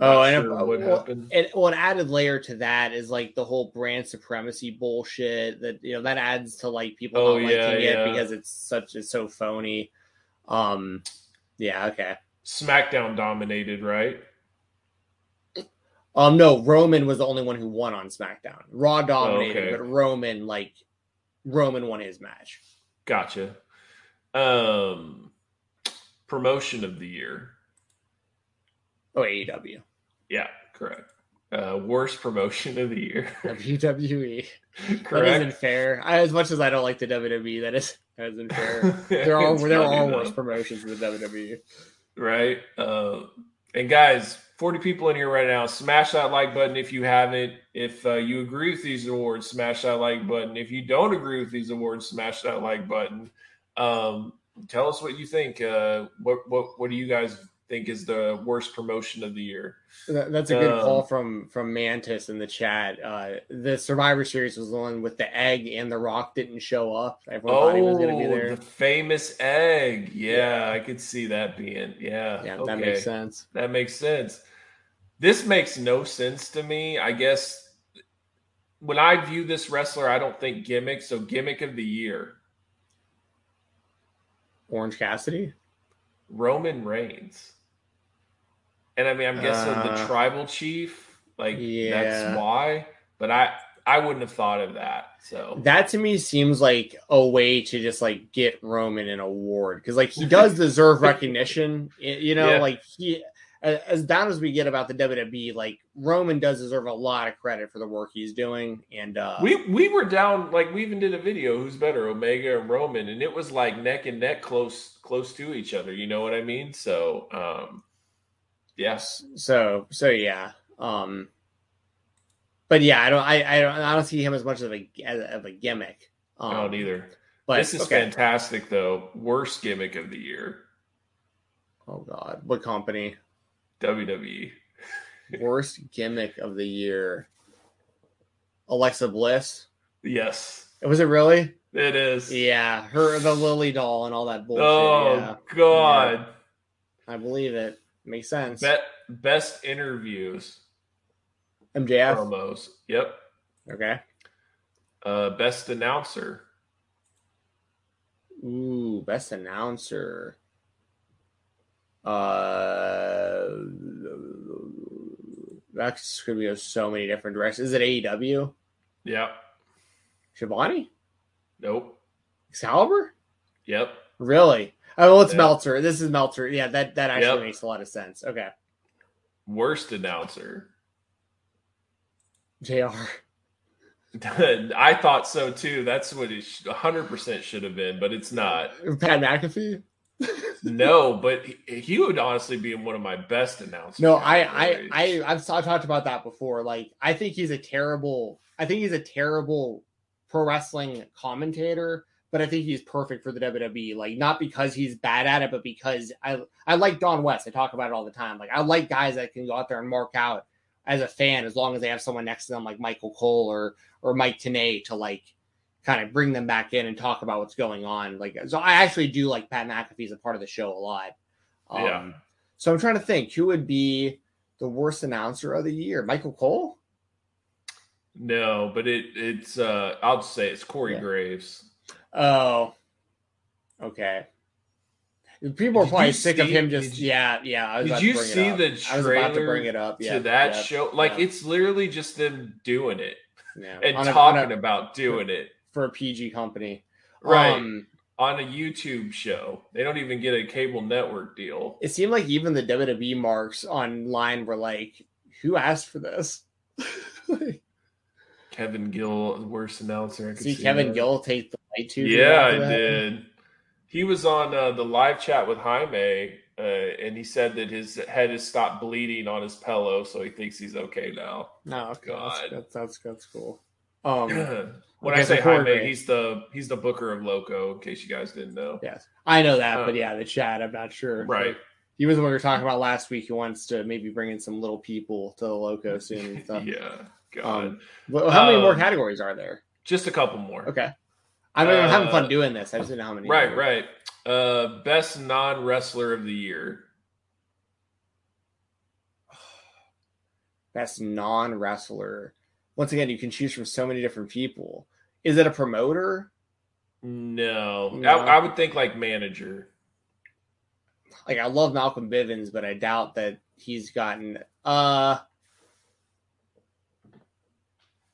[SPEAKER 3] Oh,
[SPEAKER 2] Not
[SPEAKER 3] and
[SPEAKER 2] sure what
[SPEAKER 3] well,
[SPEAKER 2] happened.
[SPEAKER 3] And well, an added layer to that is like the whole brand supremacy bullshit that you know that adds to like people
[SPEAKER 2] Oh,
[SPEAKER 3] not
[SPEAKER 2] yeah,
[SPEAKER 3] liking
[SPEAKER 2] yeah.
[SPEAKER 3] it because it's such it's so phony. Um, yeah, okay.
[SPEAKER 2] SmackDown dominated, right?
[SPEAKER 3] Um, no, Roman was the only one who won on SmackDown. Raw dominated,
[SPEAKER 2] okay.
[SPEAKER 3] but Roman like Roman won his match.
[SPEAKER 2] Gotcha. Um, promotion of the year.
[SPEAKER 3] Oh, AEW,
[SPEAKER 2] Yeah, correct. Uh, worst promotion of the year.
[SPEAKER 3] WWE.
[SPEAKER 2] Correct.
[SPEAKER 3] isn't fair. I, as much as I don't like the WWE, that is that isn't fair. There are
[SPEAKER 2] It's
[SPEAKER 3] there
[SPEAKER 2] funny,
[SPEAKER 3] are
[SPEAKER 2] though.
[SPEAKER 3] worse promotions than the WWE.
[SPEAKER 2] right? Uh, and guys, 40 people in here right now. Smash that like button if you haven't. If uh, you agree with these awards, smash that like button. If you don't agree with these awards, smash that like button. Um, tell us what you think. Uh, what what what do you guys think is the worst promotion of the year?
[SPEAKER 3] That- That's a good
[SPEAKER 2] Um,
[SPEAKER 3] call from from Mantis in the chat. Uh, the Survivor Series was the one with the egg and the Rock didn't show up. Everyone thought he was going to be
[SPEAKER 2] Oh,
[SPEAKER 3] there.
[SPEAKER 2] the famous egg. Yeah,
[SPEAKER 3] Yeah.
[SPEAKER 2] I could see that being. Yeah,
[SPEAKER 3] Yeah,
[SPEAKER 2] okay.
[SPEAKER 3] that makes sense.
[SPEAKER 2] That makes sense. This makes no sense to me. I guess when I view this wrestler, I don't think gimmick. So gimmick of the year,
[SPEAKER 3] Orange Cassidy.
[SPEAKER 2] Roman Reigns. And I mean, I'm guessing the
[SPEAKER 3] Uh,
[SPEAKER 2] tribal chief, like
[SPEAKER 3] yeah.
[SPEAKER 2] that's why. But I, I wouldn't have thought of that. So
[SPEAKER 3] That to me seems like a way to just like get Roman an award because like he does deserve recognition. You know,
[SPEAKER 2] Yeah.
[SPEAKER 3] like he as down as we get about the WWE, like Roman does deserve a lot of credit for the work he's doing. And uh
[SPEAKER 2] we we were down like we even did a video who's better omega and roman and it was like neck and neck close close to each other you know what i mean so um yes
[SPEAKER 3] so so yeah. Um but yeah, I don't I I don't I don't see him as much of a of a gimmick. Um,
[SPEAKER 2] i don't either
[SPEAKER 3] But
[SPEAKER 2] this is
[SPEAKER 3] okay.
[SPEAKER 2] fantastic though worst gimmick of the year
[SPEAKER 3] Oh god, what company?
[SPEAKER 2] wwe
[SPEAKER 3] Worst gimmick of the year. Alexa Bliss.
[SPEAKER 2] yes
[SPEAKER 3] Was it really?
[SPEAKER 2] it is
[SPEAKER 3] Yeah, her the Lilly doll and all that bullshit.
[SPEAKER 2] oh
[SPEAKER 3] yeah,
[SPEAKER 2] god
[SPEAKER 3] I believe it. Makes sense.
[SPEAKER 2] Bet, best interviews
[SPEAKER 3] MJF.
[SPEAKER 2] promos yep
[SPEAKER 3] okay.
[SPEAKER 2] uh best announcer
[SPEAKER 3] Ooh, best announcer. Uh, that's could be so many different directions. Is it AEW?
[SPEAKER 2] yep
[SPEAKER 3] Schiavone?
[SPEAKER 2] nope
[SPEAKER 3] Excalibur?
[SPEAKER 2] yep
[SPEAKER 3] Really? Oh, well, it's
[SPEAKER 2] Yeah.
[SPEAKER 3] Meltzer. This is Meltzer. Yeah, that that actually
[SPEAKER 2] Yep.
[SPEAKER 3] makes a lot of sense. Okay,
[SPEAKER 2] worst announcer
[SPEAKER 3] Jr.
[SPEAKER 2] I thought so too. That's what it 100% should have been, but it's not.
[SPEAKER 3] Pat McAfee.
[SPEAKER 2] No, but he, he would honestly be one of my best announcers.
[SPEAKER 3] No, I, I, I, I've, I've talked about that before. Like, I think he's a terrible. I think he's a terrible pro wrestling commentator, but I think he's perfect for the WWE. Like, not because he's bad at it, but because I, I like Don West. I talk about it all the time. Like, I like guys that can go out there and mark out as a fan, as long as they have someone next to them, like Michael Cole or or Mike Tenay, to like kind of bring them back in and talk about what's going on. Like, so I actually do like Pat McAfee as a part of the show a lot. Um,
[SPEAKER 2] Yeah.
[SPEAKER 3] So I'm trying to think who would be the worst announcer of the year. Michael Cole.
[SPEAKER 2] no, but it it's uh I'll say it's Corey
[SPEAKER 3] Yeah.
[SPEAKER 2] Graves.
[SPEAKER 3] Oh, okay. People are probably sick of him. Just
[SPEAKER 2] you-
[SPEAKER 3] yeah, yeah. I was
[SPEAKER 2] Did
[SPEAKER 3] about to
[SPEAKER 2] you
[SPEAKER 3] bring it
[SPEAKER 2] see
[SPEAKER 3] up.
[SPEAKER 2] the
[SPEAKER 3] I was about to bring it up. Yeah,
[SPEAKER 2] to that
[SPEAKER 3] yeah,
[SPEAKER 2] show? Like
[SPEAKER 3] yeah,
[SPEAKER 2] it's literally just them doing it
[SPEAKER 3] yeah.
[SPEAKER 2] and
[SPEAKER 3] On
[SPEAKER 2] talking
[SPEAKER 3] a-
[SPEAKER 2] about doing it.
[SPEAKER 3] for a PG company,
[SPEAKER 2] Right.
[SPEAKER 3] Um,
[SPEAKER 2] on a YouTube show. They don't even get a cable network deal.
[SPEAKER 3] It seemed like even the WWE marks online were like, "Who asked for this?"
[SPEAKER 2] Kevin Gill, the worst announcer. I could
[SPEAKER 3] See Kevin
[SPEAKER 2] that.
[SPEAKER 3] Gill take the
[SPEAKER 2] Yeah, I did. He was on uh, the live chat with Jaime, uh, and he said that his head has stopped bleeding on his pillow, so he thinks he's okay now.
[SPEAKER 3] No, okay,
[SPEAKER 2] God.
[SPEAKER 3] that's, that's that's cool. Um,
[SPEAKER 2] when
[SPEAKER 3] Okay,
[SPEAKER 2] I say
[SPEAKER 3] so
[SPEAKER 2] Jaime, he's the he's the booker of Loco. In case you guys didn't know,
[SPEAKER 3] yes, I know that,
[SPEAKER 2] Uh,
[SPEAKER 3] but yeah, the chat, I'm not sure.
[SPEAKER 2] right?
[SPEAKER 3] He was the one we were talking about last week. He wants to maybe bring in some little people to the loco soon
[SPEAKER 2] yeah, God,
[SPEAKER 3] Um, Well, how many more
[SPEAKER 2] Um,
[SPEAKER 3] categories are there?
[SPEAKER 2] just a couple more.
[SPEAKER 3] Okay. I mean, I'm having fun
[SPEAKER 2] uh,
[SPEAKER 3] doing this. I just didn't know how many.
[SPEAKER 2] Right, right. Uh, best non wrestler of the year.
[SPEAKER 3] Best non wrestler. Once again, you can choose from so many different people. Is it a promoter?
[SPEAKER 2] No,
[SPEAKER 3] No.
[SPEAKER 2] I, I would think like manager.
[SPEAKER 3] Like I love Malcolm Bivens, but I doubt that he's gotten uh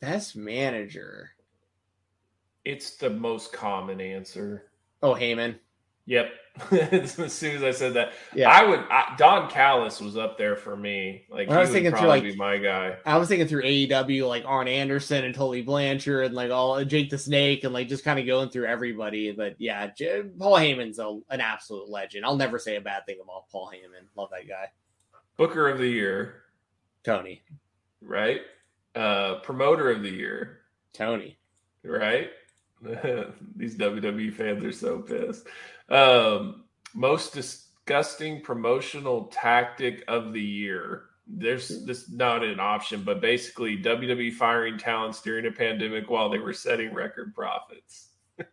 [SPEAKER 3] best manager.
[SPEAKER 2] It's the most common answer.
[SPEAKER 3] Oh, Heyman.
[SPEAKER 2] Yep. as soon as I said that,
[SPEAKER 3] Yeah.
[SPEAKER 2] I would. I, Don Callis was up there for me. Like
[SPEAKER 3] I was thinking through, like-
[SPEAKER 2] be my guy.
[SPEAKER 3] I was thinking through AEW, like Arn Anderson and Tully Blanchard and like all Jake the Snake and like just kind of going through everybody. But yeah, J- Paul Heyman's a, an absolute legend. I'll never say a bad thing about Paul Heyman. Love that guy.
[SPEAKER 2] Booker of the year,
[SPEAKER 3] Tony.
[SPEAKER 2] right? Uh, promoter of the year,
[SPEAKER 3] Tony.
[SPEAKER 2] right? These WWE fans are so pissed. Um, most disgusting promotional tactic of the year. There's this not an option, but basically WWE firing talents during a pandemic while they were setting record profits.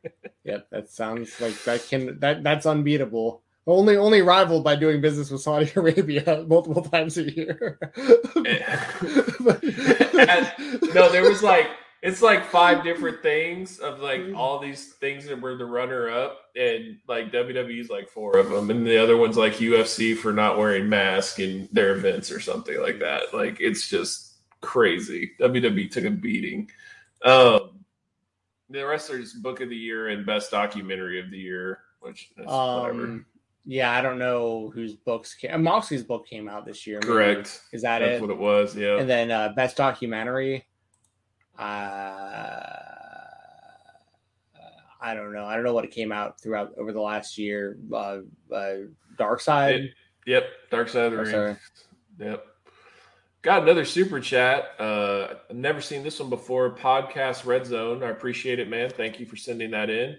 [SPEAKER 3] Yep, that sounds like that can that that's unbeatable. Only only rivaled by doing business with Saudi Arabia multiple times a year.
[SPEAKER 2] And- no, there was like it's like five different things of like all these things that were the runner up, and like WWE's like four of them, and the other one's like UFC for not wearing masks in their events or something like that. Like it's just crazy. WWE took a beating. Um, the wrestlers book of the year and best documentary of the year, which is whatever.
[SPEAKER 3] um, yeah, I don't know whose books came. Moxley's book came out this year. maybe.
[SPEAKER 2] Correct.
[SPEAKER 3] Is that
[SPEAKER 2] That's
[SPEAKER 3] it?
[SPEAKER 2] what it was. Yeah.
[SPEAKER 3] And then uh, best documentary. Uh, I don't know. I don't know what it came out throughout over the last year. Uh, uh, Dark Side.
[SPEAKER 2] It- yep. Dark Side of the Ring. Yep. Got another super chat. Uh, I've never seen this one before. Podcast Red Zone. I appreciate it, man. Thank you for sending that in.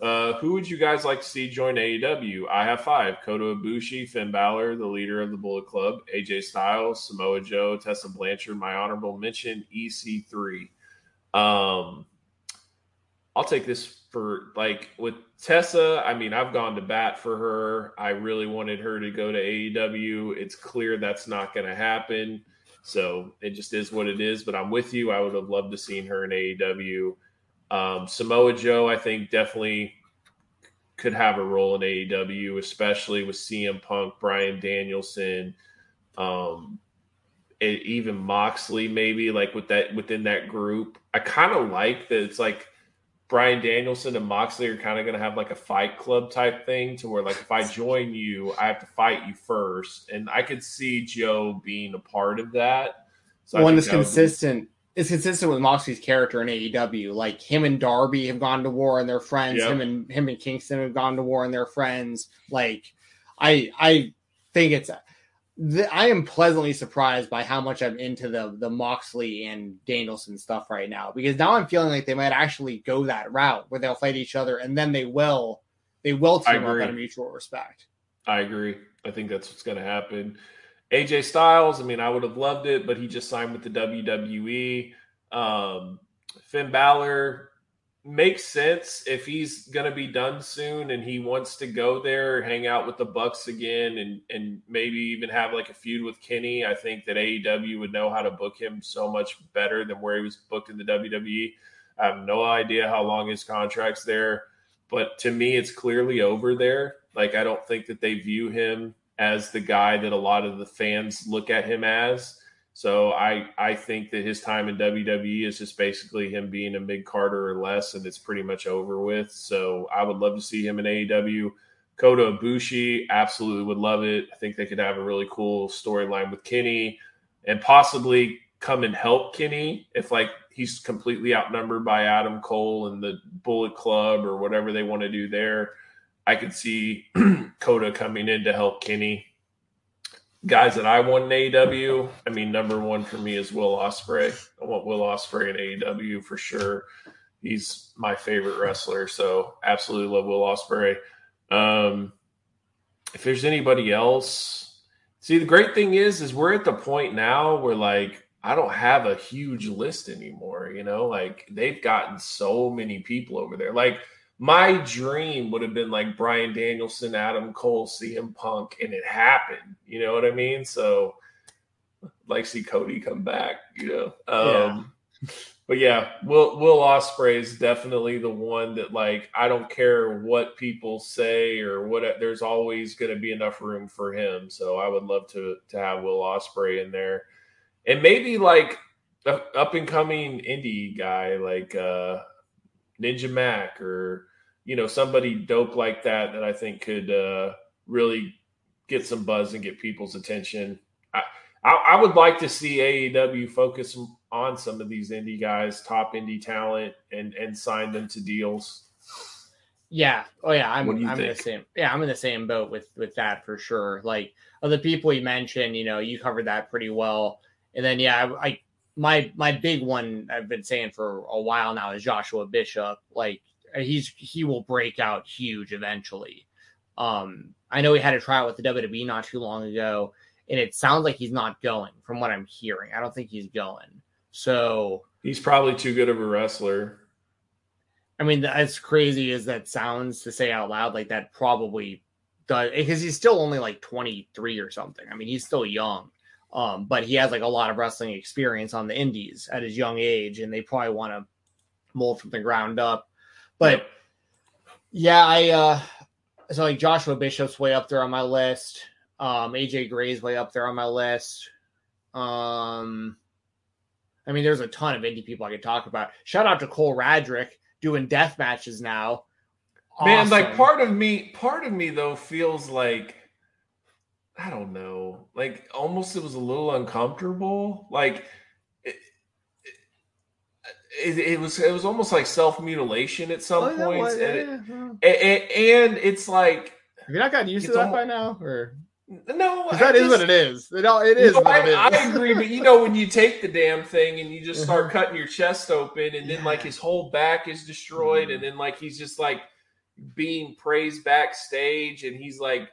[SPEAKER 2] Uh, who would you guys like to see join AEW? I have five: Kota Ibushi, Finn Balor, the leader of the Bullet Club, AJ Styles, Samoa Joe, Tessa Blanchard. My honorable mention: EC3. Um, I'll take this for like with Tessa. I mean, I've gone to bat for her. I really wanted her to go to AEW. It's clear that's not going to happen. So it just is what it is. But I'm with you. I would have loved to seen her in AEW. Um, Samoa Joe, I think, definitely could have a role in AEW, especially with CM Punk, Bryan Danielson, um, and even Moxley, maybe like with that within that group. I kind of like that it's like Bryan Danielson and Moxley are kind of going to have like a fight club type thing to where like if I join you, I have to fight you first, and I could see Joe being a part of that. So
[SPEAKER 3] one that's
[SPEAKER 2] that would be-
[SPEAKER 3] consistent. It's consistent with Moxley's character in AEW. Like him and Darby have gone to war and they're friends.
[SPEAKER 2] Yep.
[SPEAKER 3] Him and him and Kingston have gone to war and they're friends. Like I I think it's the, I am pleasantly surprised by how much I'm into the the Moxley and Danielson stuff right now because now I'm feeling like they might actually go that route where they'll fight each other and then they will they will team up out of mutual respect.
[SPEAKER 2] I agree. I think that's what's going to happen. AJ Styles, I mean, I would have loved it, but he just signed with the WWE. Um, Finn Balor makes sense if he's going to be done soon and he wants to go there, hang out with the Bucks again, and and maybe even have like a feud with Kenny. I think that AEW would know how to book him so much better than where he was booked in the WWE. I have no idea how long his contract's there, but to me, it's clearly over there. Like I don't think that they view him as the guy that a lot of the fans look at him as. So I I think that his time in WWE is just basically him being a mid Carter or less, and it's pretty much over with. So I would love to see him in AEW. Kota Ibushi, absolutely would love it. I think they could have a really cool storyline with Kenny, and possibly come and help Kenny if like he's completely outnumbered by Adam Cole and the Bullet Club or whatever they want to do there. I could see Kota coming in to help Kenny guys that I want in AEW, I mean, number one for me is Will Ospreay. I want Will Ospreay in AEW for sure. He's my favorite wrestler, so absolutely love Will Ospreay. Um, if there's anybody else, see, the great thing is, is we're at the point now where like I don't have a huge list anymore. You know, like they've gotten so many people over there, like my dream would have been like Bryan Danielson, Adam Cole, CM Punk, and it happened. You know what I mean? So, like, see Cody come back. You know, um, yeah. but yeah, Will Will Ospreay is definitely the one that like I don't care what people say or what. There's always going to be enough room for him. So I would love to to have Will Ospreay in there, and maybe like up and coming indie guy like uh Ninja Mack or you know somebody dope like that that I think could uh, really get some buzz and get people's attention. I, I, I would like to see AEW focus on some of these indie guys, top indie talent, and and sign them to deals.
[SPEAKER 3] Yeah. Oh yeah. I'm I'm think? in the same. Yeah, I'm in the same boat with with that for sure. Like of the people you mentioned, you know, you covered that pretty well. And then yeah, I, I my my big one I've been saying for a while now is Joshua Bishop. Like he's he will break out huge eventually. Um, I know he had a tryout with the WWE not too long ago, and it sounds like he's not going from what I'm hearing. I don't think he's going. So
[SPEAKER 2] he's probably too good of a wrestler.
[SPEAKER 3] I mean, as crazy as that sounds to say out loud, like that probably does because he's still only like 23 or something. I mean, he's still young. Um, but he has like a lot of wrestling experience on the indies at his young age, and they probably want to mold from the ground up. But yep. yeah, I uh so like Joshua Bishop's way up there on my list. Um AJ Gray's way up there on my list. Um I mean there's a ton of indie people I could talk about. Shout out to Cole Radrick doing death matches now.
[SPEAKER 2] Awesome. Man, like part of me, part of me though feels like I don't know, like almost it was a little uncomfortable. Like it, it, was it was almost like self mutilation at some oh, points, yeah, and, yeah, and, and, it's like
[SPEAKER 3] have you not gotten used to that almost, by now, or
[SPEAKER 2] no?
[SPEAKER 3] That is what it is. It, all, it is. No,
[SPEAKER 2] I,
[SPEAKER 3] it is.
[SPEAKER 2] I agree, but you know when you take the damn thing and you just start uh-huh. cutting your chest open, and then like his whole back is destroyed, mm. and then like he's just like being praised backstage, and he's like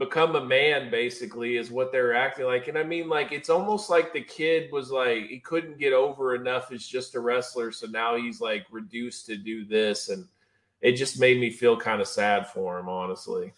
[SPEAKER 2] become a man basically is what they're acting like. And i mean like it's almost like the kid was like he couldn't get over enough as just a wrestler so now he's like reduced to do this. And it just made me feel kind of sad for him honestly.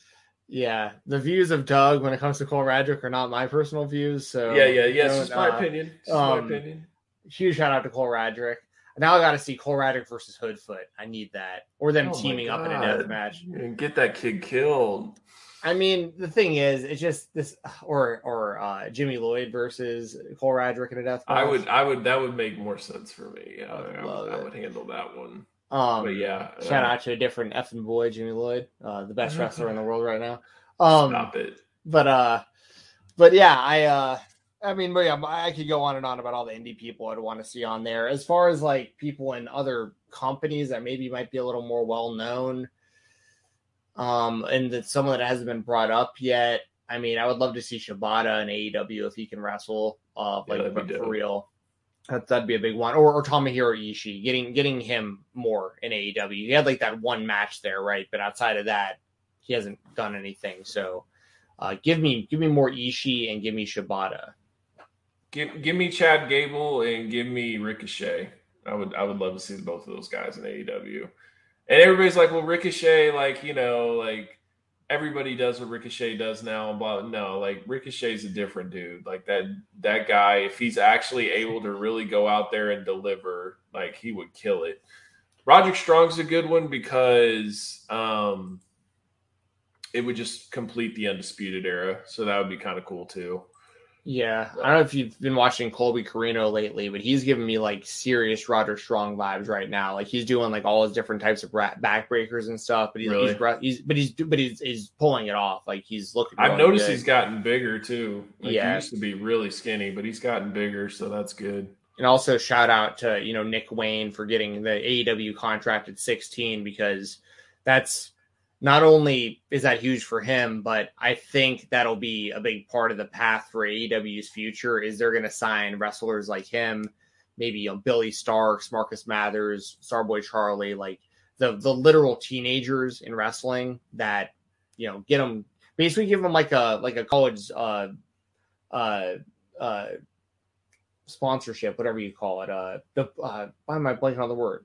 [SPEAKER 3] Yeah the views of doug when it comes to cole radrick are not my personal views so
[SPEAKER 2] yeah yeah yeah it's my uh, opinion. It's um, my opinion.
[SPEAKER 3] huge shout out to cole radrick. Now I got to see Cole Radrick versus Hoodfoot. I need that, or them oh teaming up in a death match.
[SPEAKER 2] And get that kid killed.
[SPEAKER 3] I mean, the thing is, it's just this, or or uh, Jimmy Lloyd versus Cole Radrick in a death.
[SPEAKER 2] Match. I would, I would, that would make more sense for me. Yeah, I, I, would, I would, handle that one. Um, but yeah,
[SPEAKER 3] shout uh, out to a different effing boy, Jimmy Lloyd, uh, the best wrestler in the world right now. Um,
[SPEAKER 2] Stop it.
[SPEAKER 3] But uh, but yeah, I uh, I mean, but yeah, I could go on and on about all the indie people I'd want to see on there. As far as like people in other companies that maybe might be a little more well known um, and that someone that hasn't been brought up yet. I mean, I would love to see Shibata and AEW if he can wrestle, uh, like yeah, for real. That, that'd be a big one. Or, or Tomohiro Ishii, getting getting him more in AEW. He had like that one match there, right? But outside of that, he hasn't done anything. So, uh, give me give me more Ishii and give me Shibata.
[SPEAKER 2] Give give me Chad Gable and give me Ricochet. I would I would love to see both of those guys in AEW. And everybody's like, well, Ricochet, like, you know, like everybody does what Ricochet does now and blah. No, like Ricochet's a different dude. Like that that guy, if he's actually able to really go out there and deliver, like he would kill it. Roderick Strong's a good one because um it would just complete the undisputed era. So that would be kind of cool too.
[SPEAKER 3] Yeah, I don't know if you've been watching Colby Corino lately, but he's giving me like serious Roger Strong vibes right now. Like he's doing like all his different types of backbreakers and stuff, but he's, really? he's, he's but he's but he's, he's pulling it off. Like he's looking.
[SPEAKER 2] I've noticed good. he's gotten bigger too. Like yeah, he used to be really skinny, but he's gotten bigger, so that's good.
[SPEAKER 3] And also shout out to you know Nick Wayne for getting the AEW contract at 16 because that's not only is that huge for him, but I think that'll be a big part of the path for AEW's future. Is they're going to sign wrestlers like him, maybe you know, Billie Starkz, Marcus Mathers, Starboy Charlie, like the the literal teenagers in wrestling that you know get them basically give them like a like a college uh uh uh sponsorship, whatever you call it. Uh, the uh, why am I blanking on the word?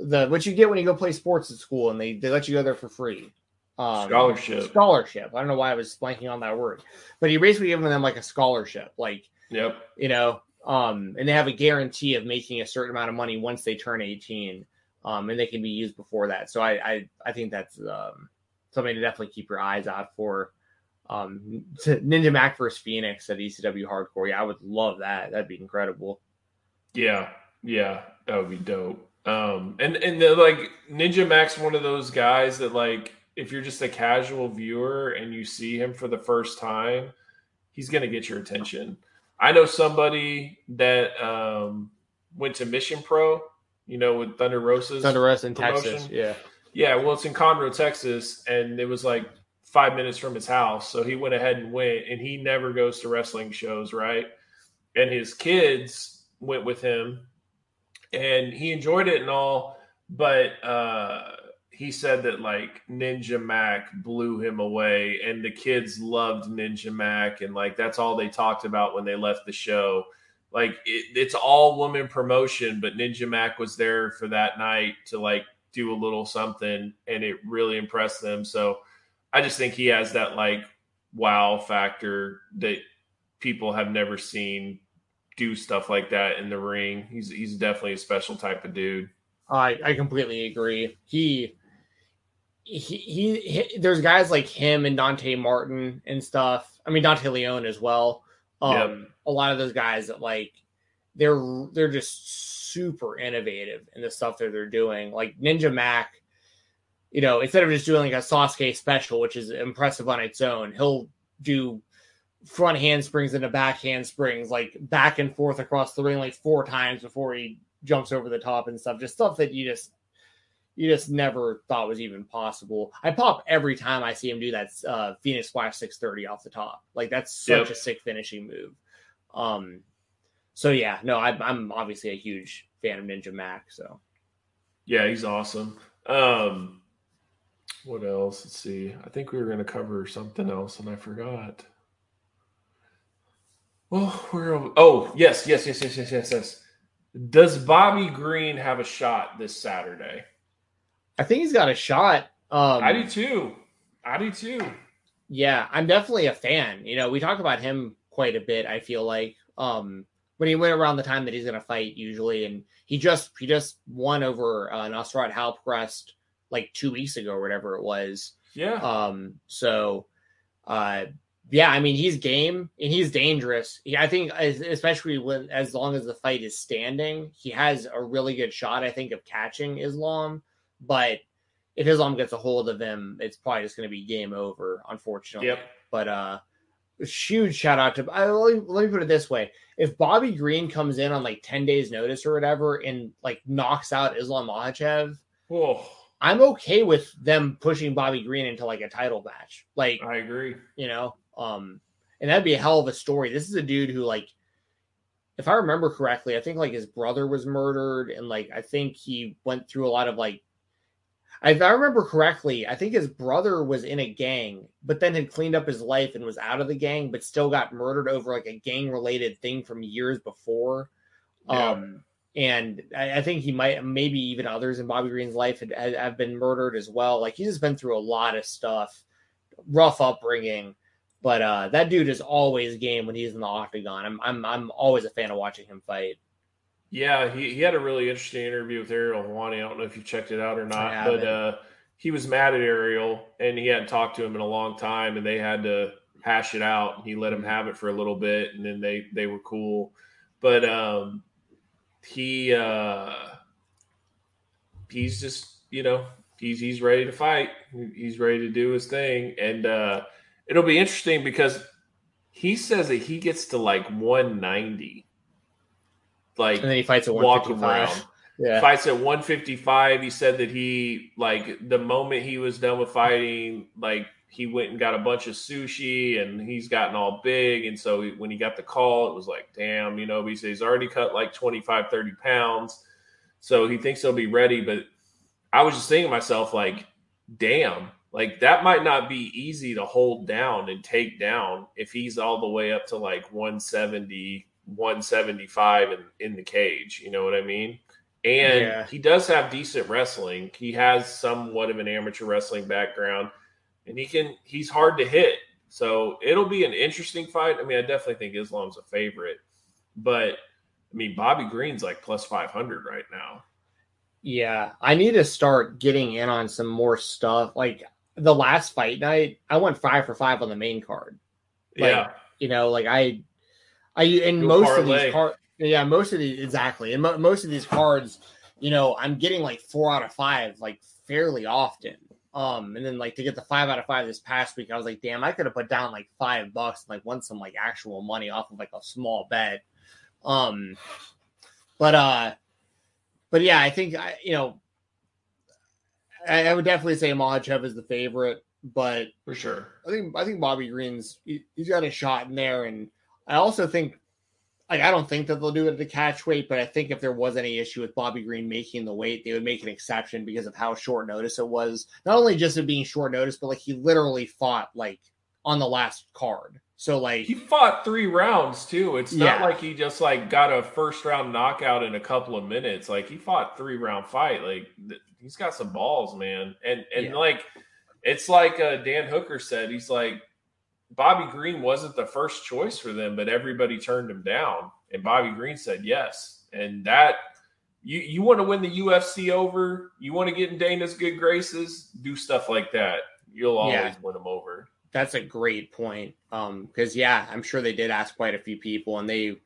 [SPEAKER 3] The what you get when you go play sports at school and they, they let you go there for free.
[SPEAKER 2] Um, scholarship.
[SPEAKER 3] Scholarship. I don't know why I was blanking on that word, but he basically giving them like a scholarship, like
[SPEAKER 2] yep,
[SPEAKER 3] you know, um, and they have a guarantee of making a certain amount of money once they turn eighteen, um, and they can be used before that. So I I, I think that's um, something to definitely keep your eyes out for. Um, Ninja Mack versus Fenix at ECW Hardcore. Yeah, I would love that. That'd be incredible.
[SPEAKER 2] Yeah, yeah, that would be dope. Um, and and the, like Ninja Mack, one of those guys that like if you're just a casual viewer and you see him for the first time, he's gonna get your attention. I know somebody that um, went to Mission Pro, you know, with Thunder Rosa's
[SPEAKER 3] Thunder Rosa in promotion. Texas, yeah,
[SPEAKER 2] yeah. Well, it's in Conroe, Texas, and it was like five minutes from his house, so he went ahead and went. And he never goes to wrestling shows, right? And his kids went with him and he enjoyed it and all, but uh, he said that like Ninja Mack blew him away, and the kids loved Ninja Mack, and like that's all they talked about when they left the show. Like it, it's all woman promotion, but Ninja Mack was there for that night to like do a little something, and it really impressed them. So I just think he has that like wow factor that people have never seen do stuff like that in the ring. He's he's definitely a special type of dude.
[SPEAKER 3] I I completely agree. He he, he, he there's guys like him and Dante Martin and stuff. I mean Dante Leone as well. Um yep. a lot of those guys that like they're they're just super innovative in the stuff that they're doing. Like Ninja Mack, you know, instead of just doing like a Sasuke special, which is impressive on its own, he'll do front handsprings into back handsprings, like back and forth across the ring like four times before he jumps over the top and stuff. Just stuff that you just you just never thought was even possible. I pop every time I see him do that uh, Phoenix Splash 630 off the top. Like that's such yep. a sick finishing move. Um, so yeah, no, I, I'm obviously a huge fan of Ninja Mack. So
[SPEAKER 2] yeah, he's awesome. Um, what else? Let's see. I think we were going to cover something else, and I forgot. Oh, where? Oh, yes, yes, yes, yes, yes, yes, yes. Does Bobby Green have a shot this Saturday?
[SPEAKER 3] I think he's got a shot. Um,
[SPEAKER 2] I do too. I do too.
[SPEAKER 3] Yeah, I'm definitely a fan. You know, we talk about him quite a bit. I feel like um, when he went around the time that he's going to fight usually, and he just he just won over uh, Nasrat Haqparast like two weeks ago or whatever it was.
[SPEAKER 2] Yeah.
[SPEAKER 3] Um. So, uh, yeah, I mean he's game and he's dangerous. I think, especially when as long as the fight is standing, he has a really good shot. I think of catching Islam, but if Islam gets a hold of him, it's probably just going to be game over, unfortunately.
[SPEAKER 2] Yep.
[SPEAKER 3] But uh, huge shout out to. Uh, let, me, let me put it this way: if Bobby Green comes in on like ten days notice or whatever and like knocks out Islam Makhachev,
[SPEAKER 2] Whoa.
[SPEAKER 3] I'm okay with them pushing Bobby Green into like a title match. Like
[SPEAKER 2] I agree.
[SPEAKER 3] You know, um, and that'd be a hell of a story. This is a dude who, like, if I remember correctly, I think like his brother was murdered, and like I think he went through a lot of like. If I remember correctly, I think his brother was in a gang, but then had cleaned up his life and was out of the gang, but still got murdered over like a gang related thing from years before. Yeah. Um, and I, I, think he might, maybe even others in Bobby Green's life had, have been murdered as well. Like he's just been through a lot of stuff, rough upbringing. But uh, that dude is always game when he's in the octagon. I'm I'm I'm always a fan of watching him fight.
[SPEAKER 2] Yeah, he, he had a really interesting interview with Ariel Helwani. I don't know if you checked it out or not, but uh, he was mad at Ariel and he hadn't talked to him in a long time, and they had to hash it out. He let him have it for a little bit, and then they they were cool. But um, he uh, he's just you know he's he's ready to fight. He's ready to do his thing, and uh, it'll be interesting because he says that he gets to like 190, like
[SPEAKER 3] And then he fights at
[SPEAKER 2] walk
[SPEAKER 3] 155.
[SPEAKER 2] around.
[SPEAKER 3] Yeah.
[SPEAKER 2] Fights at 155. He said that he like the moment he was done with fighting, like he went and got a bunch of sushi, and he's gotten all big. And so he, when he got the call, it was like, damn, you know. He said he's already cut like 25, 30 pounds, so he thinks he'll be ready. But I was just thinking to myself, like, damn, like that might not be easy to hold down and take down if he's all the way up to like 170, 175 in, in the cage. You know what I mean? And
[SPEAKER 3] Yeah.
[SPEAKER 2] he does have decent wrestling. He has somewhat of an amateur wrestling background, and he can he's hard to hit. So it'll be an interesting fight. I mean, I definitely think Islam's a favorite, but I mean, Bobby Green's like plus 500 right now.
[SPEAKER 3] Yeah, I need to start getting in on some more stuff. Like the last fight night, I went five for five on the main card. Like,
[SPEAKER 2] yeah.
[SPEAKER 3] You know, like I, I in most of these cards, yeah, most of these exactly, and mo- most of these cards, you know, I'm getting like four out of five, like fairly often. Um, and then like to get the five out of five this past week, I was like, damn, I could have put down like five bucks and like won some like actual money off of like a small bet. Um, but uh, but yeah, I think I, you know, I, I would definitely say Makhachev is the favorite, but
[SPEAKER 2] For sure.
[SPEAKER 3] I think I think Bobby Green's he, he's got a shot in there, and I also think like I don't think that they'll do it at the catch weight, but I think if there was any issue with Bobby Green making the weight, they would make an exception because of how short notice it was. Not only just it being short notice, but like he literally fought like on the last card. So like
[SPEAKER 2] He fought three rounds too. It's not
[SPEAKER 3] Yeah.
[SPEAKER 2] like he just like got a first round knockout in a couple of minutes. Like he fought three round fight. Like th- he's got some balls, man. And and
[SPEAKER 3] Yeah.
[SPEAKER 2] like it's like uh, Dan Hooker said. He's like Bobby Green wasn't the first choice for them, but everybody turned him down, and Bobby Green said yes. And that you you want to win the UFC over, you want to get in Dana's good graces, do stuff like that. You'll always
[SPEAKER 3] Yeah.
[SPEAKER 2] win them over.
[SPEAKER 3] That's a great point. Um, because yeah, I'm sure they did ask quite a few people, and they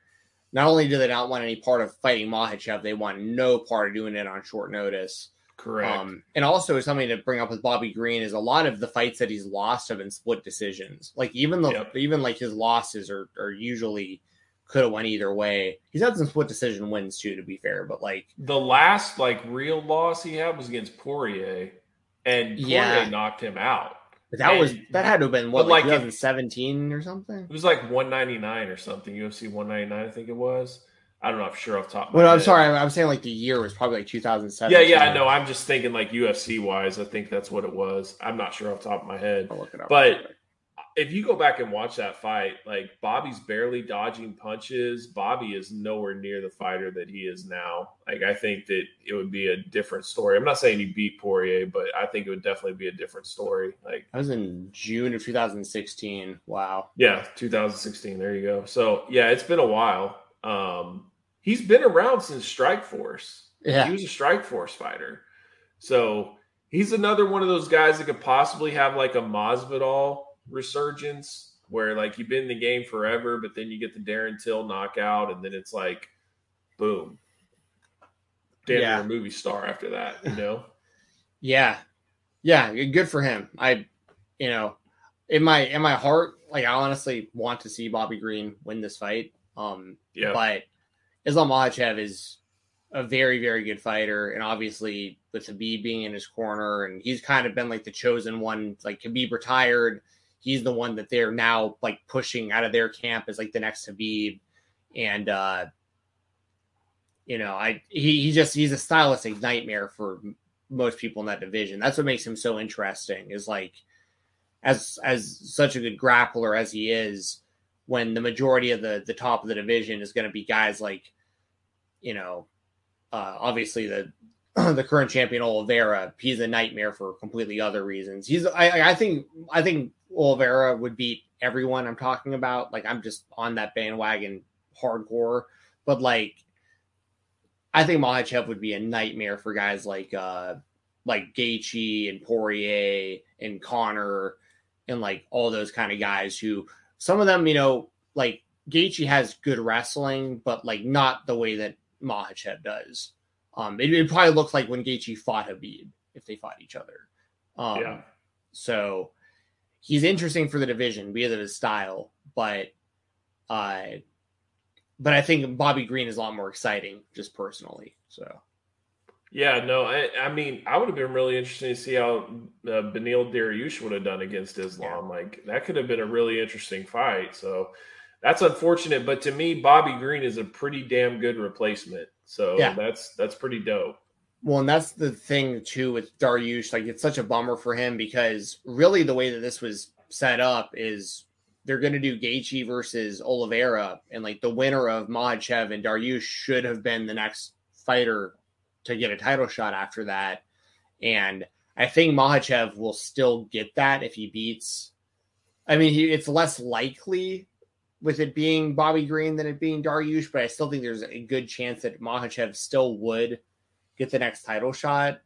[SPEAKER 3] not only do they not want any part of fighting Makhachev, they want no part of doing it on short notice.
[SPEAKER 2] Correct.
[SPEAKER 3] Um, and also something to bring up with Bobby Green is a lot of the fights that he's lost have been split decisions. Like even the
[SPEAKER 2] Yep.
[SPEAKER 3] even like his losses are are usually could have went either way. He's had some split decision wins too, to be fair, but like
[SPEAKER 2] The last like real loss he had was against Poirier, and Poirier
[SPEAKER 3] Yeah.
[SPEAKER 2] knocked him out.
[SPEAKER 3] but that was that had to have been what like,
[SPEAKER 2] like, if-
[SPEAKER 3] 2017 or something.
[SPEAKER 2] It was like 199 or something, UFC 199, I think it was. I don't know. I'm sure off top. Of my
[SPEAKER 3] Well, I'm sorry, I'm, I'm saying like the year was probably like 2007.
[SPEAKER 2] Yeah, yeah, I know. I'm just thinking like UFC wise. I think that's what it was. I'm not sure off top of my head.
[SPEAKER 3] I'll look it up.
[SPEAKER 2] But- If you go back and watch that fight, like Bobby's barely dodging punches. Bobby is nowhere near the fighter that he is now. Like I think that it would be a different story. I'm not saying he beat Poirier, but I think it would definitely be a different story. Like
[SPEAKER 3] I was in June of 2016. Wow.
[SPEAKER 2] Yeah, 2016. There you go. So yeah, it's been a while. Um, he's been around since Strikeforce.
[SPEAKER 3] Yeah.
[SPEAKER 2] He was a Strikeforce fighter. So he's another one of those guys that could possibly have like a Masvidal resurgence, where like you've been in the game forever, but then you get the Darren Till knockout, and then it's like, boom, damn,
[SPEAKER 3] Yeah.
[SPEAKER 2] a movie star after that. You know?
[SPEAKER 3] Yeah. Yeah, good for him. I you know, in my in my heart, like I honestly want to see Bobby Green win this fight. Um
[SPEAKER 2] Yeah.
[SPEAKER 3] but Islam Makhachev is a very, very good fighter, and obviously with Khabib being in his corner, and he's kind of been like the chosen one. Like Khabib retired, he's the one that they're now like pushing out of their camp as like the next Khabib, and uh, you know, I he he just he's a stylistic nightmare for most people in that division. That's what makes him so interesting. Is like as as such a good grappler as he is, when the majority of the the top of the division is going to be guys like, you know, uh, obviously the the current champion Oliveira, he's a nightmare for completely other reasons. He's I I think I think Oliveira would beat everyone I'm talking about. Like I'm just on that bandwagon hardcore, but like I think Makhachev would be a nightmare for guys like uh like Gaethje and Poirier and Conor and like all those kind of guys who some of them, you know, like Gaethje has good wrestling, but like not the way that Makhachev does. Um, it, it probably looked like when Gaethje fought Khabib if they fought each other. Um,
[SPEAKER 2] Yeah.
[SPEAKER 3] So he's interesting for the division because of his style, but uh, but I think Bobby Green is a lot more exciting just personally. So
[SPEAKER 2] Yeah, no, I, I mean, I would have been really interested to see how uh, Beneil Dariush would have done against Islam. Like that could have been a really interesting fight. So that's unfortunate, but to me, Bobby Green is a pretty damn good replacement. So
[SPEAKER 3] Yeah.
[SPEAKER 2] that's that's pretty dope.
[SPEAKER 3] Well, and that's the thing too with Dariush. Like, it's such a bummer for him because really the way that this was set up is they're going to do Gaethje versus Oliveira, and like the winner of Makhachev and Dariush should have been the next fighter to get a title shot after that. And I think Makhachev will still get that if he beats. I mean, he, it's less likely with it being Bobby Green than it being Dariush, but I still think there's a good chance that Makhachev still would get the next title shot.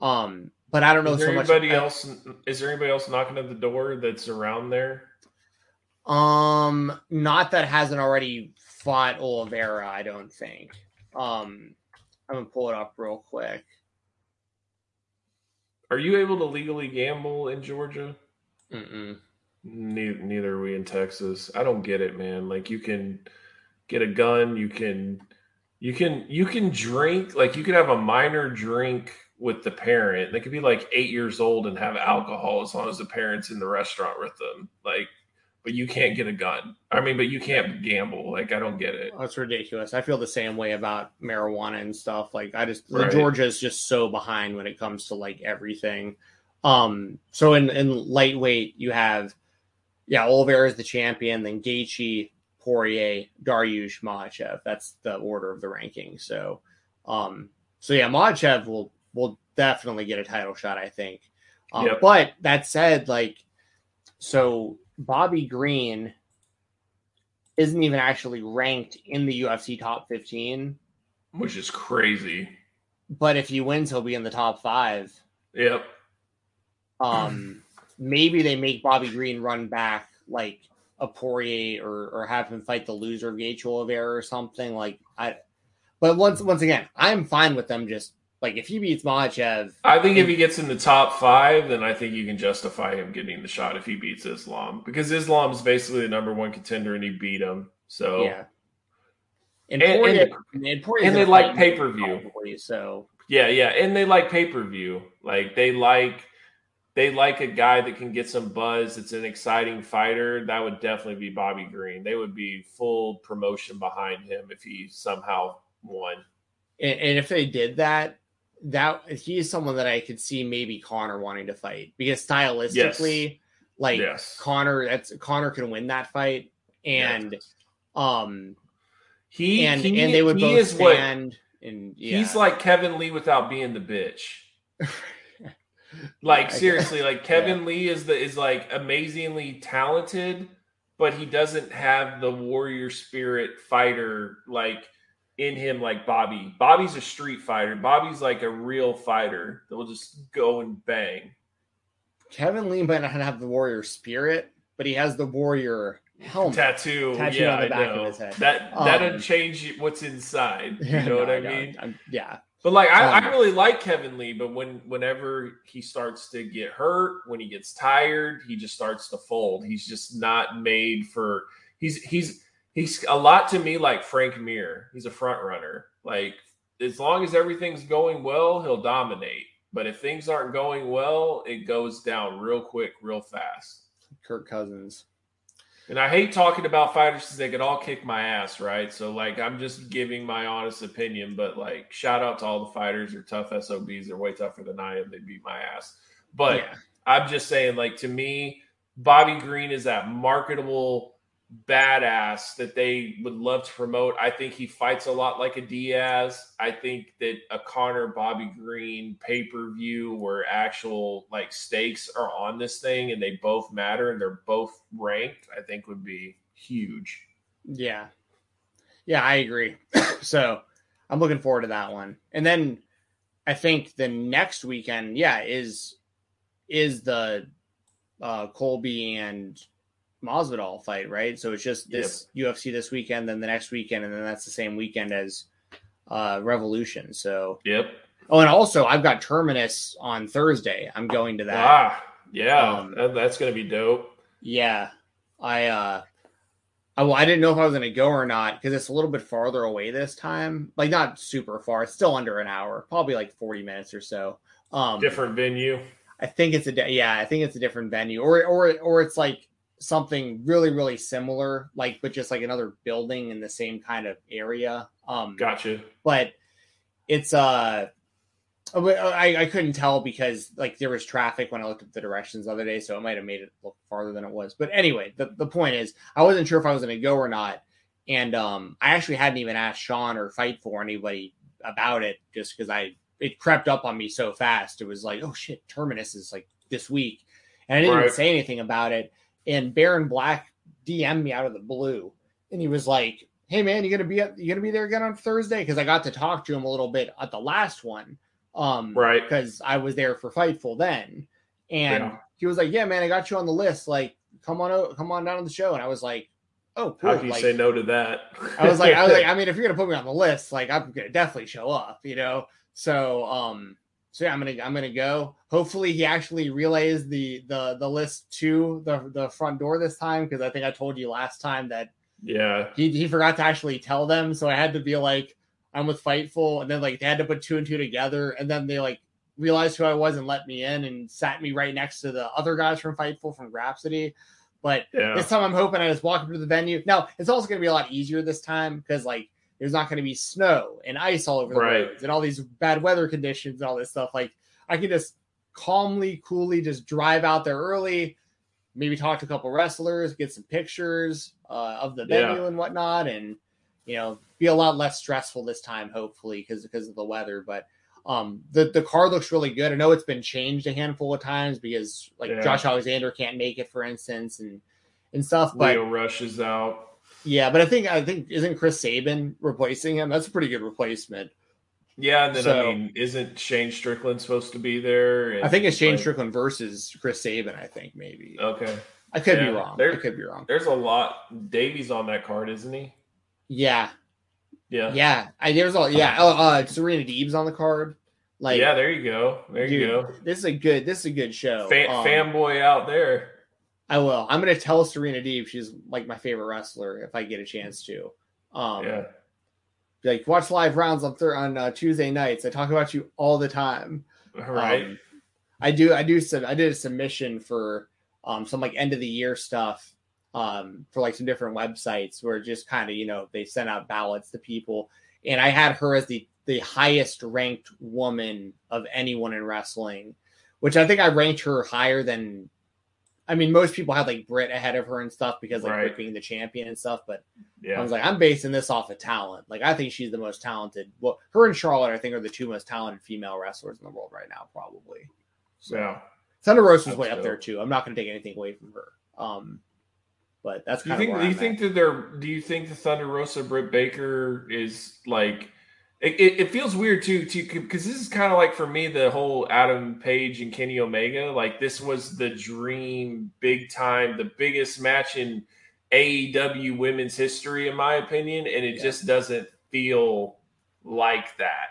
[SPEAKER 3] Um, but I don't know
[SPEAKER 2] Is there
[SPEAKER 3] so much.
[SPEAKER 2] anybody else? Is there anybody else knocking at the door that's around there?
[SPEAKER 3] Um, not that hasn't already fought Oliveira. I don't think. Um, I'm gonna pull it up real quick.
[SPEAKER 2] Are you able to legally gamble in Georgia?
[SPEAKER 3] Mm-mm.
[SPEAKER 2] Neither, neither are we in Texas. I don't get it, man. Like you can get a gun, you can you can you can drink, like you could have a minor drink with the parent. They could be like eight years old and have alcohol as long as the parent's in the restaurant with them. Like, but you can't get a gun. I mean, but you can't gamble. Like, I don't get it.
[SPEAKER 3] That's ridiculous. I feel the same way about marijuana and stuff. Like I just
[SPEAKER 2] Right.
[SPEAKER 3] Georgia is just so behind when it comes to like everything. Um, so in in lightweight you have yeah, Oliveira is the champion, then Gaethje, Poirier, Dariush, Makhachev. That's the order of the ranking. So, um, so yeah, Makhachev will will definitely get a title shot, I think. Um,
[SPEAKER 2] Yep.
[SPEAKER 3] But that said, like, so Bobby Green isn't even actually ranked in the UFC top 15.
[SPEAKER 2] Which is crazy.
[SPEAKER 3] But if he wins, he'll be in the top five.
[SPEAKER 2] Yep.
[SPEAKER 3] Um, maybe they make Bobby Green run back like a Poirier or, or have him fight the loser of Gaethje Oliveira or something like I. But once once again, I'm fine with them just like if he beats Makhachev,
[SPEAKER 2] I think if he gets in the top five, then I think you can justify him getting the shot if he beats Islam because Islam's basically the number one contender and he beat him. So
[SPEAKER 3] yeah. And,
[SPEAKER 2] And-
[SPEAKER 3] Poirier,
[SPEAKER 2] and-
[SPEAKER 3] and,
[SPEAKER 2] and they like pay-per-view.
[SPEAKER 3] probably, So
[SPEAKER 2] Yeah, yeah, and they like pay per view. Like they like they like a guy that can get some buzz. It's an exciting fighter. That would definitely be Bobby Green. They would be full promotion behind him if he somehow won.
[SPEAKER 3] and, and if they did that, that he is someone that I could see maybe Conor wanting to fight because stylistically, like
[SPEAKER 2] yes,
[SPEAKER 3] Conor, that's Conor can win that fight, and um,
[SPEAKER 2] he
[SPEAKER 3] and
[SPEAKER 2] he,
[SPEAKER 3] and they would both
[SPEAKER 2] is what
[SPEAKER 3] stand. and yeah.
[SPEAKER 2] he's like Kevin Lee without being the bitch. Like seriously, like Kevin Lee is the is like amazingly talented, but he doesn't have the warrior spirit fighter like in him like Bobby. Bobby's a street fighter. Bobby's like a real fighter that will just go and bang.
[SPEAKER 3] Kevin Lee might not have the warrior spirit, but he has the warrior helmet.
[SPEAKER 2] Tattoo,
[SPEAKER 3] Tattoo
[SPEAKER 2] yeah,
[SPEAKER 3] on the back of his head.
[SPEAKER 2] That
[SPEAKER 3] Um,
[SPEAKER 2] that'd change what's inside. You know
[SPEAKER 3] No,
[SPEAKER 2] what I
[SPEAKER 3] know.
[SPEAKER 2] mean?
[SPEAKER 3] I'm- yeah,
[SPEAKER 2] But like I,
[SPEAKER 3] Um,
[SPEAKER 2] I really like Kevin Lee, but when whenever he starts to get hurt, when he gets tired, he just starts to fold. He's just not made for he's he's he's a lot to me like Frank Mir. He's a front runner. Like as long as everything's going well, he'll dominate. But if things aren't going well, it goes down real quick, real fast.
[SPEAKER 3] Kirk Cousins.
[SPEAKER 2] And I hate talking about fighters because they could all kick my ass, right? So like I'm just giving my honest opinion, but like shout out to all the fighters. They're tough SOBs. They're way tougher than I am. They beat my ass. But
[SPEAKER 3] yeah,
[SPEAKER 2] I'm just saying, like to me, Bobby Green is that marketable badass that they would love to promote. I think he fights a lot like a Diaz. I think that a Conor Bobby Green pay per view where actual like stakes are on this thing and they both matter and they're both ranked, I think would be huge.
[SPEAKER 3] yeah, yeah. I agree. so I'm looking forward to that one. And then I think the next weekend, yeah, is is the uh, Colby and Masvidal fight, right? So it's just this UFC this weekend, then the next weekend, and then that's the same weekend as uh, Revolution. So
[SPEAKER 2] Yep.
[SPEAKER 3] oh, and also I've got Terminus on Thursday. I'm going to that.
[SPEAKER 2] Ah, yeah,
[SPEAKER 3] Um,
[SPEAKER 2] that- that's gonna be dope.
[SPEAKER 3] Yeah, I uh, I, well, I didn't know if I was going to go or not because it's a little bit farther away this time. Like not super far, it's still under an hour, probably like 40 minutes or so. Um,
[SPEAKER 2] Different venue.
[SPEAKER 3] I think it's a yeah, I think it's a different venue, or or or it's like something really really similar, like but just like another building in the same kind of area. Um,
[SPEAKER 2] Gotcha.
[SPEAKER 3] but it's uh oh, I, I couldn't tell because like there was traffic when I looked at the directions the other day, so it might have made it look farther than it was. But anyway, the, the point is I wasn't sure if I was gonna go or not. And um I actually hadn't even asked Sean or Fightful anybody about it just because I it crept up on me so fast. It was like, oh shit, Terminus is like this week. And I didn't
[SPEAKER 2] Right.
[SPEAKER 3] say anything about it. And Baron Black DM'd me out of the blue. And he was like, Hey man, you gonna be at, you gonna be there again on Thursday? Because I got to talk to him a little bit at the last one. Um
[SPEAKER 2] Right.
[SPEAKER 3] because I was there for Fightful then. And
[SPEAKER 2] Yeah.
[SPEAKER 3] he was like, Yeah, man, I got you on the list. Like, come on come on down to the show. And I was like, Oh, cool.
[SPEAKER 2] How can you
[SPEAKER 3] Like,
[SPEAKER 2] say no to that?
[SPEAKER 3] I was like, I was like, I mean, if you're gonna put me on the list, like I'm gonna definitely show up, you know. So um so yeah, I'm gonna I'm gonna go. Hopefully he actually relays the the the list to the the front door this time because I think I told you last time that
[SPEAKER 2] yeah,
[SPEAKER 3] he he forgot to actually tell them. So I had to be like, I'm with Fightful, and then like they had to put two and two together, and then they like realized who I was and let me in and sat me right next to the other guys from Fightful from Rhapsody. But
[SPEAKER 2] yeah,
[SPEAKER 3] this time I'm hoping I just walk up to the venue. Now it's also to be a lot easier this time because like there's not going to be snow and ice all over the
[SPEAKER 2] Right.
[SPEAKER 3] roads and all these bad weather conditions and all this stuff. Like I can just calmly, coolly just drive out there early, maybe talk to a couple wrestlers, get some pictures uh, of the
[SPEAKER 2] Yeah.
[SPEAKER 3] venue and whatnot, and you know be a lot less stressful this time, hopefully because because of the weather. But um the the card looks really good. I know it's been changed a handful of times because like
[SPEAKER 2] Yeah.
[SPEAKER 3] Josh Alexander can't make it, for instance, and and stuff. But
[SPEAKER 2] Lio Rush is out.
[SPEAKER 3] Yeah, but I think I think isn't Chris Sabin replacing him? That's a pretty good replacement.
[SPEAKER 2] Yeah, and then
[SPEAKER 3] So-
[SPEAKER 2] I mean, isn't Shane Strickland supposed to be there? And,
[SPEAKER 3] I think it's Shane
[SPEAKER 2] like,
[SPEAKER 3] Strickland versus Chris Sabin. I think maybe
[SPEAKER 2] Okay,
[SPEAKER 3] I could be wrong.
[SPEAKER 2] there-
[SPEAKER 3] I could be wrong.
[SPEAKER 2] there's a lot. Davies on that card, isn't he?
[SPEAKER 3] Yeah,
[SPEAKER 2] Yeah,
[SPEAKER 3] yeah. I there's all yeah. Oh, uh, Serena Deeb's on the card. Like
[SPEAKER 2] yeah. There you go. There you go.
[SPEAKER 3] This is a good. This is a good show.
[SPEAKER 2] Fan,
[SPEAKER 3] Um,
[SPEAKER 2] fanboy out there.
[SPEAKER 3] I will. I'm gonna tell Serena Deeb she's like my favorite wrestler if I get a chance to. Um,
[SPEAKER 2] Yeah,
[SPEAKER 3] like watch live rounds on thir- on uh, Tuesday nights. I talk about you all the time.
[SPEAKER 2] right.
[SPEAKER 3] Um, I do. I do. Some. I did a submission for um some like end of the year stuff um for like some different websites where just kind of you know they sent out ballots to people, and I had her as the the highest ranked woman of anyone in wrestling, which I think I ranked her higher than. I mean, most people had like Britt ahead of her and stuff because like
[SPEAKER 2] Right.
[SPEAKER 3] Britt being the champion and stuff, but I was like, I'm basing this off of talent. Like, I think she's the most talented. Well, her and Charlotte, I think, are the two most talented female wrestlers in the world right now, probably. So
[SPEAKER 2] yeah.
[SPEAKER 3] Thunder Rosa's
[SPEAKER 2] That's
[SPEAKER 3] way up there too. I'm not going to take anything away from her. Um, but that's
[SPEAKER 2] Do you think? Do you
[SPEAKER 3] I'm
[SPEAKER 2] think
[SPEAKER 3] at.
[SPEAKER 2] that they're? Do you think the Thunder Rosa Britt Baker is like? It, it, it feels weird too, too, because this is kind of like for me the whole Adam Page and Kenny Omega. Like this was the dream, big time, the biggest match in AEW women's history, in my opinion, and it
[SPEAKER 3] Yeah.
[SPEAKER 2] just doesn't feel like that.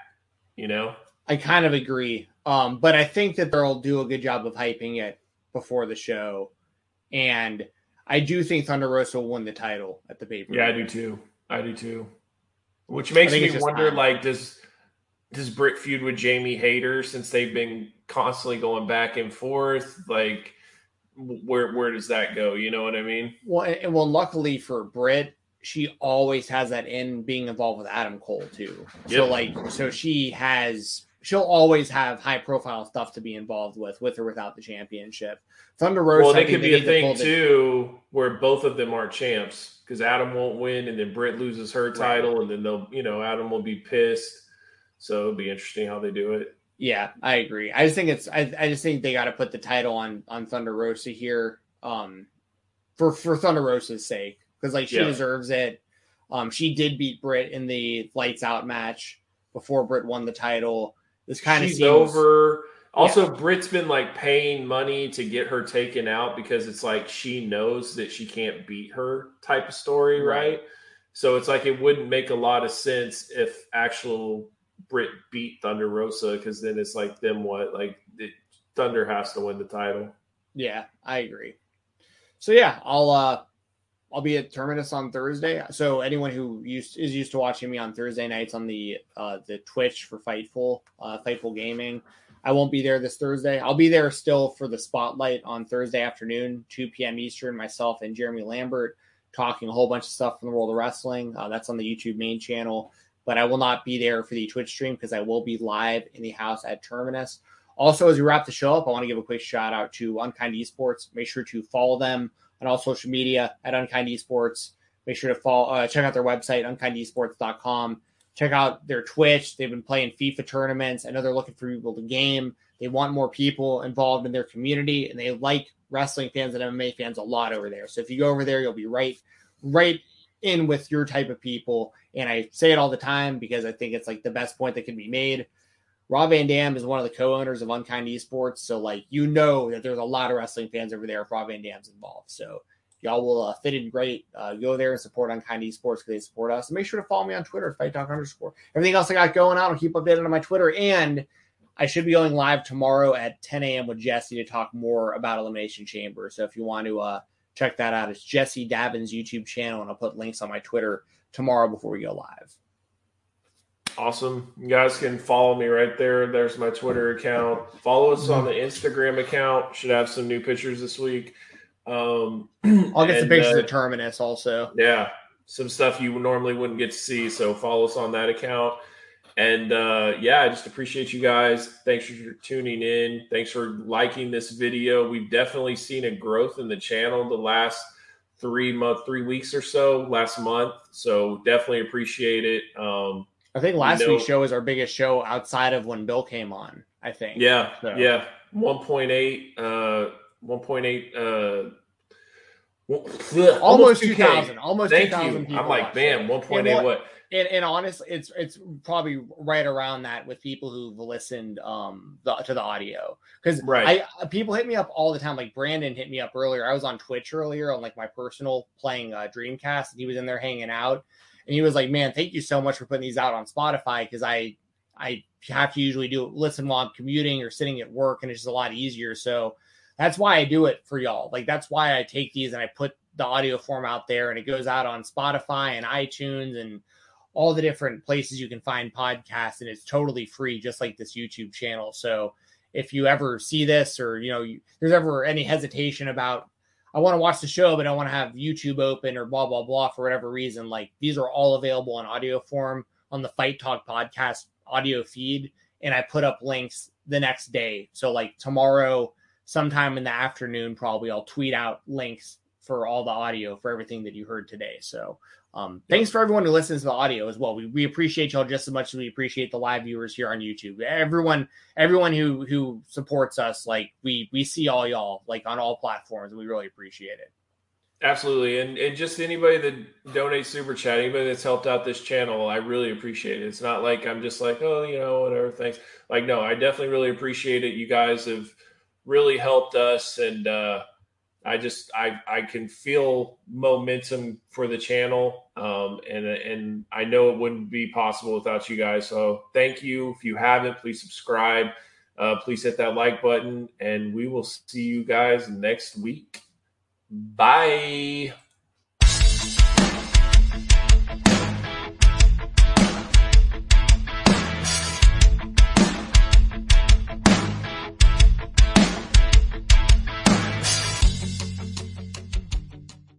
[SPEAKER 2] You know?
[SPEAKER 3] I kind of agree. Um, but I think that they'll do a good job of hyping it before the show, and I do think Thunder Rosa will win the title at the pay per
[SPEAKER 2] Yeah, I do too. I do too. Which makes me wonder, like, does does Britt feud with Jamie Hayter since they've been constantly going back and forth? Like, where where does that go? You know what I mean?
[SPEAKER 3] Well, and, well, luckily for Britt, she always has that in being involved with Adam Cole too. So like, so she has, she'll always have high profile stuff to be involved with, with or without the championship. Thunder Rosa.
[SPEAKER 2] well, they could be
[SPEAKER 3] they
[SPEAKER 2] a
[SPEAKER 3] to
[SPEAKER 2] thing
[SPEAKER 3] the-
[SPEAKER 2] too, where both of them are champs because Adam won't win, and then Britt loses her title, and then they'll, you know, Adam will be pissed. So it'll be interesting how they do it.
[SPEAKER 3] Yeah, I agree. I just think it's, I, I just think they got to put the title on on Thunder Rosa here, um, for for Thunder Rosa's sake, because like she
[SPEAKER 2] Yeah.
[SPEAKER 3] deserves it. Um, she did beat Britt in the lights out match before Britt won the title. This kind of seems
[SPEAKER 2] over. Also, yeah. Britt's been like paying money to get her taken out because it's like she knows that she can't beat her type of story, right? right? So it's like it wouldn't make a lot of sense if actual Britt beat Thunder Rosa because then it's like them what like it, Thunder has to win the title.
[SPEAKER 3] Yeah, I agree. So yeah, I'll uh I'll be at Terminus on Thursday. So anyone who used is used to watching me on Thursday nights on the uh the Twitch for Fightful, uh Fightful Gaming, I won't be there this Thursday. I'll be there still for the spotlight on Thursday afternoon, 2 p.m. Eastern. Myself and Jeremy Lambert talking a whole bunch of stuff from the world of wrestling. Uh, that's on the YouTube main channel, but I will not be there for the Twitch stream because I will be live in the house at Terminus. Also, as we wrap the show up, I want to give a quick shout out to Unkind Esports. Make sure to follow them on all social media at Unkind Esports. Make sure to follow, uh, check out their website, unkindesports.com check out their Twitch. They've been playing FIFA tournaments. I know they're looking for people to game. They want more people involved in their community, and they like wrestling fans and MMA fans a lot over there. So if you go over there, you'll be right, right in with your type of people. And I say it all the time because I think it's like the best point that can be made. Rob Van Dam is one of the co-owners of Unkind Esports, so like you know that there's a lot of wrestling fans over there if Rob Van Dam's involved. So y'all will uh, fit in great. Uh, go there and support Unkind Esports because they support us. And make sure to follow me on Twitter, Fight Talk underscore. Everything else I got going on, I'll keep updated on my Twitter. And I should be going live tomorrow at 10 a.m. with Jesse to talk more about Elimination Chamber. So if you want to uh, check that out, it's Jesse Davin's YouTube channel, and I'll put links on my Twitter tomorrow before we go live.
[SPEAKER 2] Awesome. You guys can follow me right there. There's my Twitter account. Follow us on the Instagram account. Should have some new pictures this week. Um,
[SPEAKER 3] I'll get and, some pictures uh, of Terminus also.
[SPEAKER 2] Yeah, some stuff you normally wouldn't get to see. So follow us on that account. And uh, yeah, I just appreciate you guys. Thanks for tuning in. Thanks for liking this video. We've definitely seen a growth in the channel the last three month, three weeks or so, last month. So definitely appreciate it. Um,
[SPEAKER 3] I think last you know, week's show was our biggest show outside of when Bill came on. I think.
[SPEAKER 2] Yeah, so. yeah, one point eight. Uh, 1.8 uh
[SPEAKER 3] almost, almost 2000 almost Thank 2000
[SPEAKER 2] people i'm like man 1.8 what
[SPEAKER 3] and, and honestly it's it's probably right around that with people who've listened um the, to the audio. Because right. I people hit me up all the time. Like brandon hit me up earlier. I was on twitch earlier on like my personal playing uh, dreamcast and he was in there hanging out and he was like man thank you so much for putting these out on spotify because i i have to usually do listen while i'm commuting or sitting at work and it's just a lot easier so that's why I do it for y'all. Like that's why I take these and I put the audio form out there and it goes out on Spotify and iTunes and all the different places you can find podcasts and it's totally free just like this YouTube channel. So if you ever see this or you know you, there's ever any hesitation about I want to watch the show but I want to have YouTube open or blah blah blah for whatever reason like these are all available in audio form on the Fight Talk podcast audio feed and I put up links the next day. So like tomorrow sometime in the afternoon, probably I'll tweet out links for all the audio for everything that you heard today. So um, thanks for everyone who listens to the audio as well. We, we appreciate y'all just as much as we appreciate the live viewers here on YouTube. Everyone, everyone who who supports us, like we we see all y'all like on all platforms, and we really appreciate it.
[SPEAKER 2] Absolutely, and and just anybody that donates super chat, anybody that's helped out this channel, I really appreciate it. It's not like I'm just like, oh, you know, whatever. Thanks. Like, no, I definitely really appreciate it. You guys have really helped us and uh, I just I I can feel momentum for the channel um, and and I know it wouldn't be possible without you guys. So thank you. If you haven't, please subscribe. Uh, please hit that like button, and we will see you guys next week. Bye.